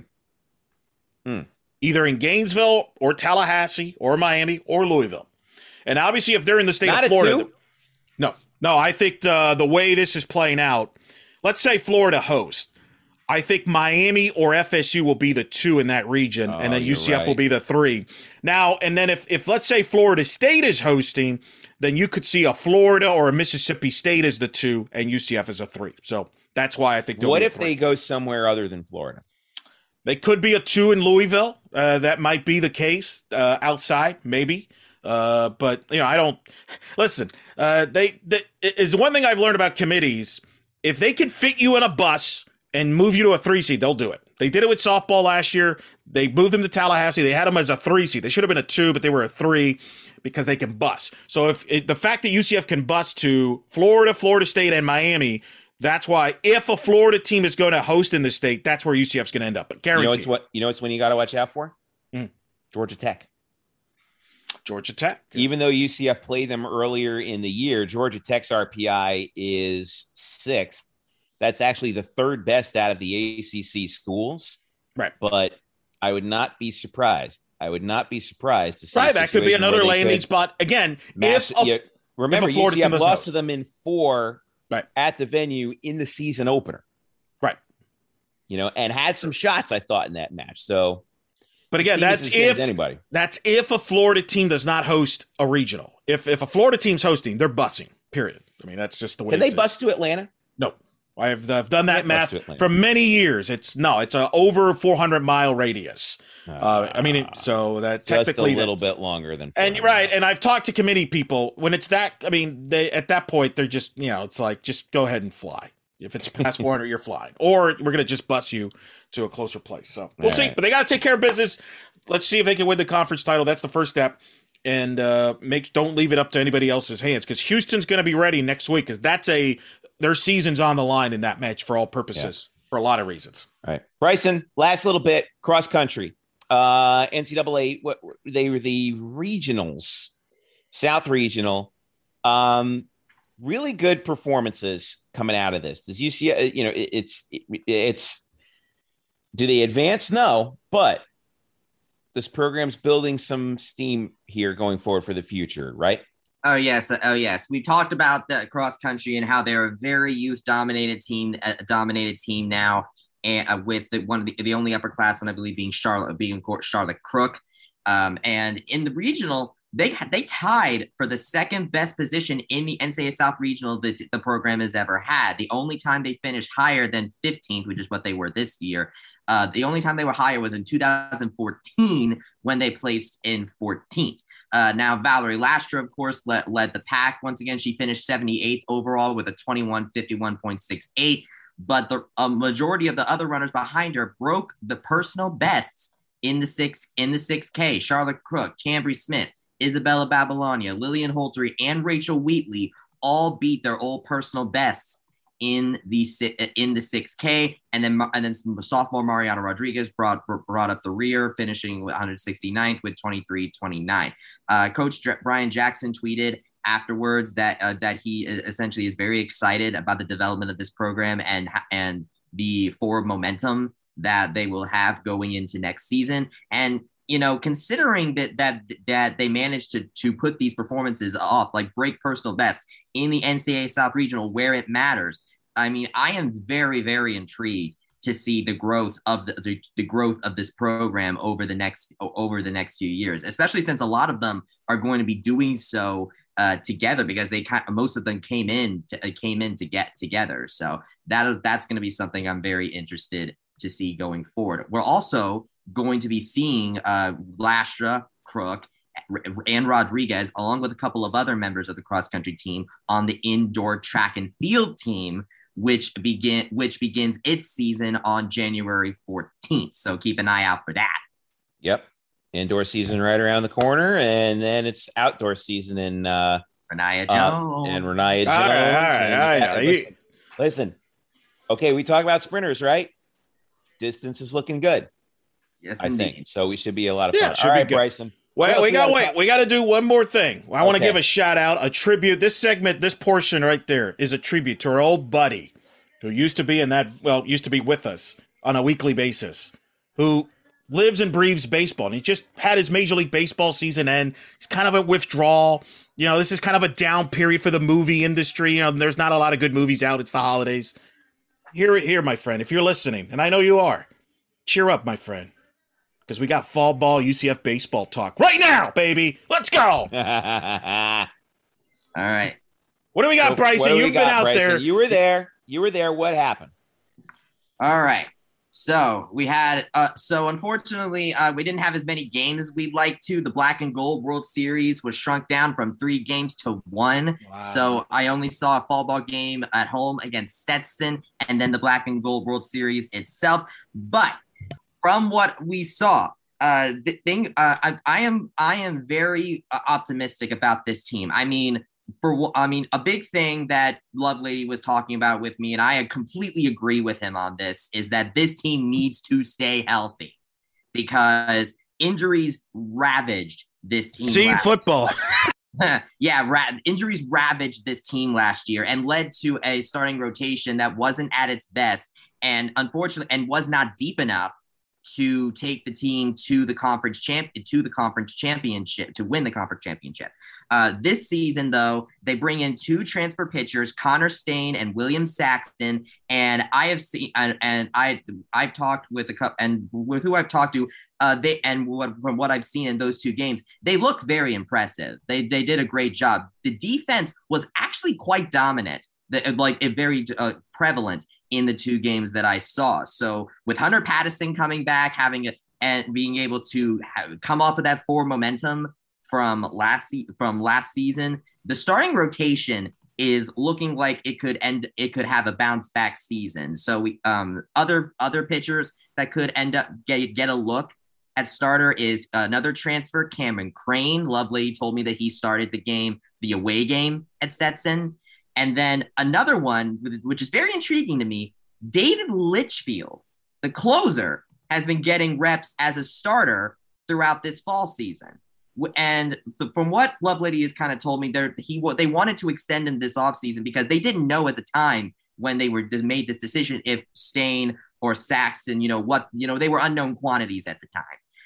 Hmm. Either in Gainesville or Tallahassee or Miami or Louisville. And obviously, if they're in the state Not of Florida? No, I think the, the way this is playing out, let's say Florida hosts. I think Miami or FSU will be the two in that region, Oh, and then you're UCF will be the three. Now, and then if, if let's say Florida State is hosting, then you could see a Florida or a Mississippi State as the two, and UCF as a three. So that's why I think. What be if they go somewhere other than Florida? They could be a two in Louisville. Uh, that might be the case uh, outside, maybe. Uh, but you know, I don't listen. Uh, they, they is one thing I've learned about committees. If they can fit you in a bus and move you to a three seed, they'll do it. They did it with softball last year. They moved them to Tallahassee. They had them as a three seed. They should have been a two, but they were a three because they can bus. So if it, the fact that UCF can bus to Florida, Florida State, and Miami, that's why if a Florida team is going to host in the state, that's where UCF's going to end up. But You know, it's what you know. It's when you got to watch out for Mm. Georgia Tech. Georgia Tech. Even though UCF played them earlier in the year, Georgia Tech's RPI is sixth. That's actually the third best out of the ACC schools. Right. But I would not be surprised. I would not be surprised to see. Right, that could be another landing spot. Again, match- if a, yeah, remember, if UCF lost host. to them in four Right. at the venue in the season opener. Right. You know, and had some shots, I thought, in that match. So, but again, that's as good as if anybody. that's if a Florida team does not host a regional. If if a Florida team's hosting, they're bussing. Period. I mean, that's just the way. Can they is. bust to Atlanta? No, I've, I've done that math for many years. It's no, it's a over 400 mile radius. Uh, I mean, it, so that just a technically that- little bit longer than. and 400 right, and I've talked to committee people when it's that. I mean, they at that point they're just you know it's like just go ahead and fly. If it's past 400, you're flying, or we're gonna just bus you to a closer place. So we'll All see. right. But they got to take care of business. Let's see if they can win the conference title. That's the first step. And uh, make don't leave it up to anybody else's hands because Houston's going to be ready next week because that's a their season's on the line in that match for all purposes for a lot of reasons. All right, Bryson. Last little bit. Cross country. Uh, NCAA. What they were the regionals, South Regional. Um, really good performances coming out of this. Does you see? uh, You know, it, it's it, it's. Do they advance? No, but this program's building some steam here going forward for the future, right? Oh yes, oh yes. We talked about the cross country and how they're a very youth dominated team, a dominated team now, and uh, with the, one of the, the only upperclassmen I believe being Charlotte, being Charlotte Crook, um, and in the regional they they tied for the second best position in the NCAA South Regional that the program has ever had. The only time they finished higher than 15th, which is what they were this year, uh, the only time they were higher was in 2014 when they placed in 14th. Uh, now, Valerie Lastra, of course, led, led the pack. Once again, she finished 78th overall with a 21 51.68. But the a majority of the other runners behind her broke the personal bests in the six in the 6K. Charlotte Crook, Cambry Smith, Isabella Babylonia, Lillian Holtery, and Rachel Wheatley all beat their old personal bests in the in the 6K, and then and then sophomore Mariana Rodriguez brought brought up the rear, finishing with 169th with 23.29. Uh, Coach Brian Jackson tweeted afterwards that uh, that he essentially is very excited about the development of this program and and the forward momentum that they will have going into next season. And you know, considering that that that they managed to to put these performances off, like break personal bests in the NCAA South Regional where it matters. I mean, I am very very intrigued to see the growth of the, the, the growth of this program over the next over the next few years, especially since a lot of them are going to be doing so uh, together because they most of them came in to, uh, came in to get together. So that that's going to be something I'm very interested to see going forward. We're also going to be seeing uh, Lastra, Crook, and Rodriguez, along with a couple of other members of the cross country team, on the indoor track and field team, which begin which begins its season on January 14th. So keep an eye out for that. Yep. Indoor season right around the corner, and then it's outdoor season in uh, Renaya uh, and Renaya Jones. All right, all right, and- all right. uh, listen, listen. Okay, we talk about sprinters, right? Distance is looking good, yes, I indeed. think. So we should be a lot of Yeah, fun. it should be right, good. Bryson. Well, we we got gotta wait. talk- We got to do one more thing. I want to give a shout out, a tribute. This segment, this portion right there, is a tribute to our old buddy, who used to be in that. Well, used to be with us on a weekly basis, who lives and breathes baseball, and he just had his Major League Baseball season end. He's kind of a withdrawal. You know, this is kind of a down period for the movie industry. You know, there's not a lot of good movies out. It's the holidays. Here, here, my friend, if you're listening, and I know you are, cheer up, my friend, because we got fall ball UCF baseball talk right now, baby. Let's go. All right. What do we got, So, Bryson? what do we You've been got, out Bryson? there. You were there. You were there. What happened? All right. So we had, uh, so unfortunately, uh, we didn't have as many games as we'd like to. The Black and Gold World Series was shrunk down from three games to one. Wow. So I only saw a fall ball game at home against Stetson and then the Black and Gold World Series itself. But from what we saw, uh, the thing, uh, I, I am, I am very uh, optimistic about this team. I mean, for I mean, a big thing that Lovelady was talking about with me, and I completely agree with him on this, is that this team needs to stay healthy because injuries ravaged this team. Last- football. yeah, ra- injuries ravaged this team last year and led to a starting rotation that wasn't at its best, and unfortunately, and was not deep enough to take the team to the conference champ to the conference championship to win the conference championship. Uh, this season, though, they bring in two transfer pitchers, Connor Stain and William Saxton, and I have seen and, and I I've talked with a couple and with who I've talked to, uh, they and what, from what I've seen in those two games, they look very impressive. They they did a great job. The defense was actually quite dominant that like it very uh, prevalent in the two games that I saw. So with Hunter Patterson coming back, having it and being able to have, come off of that forward momentum from last se- from last season, the starting rotation is looking like it could end it could have a bounce back season. So we um other other pitchers that could end up get get a look at starter is another transfer, Cameron Crane. Lovelady told me that he started the game, the away game at Stetson. And then another one, which is very intriguing to me, David Litchfield, the closer, has been getting reps as a starter throughout this fall season. And from what Lovelady has kind of told me, they he they wanted to extend him this offseason because they didn't know at the time when they were made this decision if Stain or Saxton, you know what, you know they were unknown quantities at the time.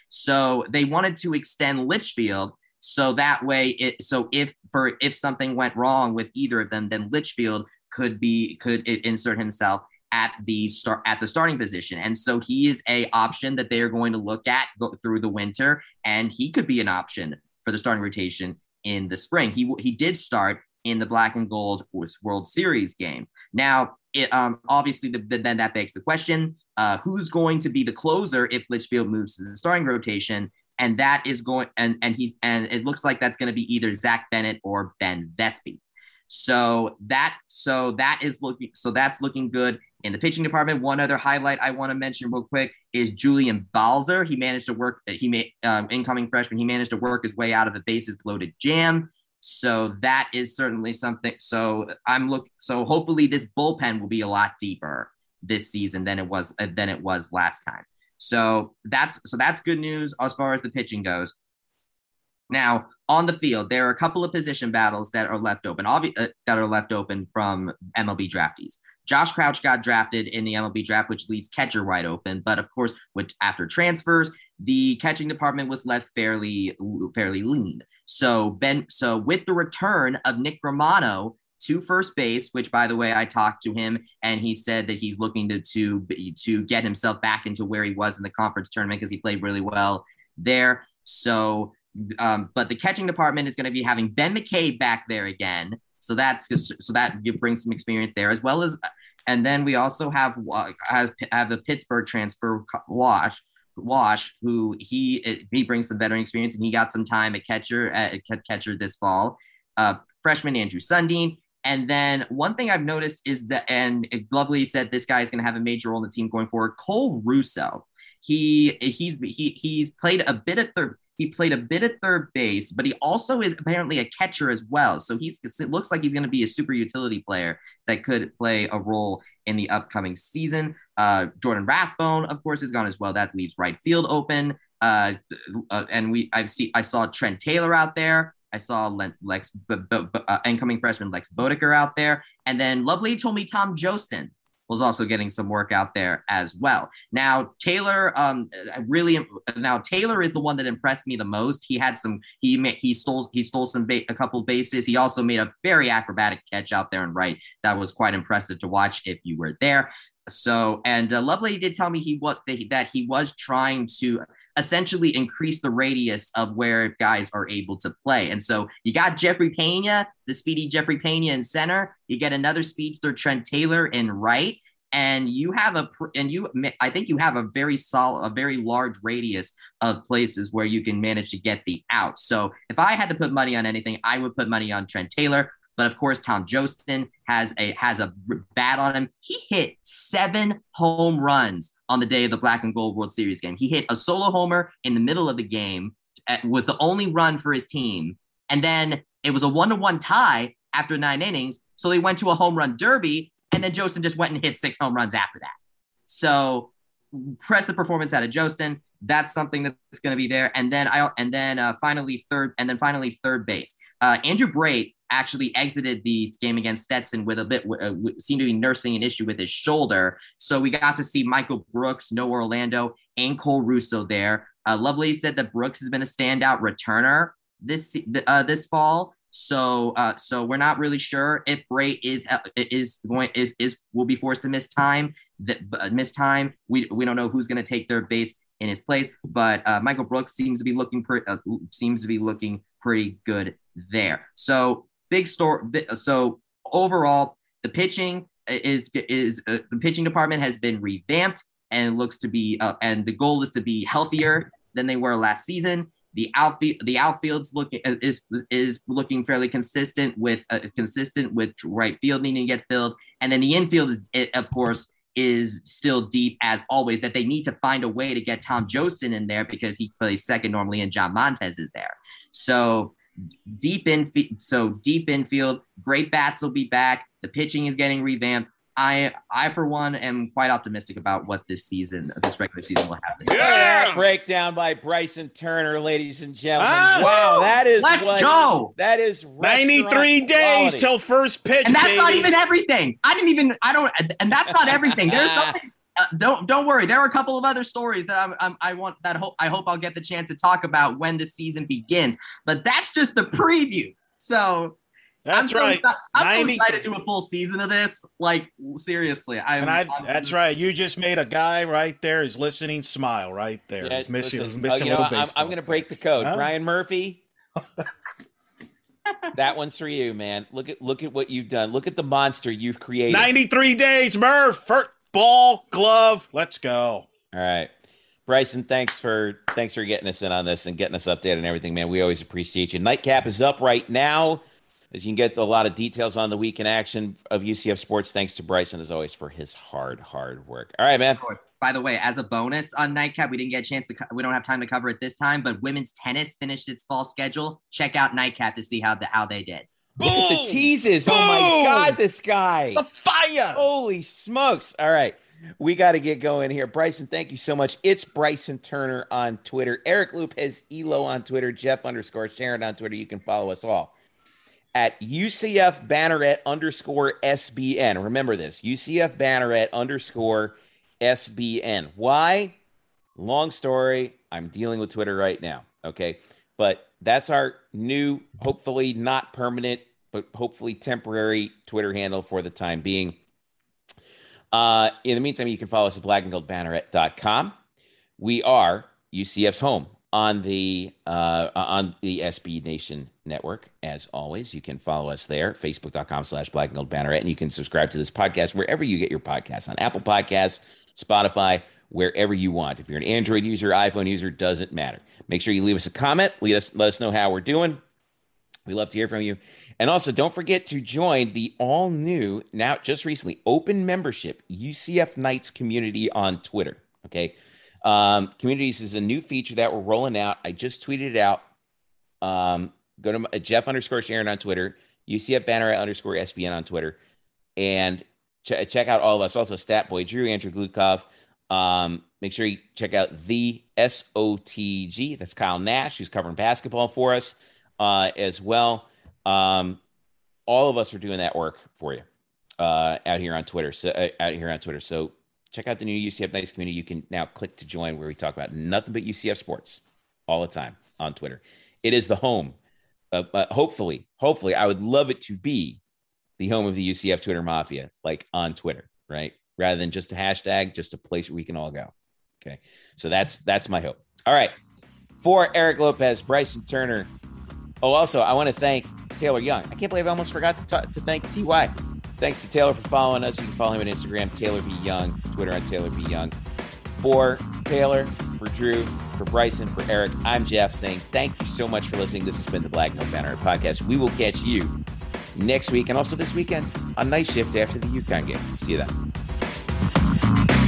So they wanted to extend Litchfield so that way it so if for if something went wrong with either of them, then Litchfield could be could insert himself at the start at the starting position. And so he is a option that they are going to look at through the winter and he could be an option for the starting rotation in the spring. He he did start in the black and gold world series game. Now it um obviously the, then that begs the question uh who's going to be the closer if litchfield moves to the starting rotation and that is going and and he's and it looks like that's going to be either zach bennett or ben vespi so that so that is looking so that's looking good in the pitching department. One other highlight I want to mention real quick is Julian Balzer. He managed to work. He made um, incoming freshman. He managed to work his way out of the bases loaded jam. So that is certainly something. So I'm look. So hopefully this bullpen will be a lot deeper this season than it was than it was last time. So that's so that's good news as far as the pitching goes. Now, on the field, there are a couple of position battles that are left open, obvi- uh, that are left open from MLB draftees. Josh Crouch got drafted in the MLB draft, which leaves catcher wide open. But of course, with after transfers, the catching department was left fairly fairly lean. So Ben, so with the return of Nick Romano to first base, which by the way, I talked to him and he said that he's looking to to to get himself back into where he was in the conference tournament because he played really well there. So um, but the catching department is going to be having Ben McCabe back there again. So that's so that you bring some experience there as well as, and then we also have have, have the Pittsburgh transfer Wash Wash who he he brings some veteran experience and he got some time at catcher at catcher this fall. Uh, freshman Andrew Sundin. And then one thing I've noticed is that, and Lovelady said this guy is going to have a major role in the team going forward. Cole Russo, he he's he he's played a bit at third he played a bit at third base, but he also is apparently a catcher as well. So he's it looks like he's going to be a super utility player that could play a role in the upcoming season. Uh, Jordan Rathbone, of course, is gone as well. That leaves right field open. Uh, uh, and we I've seen I saw Trent Taylor out there. I saw Lex, b- b- uh, incoming freshman Lex Bodeker out there, and then Lovelady told me Tom Jostin was also getting some work out there as well. Now Taylor, um, really now Taylor is the one that impressed me the most. He had some he made, he stole he stole some ba- a couple bases. He also made a very acrobatic catch out there and right that was quite impressive to watch if you were there. So and uh, Lovelady did tell me he what that he was trying to essentially increase the radius of where guys are able to play. And so you got Jeffrey Pena, the speedy Jeffrey Pena in center. You get another speedster Trent Taylor in right. And you have a, and you, I think you have a very solid, a very large radius of places where you can manage to get the out. So if I had to put money on anything, I would put money on Trent Taylor. But of course, Tom Jostin has a has a bat on him. He hit seven home runs on the day of the Black and Gold World Series game. He hit a solo homer in the middle of the game. Was the only run for his team, and then it was a one to one tie after nine innings. So they went to a home run derby, and then Jostin just went and hit six home runs after that. So impressive performance out of Jostin. That's something that's going to be there. And then I and then uh, finally third and then finally third base. Uh, Andrew Brate actually exited the game against Stetson with a bit uh, seemed to be nursing an issue with his shoulder. So we got to see Michael Brooks, Noah Orlando, and Cole Russo there. Uh, Lovelady said that Brooks has been a standout returner this uh, this fall. So uh, so we're not really sure if Brate is uh, is going is, is will be forced to miss time. That uh, miss time. We we don't know who's going to take their base in his place, but uh, Michael Brooks seems to be looking pretty uh, seems to be looking pretty good there. So big store. So overall, The pitching is is uh, the pitching department has been revamped and looks to be uh, and the goal is to be healthier than they were last season. The outfield the outfield's looking uh, is is looking fairly consistent with uh, consistent with right field needing to get filled, and then the infield is it, of course is still deep as always. That they need to find a way to get Tom Jostin in there because he plays second normally, and John Montez is there. So deep in so deep infield, great bats will be back. The pitching is getting revamped. I, I for one, am quite optimistic about what this season, this regular season will happen. Yeah! Breakdown by Bryson Turner, ladies and gentlemen. Ah, wow, that is let's what, go. That is ninety-three days till first pitch, and that's baby. not even everything. I didn't even. I don't. And that's not everything. There's something. Uh, don't don't worry. There are a couple of other stories that I'm, I'm, i want that hope I hope I'll get the chance to talk about when the season begins. But that's just the preview. So that's I'm right. So, I'm 90... so excited to do a full season of this. Like seriously, I'm, and I, I'm, that's right. You just made a guy right there. He's listening, smile right there. Yeah, he's missing, listen, he's missing uh, a little know, I'm, I'm going to break the code. Huh? Brian Murphy. that one's for you, man. Look at look at what you've done. Look at the monster you've created. 93 days, Murph. Ball, glove. Let's go. All right. Bryson, thanks for thanks for getting us in on this and getting us updated and everything, man. We always appreciate you. Nightcap is up right now. As you can get a lot of details on the week in action of UCF sports, thanks to Bryson as always for his hard, hard work. All right, man. Of course. By the way, as a bonus on Nightcap, we didn't get a chance to. Co- we don't have time to cover it this time, but women's tennis finished its fall schedule. Check out Nightcap to see how the how they did. Boom! Look at the teases. Boom! Oh my God, this guy. The fire. Holy smokes. All right. We got to get going here. Bryson, thank you so much. It's Bryson Turner on Twitter. Eric Lopez Elo on Twitter. Jeff underscore Sharon on Twitter. You can follow us all at UCF Banneret underscore SBN. Remember this UCF Banneret underscore SBN. Why? Long story. I'm dealing with Twitter right now. Okay. But that's our new, hopefully not permanent, but hopefully temporary Twitter handle for the time being. Uh, in the meantime, you can follow us at blackandgoldbanneret.com. We are UCF's home on the uh, on the SB Nation network. As always, you can follow us there, facebook.com slash black and gold and you can subscribe to this podcast wherever you get your podcasts on Apple Podcasts, Spotify, wherever you want. If you're an Android user, iPhone user, doesn't matter. Make sure you leave us a comment. Let us let us know how we're doing. We love to hear from you. And also, don't forget to join the all new, now just recently open membership UCF Knights community on Twitter. Okay. Um, communities is a new feature that we're rolling out. I just tweeted it out. Um, go to Jeff underscore Sharon on Twitter, UCF Banner underscore SBN on Twitter, and ch- check out all of us. Also, Stat Boy Drew, Andrew Glukov. Um, make sure you check out the SOTG. That's Kyle Nash, who's covering basketball for us uh, as well. Um, all of us are doing that work for you uh, out here on Twitter. So uh, out here on Twitter. So check out the new UCF Knights community. You can now click to join where we talk about nothing but UCF sports all the time on Twitter. It is the home. Uh, hopefully, hopefully, I would love it to be the home of the UCF Twitter Mafia, like on Twitter, right? Rather than just a hashtag, just a place where we can all go. Okay, so that's that's my hope. All right, for Eric Lopez, Bryson Turner. Oh, also, I want to thank Taylor Young. I can't believe I almost forgot to, to thank Ty. Thanks to Taylor for following us. You can follow him on Instagram, Taylor B. Young, Twitter on Taylor B. Young. For Taylor, for Drew, for Bryson, for Eric, I'm Jeff saying thank you so much for listening. This has been the Black Gold Banner Podcast. We will catch you next week and also this weekend on Knight Shift after the UConn game. See you then. Thank you.